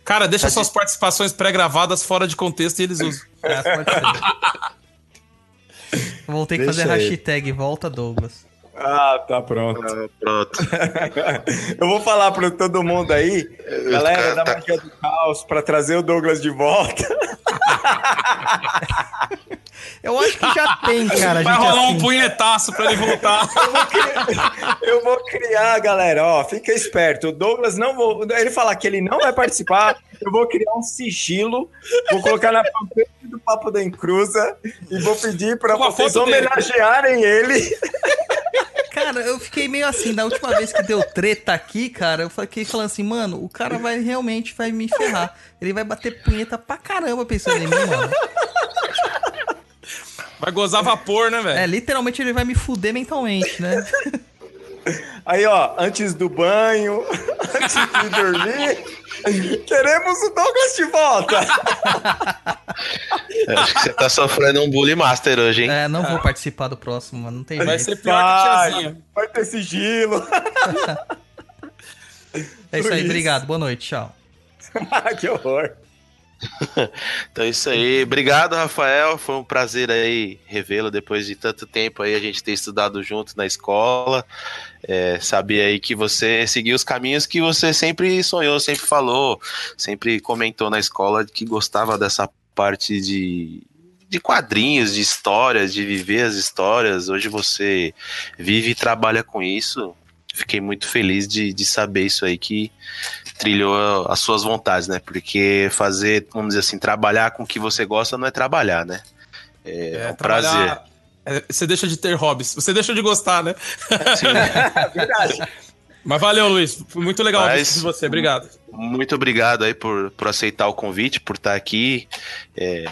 Cara, deixa suas participações pré-gravadas fora de contexto e eles usam. É, pode ser. Vou ter que Deixa fazer a aí. hashtag Volta Douglas. Ah, tá pronto. Pronto. Eu vou falar pra todo mundo aí, galera da Tá- Magia do Caos, pra trazer o Douglas de volta. Eu acho que já tem, cara. Vai rolar um assim. punhetaço pra ele voltar. Eu vou criar, galera, ó, fica esperto. O Douglas não vou. Ele falar que ele não vai participar, eu vou criar um sigilo, vou colocar na fanpage do Papo da Encruza e vou pedir pra Uma vocês foto dele. homenagearem ele. Cara, eu fiquei meio assim, da última vez que deu treta aqui, cara, eu fiquei falando assim, mano, o cara vai realmente vai me ferrar. Ele vai bater punheta pra caramba pensando em mim, mano. Vai gozar vapor, né, É, velho? literalmente ele vai me fuder mentalmente, né? Aí, ó, antes do banho, antes de dormir, queremos o Douglas de volta. Eu acho que você tá sofrendo um bully master hoje, hein? É, não vou participar do próximo, mano, não tem Vai jeito. ser pior que Vai, tiazinha. vai ter sigilo. É isso aí, obrigado, boa noite, tchau. que horror. Então é isso aí. Obrigado, Rafael. Foi um prazer aí revê-lo depois de tanto tempo aí a gente ter estudado junto na escola. É, sabia aí que você seguiu os caminhos que você sempre sonhou, sempre falou, sempre comentou na escola que gostava dessa parte de, de quadrinhos, de histórias, de viver as histórias. Hoje você vive e trabalha com isso. Fiquei muito feliz de, de saber isso aí que trilhou as suas vontades, né? Porque fazer, vamos dizer assim, trabalhar com o que você gosta não é trabalhar, né? É, um prazer. é, você deixa de ter hobbies. Você deixa de gostar, né? É verdade. Mas valeu, Luiz. Foi muito legal Mas- de você. Obrigado. Muito obrigado aí por, por aceitar o convite, por estar aqui. é,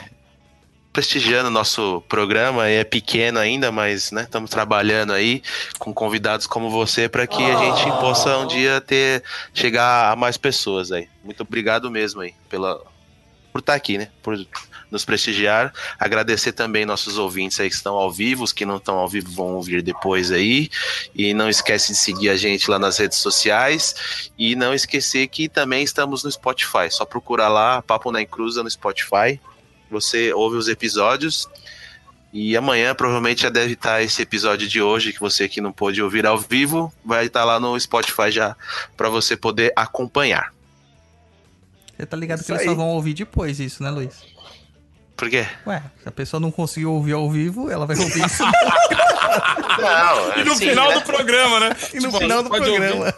prestigiando o nosso programa. É pequeno ainda, mas né, estamos trabalhando aí com convidados como você para que a gente possa um dia ter chegar a mais pessoas aí. Muito obrigado mesmo aí pela por estar aqui, né? Por nos prestigiar. Agradecer também nossos ouvintes aí que estão ao vivo, os que não estão ao vivo vão ouvir depois aí. E não esquece de seguir a gente lá nas redes sociais. E não esquecer que também estamos no Spotify. Só procurar lá, Papo na Encruza no Spotify. Você ouve os episódios. E amanhã provavelmente já deve estar esse episódio de hoje, que você que não pôde ouvir ao vivo, vai estar lá no Spotify já para você poder acompanhar. Você tá ligado Isso que eles aí. só vão ouvir depois isso, né, Luiz? Por quê? Ué, se a pessoa não conseguiu ouvir ao vivo, ela vai ouvir isso Não, E no assim, final né? do programa, né? e no Tipo, final do ouvir. programa.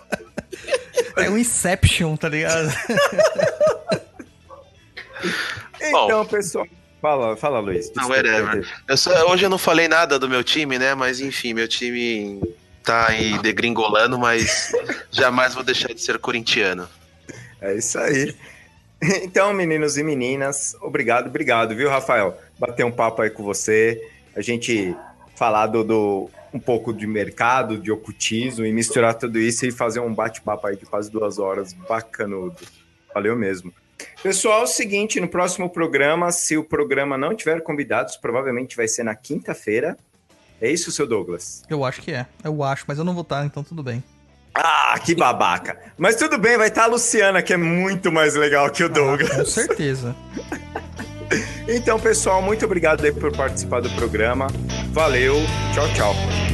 É um Inception, tá ligado? Então, pessoal. Fala, fala, Luiz. Não, whatever. Eu só- hoje eu não falei nada do meu time, né? Mas enfim, meu time tá aí degringolando, mas jamais vou deixar de ser corintiano. É isso aí. Então, meninos e meninas, obrigado, obrigado, viu, Rafael? Bater um papo aí com você, a gente falar do, do- um pouco de mercado, de ocultismo e misturar tudo isso e fazer um bate-papo aí de quase duas horas, bacanudo. Valeu mesmo. Pessoal, é o seguinte, no próximo programa, se o programa não tiver convidados, provavelmente vai ser na quinta-feira. É isso, seu Douglas? Eu acho que é. Eu acho, mas eu não vou estar, então tudo bem. Ah, que babaca! Mas tudo bem, vai estar a Luciana, que é muito mais legal que o Douglas. Com certeza. Então, pessoal, muito obrigado por participar do programa. Valeu, tchau, tchau.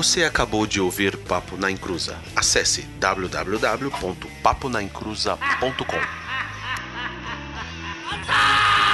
Você acabou de ouvir Papo na Encruza. Acesse www.paponaencruza.com.